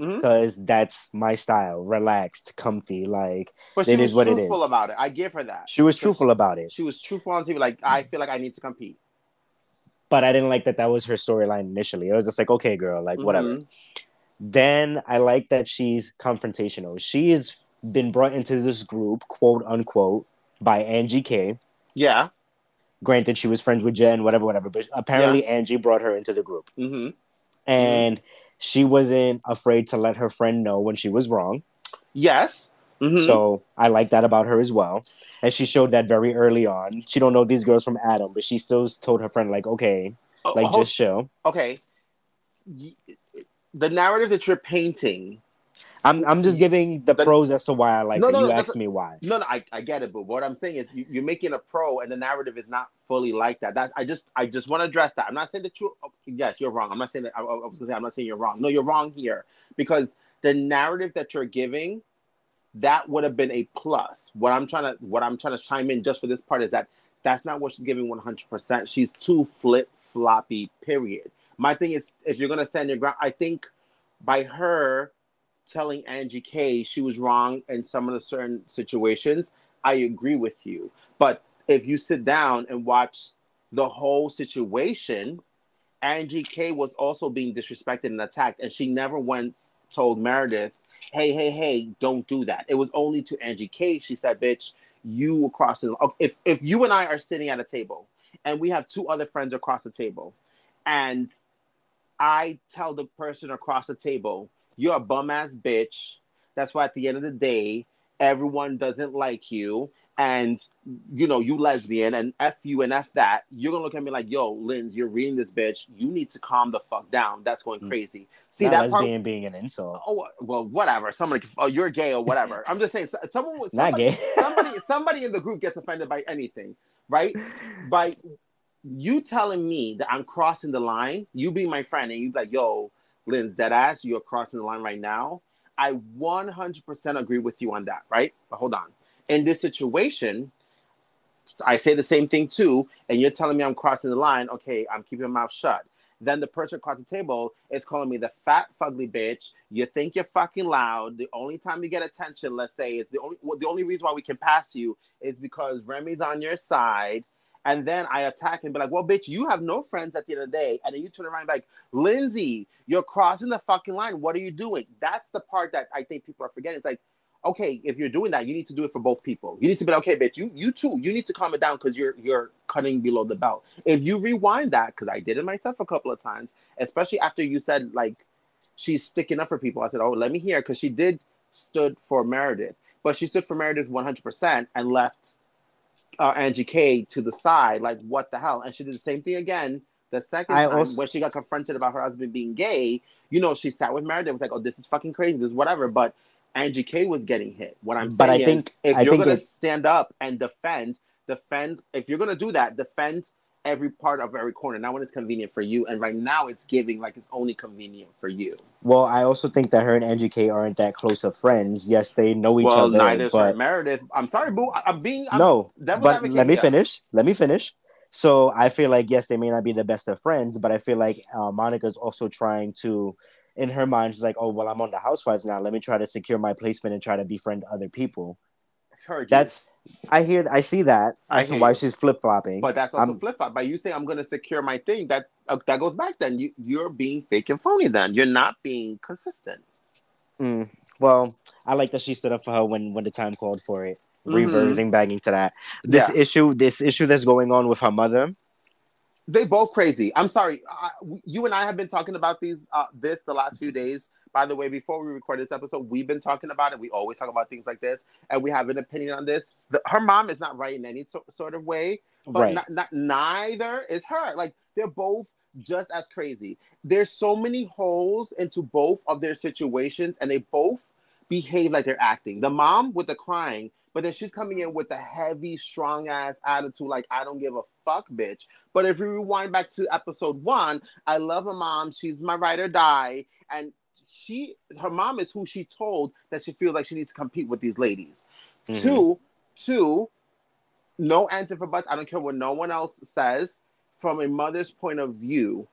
Because that's my style, relaxed, comfy. Like But she It was is what it truthful is. about it. I give her that. she was truthful about it, She was truthful on TV. Like I feel like I need to compete. but I didn't like that that was her storyline initially. It was just like, okay, girl, like whatever. Mhm. Then I like that she's confrontational. She has been brought into this group, quote unquote, by Angie K. Yeah. Granted, she was friends with Jen, whatever, whatever. But apparently, Angie brought her into the group. hmm and she wasn't afraid to let her friend know when she was wrong. Yes. Mhm. So I like that about her as well. And she showed that very early on. She don't know these girls from Adam, but she still told her friend like, okay, Oh, like just chill. okay. The narrative that you're painting I'm I'm just giving the But- pros as to why I like No, her. no, you no, asked me why. No, no, I, I get it, but what I'm saying is you, you're making a pro, and the narrative is not fully like that. That's I just I just want to address that. I'm not saying that you. oh, yes, you're wrong. I'm not saying that. I, I was gonna say I'm not saying you're wrong. No, you're wrong here because the narrative that you're giving, that would have been a plus. What I'm trying to what I'm trying to chime in just for this part is that that's not what she's giving 100. percent She's too flip floppy. Period. My thing is, if you're gonna stand your ground, I think by her telling Angie K she was wrong in some of the certain situations, I agree with you. But if you sit down and watch the whole situation, Angie K was also being disrespected and attacked, and she never once told Meredith, "Hey, hey, hey, don't do that." It was only to Angie K. She said, "Bitch, you across the if if you and I are sitting at a table and we have two other friends across the table, and I tell the person across the table." You're a bum ass bitch. That's why at the end of the day, everyone doesn't like you. And you know, you lesbian and F you and F that, you're gonna look at me like, yo, Linz, you're reading this bitch. You need to calm the fuck down. That's going Mm. crazy. See Not that lesbian part. being an insult. Oh well, whatever. Somebody, oh, you're gay or whatever. I'm just saying, someone was Not somebody, gay. somebody, somebody in the group gets offended by anything, right? By you telling me that I'm crossing the line, you being my friend, and you be like, yo, Linz, that ass, you're crossing the line right now. I 100% agree with you on that, right? But hold on. In this situation, I say the same thing too, and you're telling me I'm crossing the line. Okay, I'm keeping my mouth shut. then the person across the table is calling me the fat fugly bitch. You think you're fucking loud. The only time you get attention, let's say, is the only the only reason why we can pass you is because Remy's on your side. And then I attack and be like, well, bitch, you have no friends at the end of the day. And then you turn around be like, Lindsay, you're crossing the fucking line. What are you doing? That's the part that I think people are forgetting. It's like, okay, if you're doing that, you need to do it for both people. You need to be like, okay, bitch, you you too, you need to calm it down because you're you're cutting below the belt. If you rewind that, because I did it myself a couple of times, especially after you said like she's sticking up for people. I said, oh, let me hear because she did stood for Meredith, but she stood for Meredith 100 percent and left uh, Angie K to the side. Like, what the hell? And she did the same thing again. The second I time also... when she got confronted about her husband being gay, you know, she sat with Meredith was like, "Oh, this is fucking crazy. This is whatever." But Angie K was getting hit. What I'm but saying I think, is, if I you're going to stand up and defend, defend. If you're going to do that, defend every part of every corner. Not when it's convenient for you. And right now, it's giving like it's only convenient for you. Well, I also think that her and Angie K aren't that close of friends. Yes, they know each well, other. Well, neither but... Meredith. I'm sorry, boo. I'm being I'm no. But let me finish. Let me finish. So I feel like yes, they may not be the best of friends, but I feel like uh, Monica's also trying to in her mind, she's like, "Oh, well, I'm on the Housewives now. Let me try to secure my placement and try to befriend other people." Heard That's I hear, I see that. I see why you. she's flip flopping. But that's also flip flop. By you saying I'm going to secure my thing, that uh, that goes back. Then you you're being fake and phony. Then you're not being consistent. Mm, well, I like that she stood up for her when when the time called for it. Mm-hmm. Reversing, bagging to that. This yeah. issue, this issue that's going on with her mother they both crazy. I'm sorry. I, you and I have been talking about these uh, this the last few days. By the way, before we record this episode, we've been talking about it. We always talk about things like this, and we have an opinion on this. The, her mom is not right in any so, sort of way, but right. not, not, neither is her. Like they're both just as crazy. There's so many holes into both of their situations, and they both behave like they're acting. The mom with the crying, but then she's coming in with a heavy, strong ass attitude, like I don't give a fuck, bitch. But if we rewind back to episode one, I love her mom. She's my ride or die, and she, her mom is who she told that she feels like she needs to compete with these ladies. Mm-hmm. Two, two, no answer for butts. I don't care what no one else says. From a mother's point of view,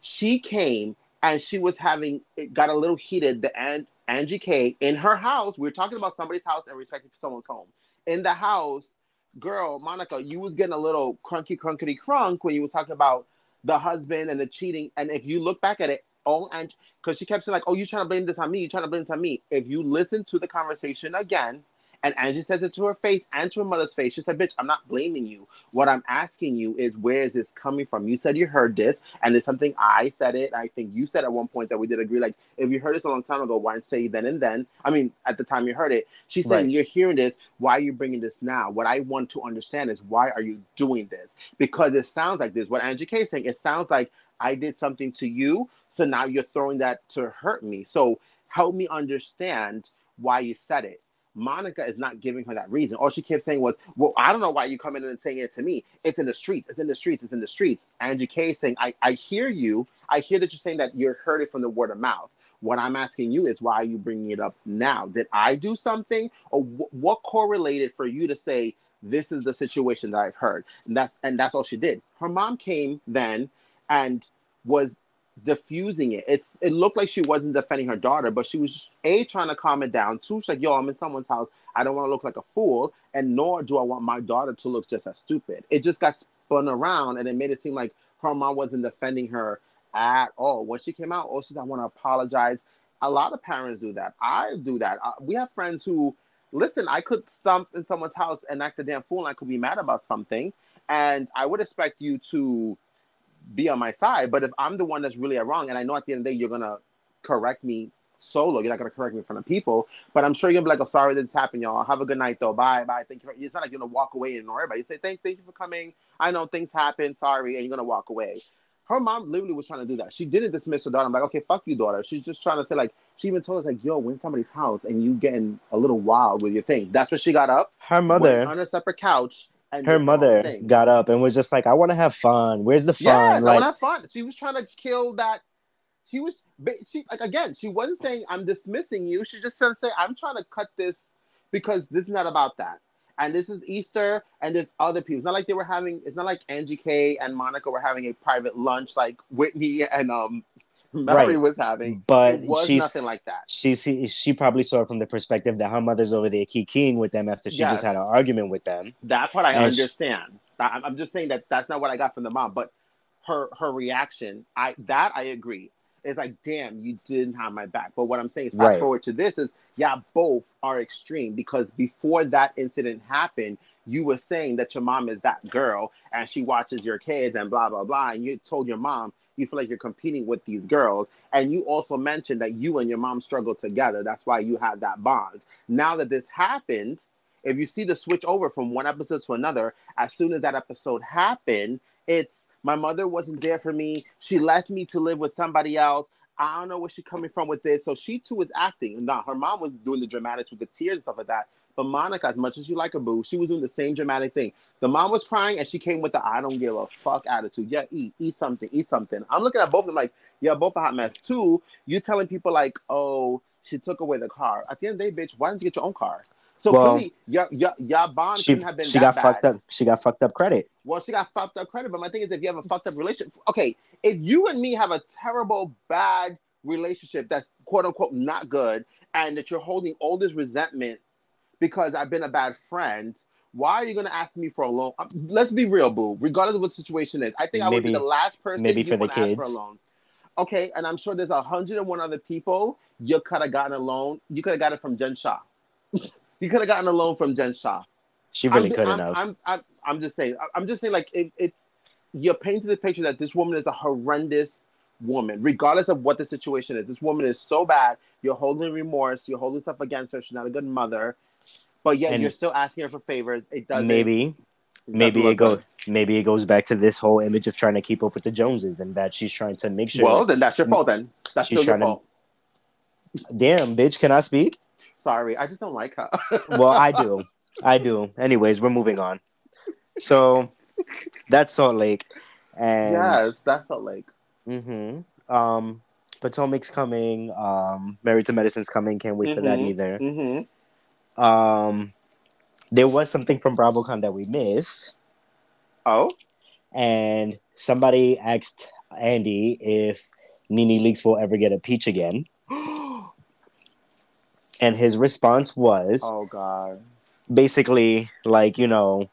she came and she was having it got a little heated. The aunt Angie K in her house. We are talking about somebody's house and respecting someone's home. In the house, girl, Monica, you was getting a little crunky, crunkety crunk when you were talking about the husband and the cheating. And if you look back at it, all and because she kept saying like, "Oh, you trying to blame this on me? You trying to blame this on me?" If you listen to the conversation again, and Angie says it to her face and to her mother's face. She said, Bitch, I'm not blaming you. What I'm asking you is where is this coming from? You said you heard this, and it's something I said it. I think you said at one point that we did agree. Like, if you heard this a long time ago, why don't you say then and then? I mean, at the time you heard it. She's saying, right. You're hearing this. Why are you bringing this now? What I want to understand is why are you doing this? Because it sounds like this. What Angie K is saying, it sounds like I did something to you. So now you're throwing that to hurt me. So help me understand why you said it Monica is not giving her that reason. All she kept saying was, Well, I don't know why you come in and saying it to me. It's in the streets. It's in the streets. It's in the streets. Angie K saying, I, I hear you. I hear that you're saying that you're heard it from the word of mouth. What I'm asking you is, why are you bringing it up now? Did I do something? Or w- what correlated for you to say, this is the situation that I've heard? And that's and that's all she did. Her mom came then and was diffusing it. It's it looked like she wasn't defending her daughter, but she was a trying to calm it down. Two, she's like, "Yo, I'm in someone's house. I don't want to look like a fool, and nor do I want my daughter to look just as stupid." It just got spun around, and it made it seem like her mom wasn't defending her at all. When she came out, oh, she's, "I want to apologize." A lot of parents do that. I do that. Uh, we have friends who listen. I could stump in someone's house and act a damn fool, and I could be mad about something, and I would expect you to be on my side. But if I'm the one that's really wrong, and I know at the end of the day you're gonna correct me solo, you're not gonna correct me in front of people. But I'm sure you're gonna be like, "Oh, sorry this happened, y'all. Have a good night, though. Bye, bye. Thank you." For-. It's not like you're gonna walk away and ignore everybody. You say, "Thank, thank you for coming. I know things happen. Sorry," and you're gonna walk away. Her mom literally was trying to do that. She didn't dismiss her daughter. I'm like, okay, fuck you, daughter. She's just trying to say, like, she even told us, like, yo, we're somebody's house and you getting a little wild with your thing. That's what she got up. Her mother on a separate couch her mother got up and was just like, "I want to have fun. Where's the fun?" Yes, like, I want to have fun. She was trying to kill that. She was, she like again. She wasn't saying I'm dismissing you. She just trying to say I'm trying to cut this because this is not about that. And this is Easter, and there's other people. It's not like they were having. It's not like Angie K and Monica were having a private lunch like Whitney and um Mary Right. was having. But it was she's nothing like that. she see, she probably saw it from the perspective that her mother's over there kikiing with them after she Yes. just had an argument with them. That's what I And understand. I'm I'm just saying that that's not what I got from the mom, but her her reaction, I that I agree. It's like, damn, you didn't have my back. But what I'm saying is, fast Right. forward to this is, yeah, both are extreme because before that incident happened, you were saying that your mom is that girl and she watches your kids and blah blah blah, and you told your mom you feel like you're competing with these girls, and you also mentioned that you and your mom struggled together. That's why you had that bond. Now that this happened, if you see the switch over from one episode to another, as soon as that episode happened, it's my mother wasn't there for me. She left me to live with somebody else. I don't know where she's coming from with this. So she too is acting. Now her mom was doing the dramatics with the tears and stuff like that. But Monica, as much as you like a boo, she was doing the same dramatic thing. The mom was crying and she came with the I don't give a fuck attitude. Yeah, eat, eat something, eat something. I'm looking at both of them like, yeah, both a hot mess. Two, you telling people like, oh, she took away the car. At the end of the day, bitch, why didn't you get your own car? So Well, clearly, your your your bond She couldn't have been she got fucked up. She got fucked up credit. Well, she got fucked up credit, but my thing is, if you have a fucked up relationship, okay, if you and me have a terrible, bad relationship that's quote unquote not good, and that you're holding all this resentment because I've been a bad friend, why are you going to ask me for a loan? Um, Let's be real, boo. Regardless of what the situation is, I think I would be the last person maybe for the ask for a kids. loan. Okay, and I'm sure there's a hundred and one other people you could have gotten a loan. You could have got it from Jen Shah. you could have gotten a loan from Jen Shah. She really I'm, couldn't I'm, have. I'm, I'm, I'm just saying. I'm just saying, like, it, it's you're painting the picture that this woman is a horrendous woman, regardless of what the situation is. This woman is so bad. You're holding remorse. You're holding stuff against her. She's not a good mother, but yet And you're still asking her for favors. It doesn't. maybe maybe doesn't it look goes maybe it goes back to this whole image of trying to keep up with the Joneses and that she's trying to make sure. Well, then that's your fault. Then that's She's still your trying to- fault. Damn, bitch, can I speak? Sorry, I just don't like her. well, I do. I do. Anyways, we're moving on. So that's Salt Lake. And yes, that's not like. hmm um Potomac's coming, um Married to Medicine's coming, can't wait for that Mhm. either. hmm Um there was something from BravoCon that we missed, Oh, and somebody asked Andy if NeNe Leakes will ever get a peach again. And his response was oh God. basically like you know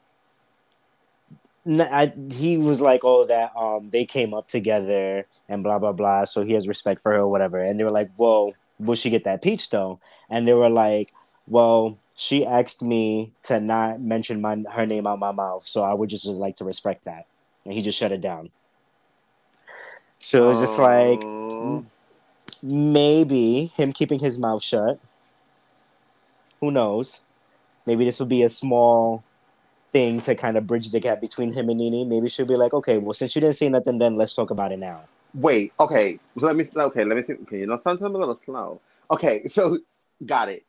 I, he was like oh that um they came up together and blah blah blah. So he has respect for her or whatever. And they were like well will she get that peach though? And they were like well she asked me to not mention my her name out my mouth so i would just like to respect that and he just shut it down so it was just like Oh. maybe him keeping his mouth shut. Who knows? Maybe this will be a small thing to kind of bridge the gap between him and NeNe. Maybe she'll be like, okay, well, since you didn't say nothing, then let's talk about it now. Wait, okay. Let me okay, let me see. Okay, you know, sometimes I'm a little slow. Okay, so got it.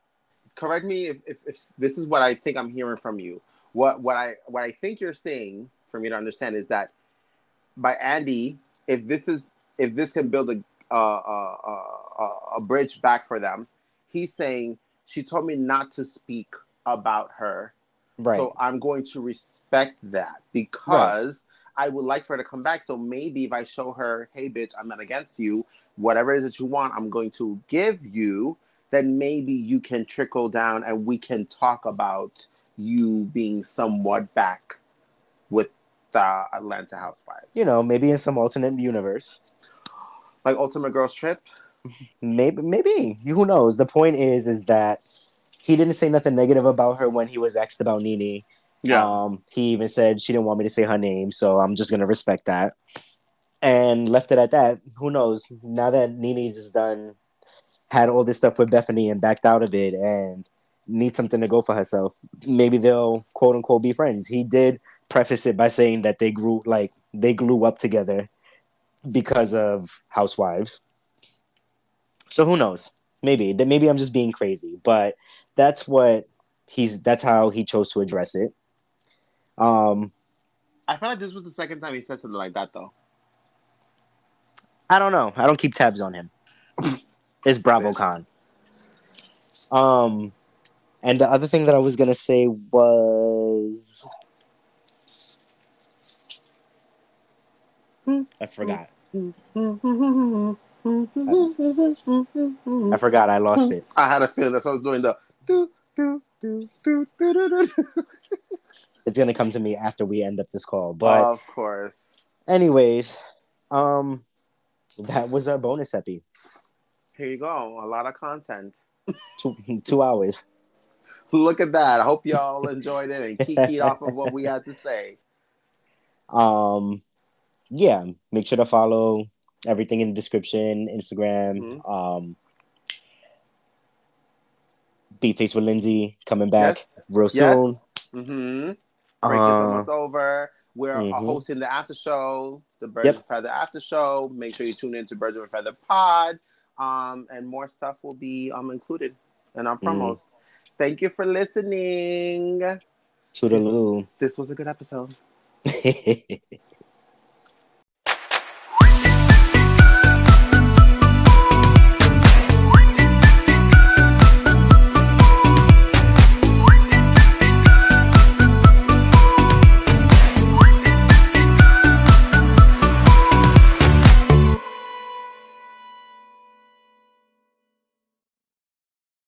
Correct me if, if, if this is what I think I'm hearing from you. What what I what I think you're saying for me to understand is that by Andy, if this is if this can build a uh, uh, uh, uh, a bridge back for them, he's saying she told me not to speak about her Right. so I'm going to respect that because I would like for her to come back. So maybe if I show her, hey, bitch, I'm not against you, whatever it is that you want, I'm going to give you, then maybe you can trickle down and we can talk about you being somewhat back with the Atlanta Housewives. you know, maybe in some alternate universe. Like Ultimate Girls Trip. Maybe, maybe. Who knows? The point is, is that he didn't say nothing negative about her when he was asked about Nene. Um, he even said she didn't want me to say her name, so I'm just gonna respect that. And left it at that. Who knows? Now that NeNe is done, had all this stuff with Bethenny and backed out of it, and needs something to go for herself, maybe they'll quote unquote be friends. He did preface it by saying that they grew like they grew up together because of Housewives. So who knows? Maybe that maybe I'm just being crazy, but that's what he's that's how he chose to address it. Um, I feel like this was the second time he said something like that, though. I don't know. I don't keep tabs on him. it's BravoCon. Um, And the other thing that I was gonna say was I forgot. I forgot. I lost it. I had a feeling that's what I was doing. The do, do, do, do, do, do, do. It's gonna come to me after we end up this call. But of course. anyways, um, that was our bonus epi. Here you go. A lot of content. Two two hours. Look at that. I hope y'all enjoyed it and kikied off of what we had to say. Um, yeah. Make sure to follow everything in the description. Instagram. Mhm. Um. Beat face with Lindsay coming back real Yes. soon. Mm-hmm. Break is Uh, almost over. We're uh, mhm. hosting the after show, the Birds Yep. of Feather after show. Make sure you tune in to Birds of Feather pod. Um, and more stuff will be um included in our Mm-hmm. promos. Thank you for listening. Toodaloo. This was a good episode.